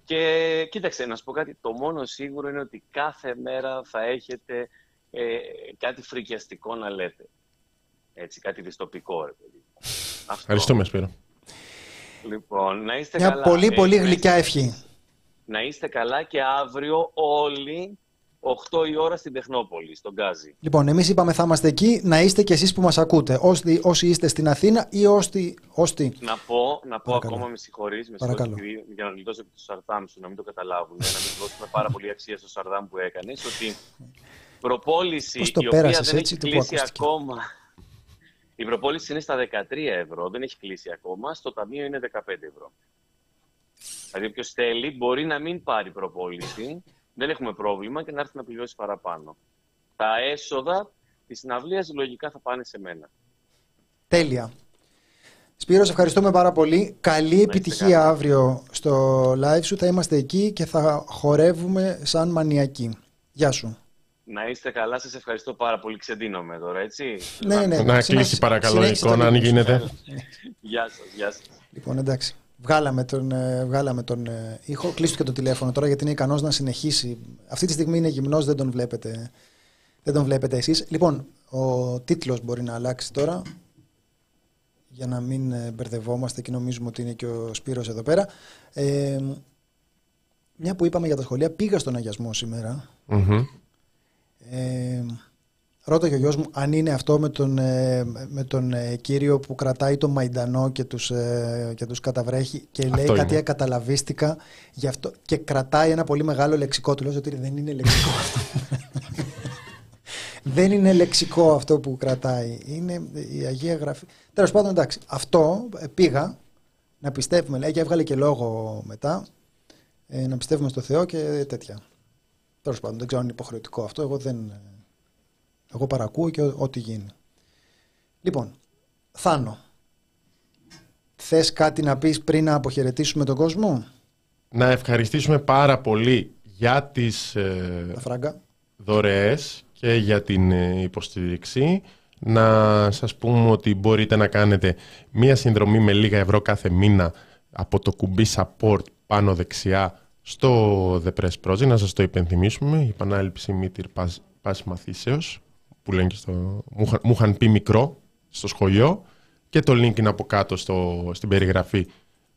και κοίταξε, να σου πω κάτι, το μόνο σίγουρο είναι ότι κάθε μέρα θα έχετε ε, κάτι φρικιαστικό να λέτε. Έτσι, κάτι δυστοπικό, ρε παιδί. Ευχαριστούμε, Σπύρο. Λοιπόν, να είστε Μια καλά. πολύ, πολύ γλυκιά ευχή. Να είστε καλά και αύριο όλοι 8 η ώρα στην Τεχνόπολη, στον Γκάζι. Λοιπόν, εμείς είπαμε θα είμαστε εκεί, να είστε κι εσείς που μας ακούτε. Όσοι, όσοι είστε στην Αθήνα ή όσοι. όσοι... Να πω, να πω Παρακαλώ. ακόμα με συγχωρείς, με Παρακαλώ. συγχωρείς, επειδή- για να γλιτώσω και τους Σαρδάμ σου, να μην το καταλάβουν, να μην δώσουμε πάρα πολύ αξία στο Σαρδάμ που έκανες, ότι προπόληση Πώς το η οποία πέρασες δεν έτσι, έχει το που κλείσει ακούστηκε. ακόμα. Η προπόληση είναι στα 13 ευρώ, δεν έχει κλείσει ακόμα, στο ταμείο είναι 15 ευρώ. Δηλαδή, όποιος θέλει μπορεί να μην πάρει προπόληση, δεν έχουμε πρόβλημα και να έρθει να πληρώσει παραπάνω. Τα έσοδα της συναυλίας λογικά θα πάνε σε μένα. Τέλεια. Σπύρο, σε ευχαριστούμε πάρα πολύ. Καλή επιτυχία καλά. αύριο στο live σου. Θα είμαστε εκεί και θα χορεύουμε σαν μανιακοί. Γεια σου. Να είστε καλά, σας ευχαριστώ πάρα πολύ. Ξεντίνομαι τώρα, έτσι. Ναι, ναι, Να συνέχισε- κλείσει παρακαλώ η συνέχισε το εικόνα, αν λίγο σου. γίνεται. Γεια σας, γεια σας. Λοιπόν, εντάξει. Βγάλαμε τον, ε, βγάλαμε τον ε, ήχο. Κλείστηκε και το τηλέφωνο τώρα γιατί είναι ικανός να συνεχίσει. Αυτή τη στιγμή είναι γυμνός, δεν τον βλέπετε. Δεν τον βλέπετε εσείς. Λοιπόν, ο τίτλος μπορεί να αλλάξει τώρα για να μην ε, μπερδευόμαστε και νομίζουμε ότι είναι και ο Σπύρος εδώ πέρα. Ε, μια που είπαμε για τα σχολεία, πήγα στον αγιασμό σήμερα. Μμμ. Ε, ρώταγε ο γιος μου αν είναι αυτό με τον, ε, με τον ε, κύριο που κρατάει τον Μαϊντανό και τους, ε, και τους καταβρέχει και λέει Αυτό κάτι είναι. ακαταλαβίστικα γι αυτό, και κρατάει ένα πολύ μεγάλο λεξικό. Του λέω ότι δεν είναι λεξικό αυτό. δεν είναι λεξικό αυτό που κρατάει. Είναι η Αγία Γραφή. Τέλος πάντων εντάξει. Αυτό ε, πήγα να πιστεύουμε. Λέει, και έβγαλε και λόγο μετά. ε, να πιστεύουμε στο Θεό και τέτοια. Τέλος πάντων, δεν ξέρω αν είναι υποχρεωτικό αυτό. Εγώ, δεν, εγώ παρακούω και ό- ό,τι γίνει. Λοιπόν, Θάνο, θες κάτι να πεις πριν να αποχαιρετήσουμε τον κόσμο, Να ευχαριστήσουμε πάρα πολύ για τις ε, τα φράγκα. δωρεές και για την ε, υποστήριξη. Να σας πούμε ότι μπορείτε να κάνετε μία συνδρομή με λίγα ευρώ κάθε μήνα από το κουμπί support πάνω δεξιά στο The Press Project. Να σας το υπενθυμίσουμε, η επανάληψη μήτυρ πας, πάσης μαθήσεως, που λένε και στο... Μου, είχα- μου είχαν πει μικρό στο σχολείο και το link είναι από κάτω στο, στην περιγραφή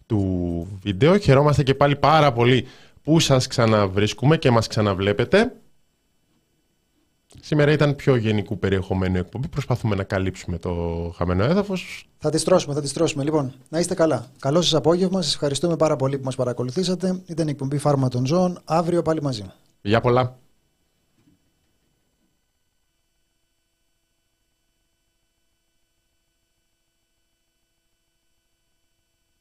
του βίντεο. Χαιρόμαστε και πάλι πάρα πολύ που σας ξαναβρίσκουμε και μας ξαναβλέπετε. Σήμερα ήταν πιο γενικού περιεχομένου εκπομπή. Προσπαθούμε να καλύψουμε το χαμένο έδαφος. Θα τη στρώσουμε, θα τη στρώσουμε. Λοιπόν, να είστε καλά. Καλό σας απόγευμα. Σας ευχαριστούμε πάρα πολύ που μας παρακολουθήσατε. Ήταν η εκπομπή Φάρμα των Ζώων. Αύριο πάλι μαζί. Γεια πολλά.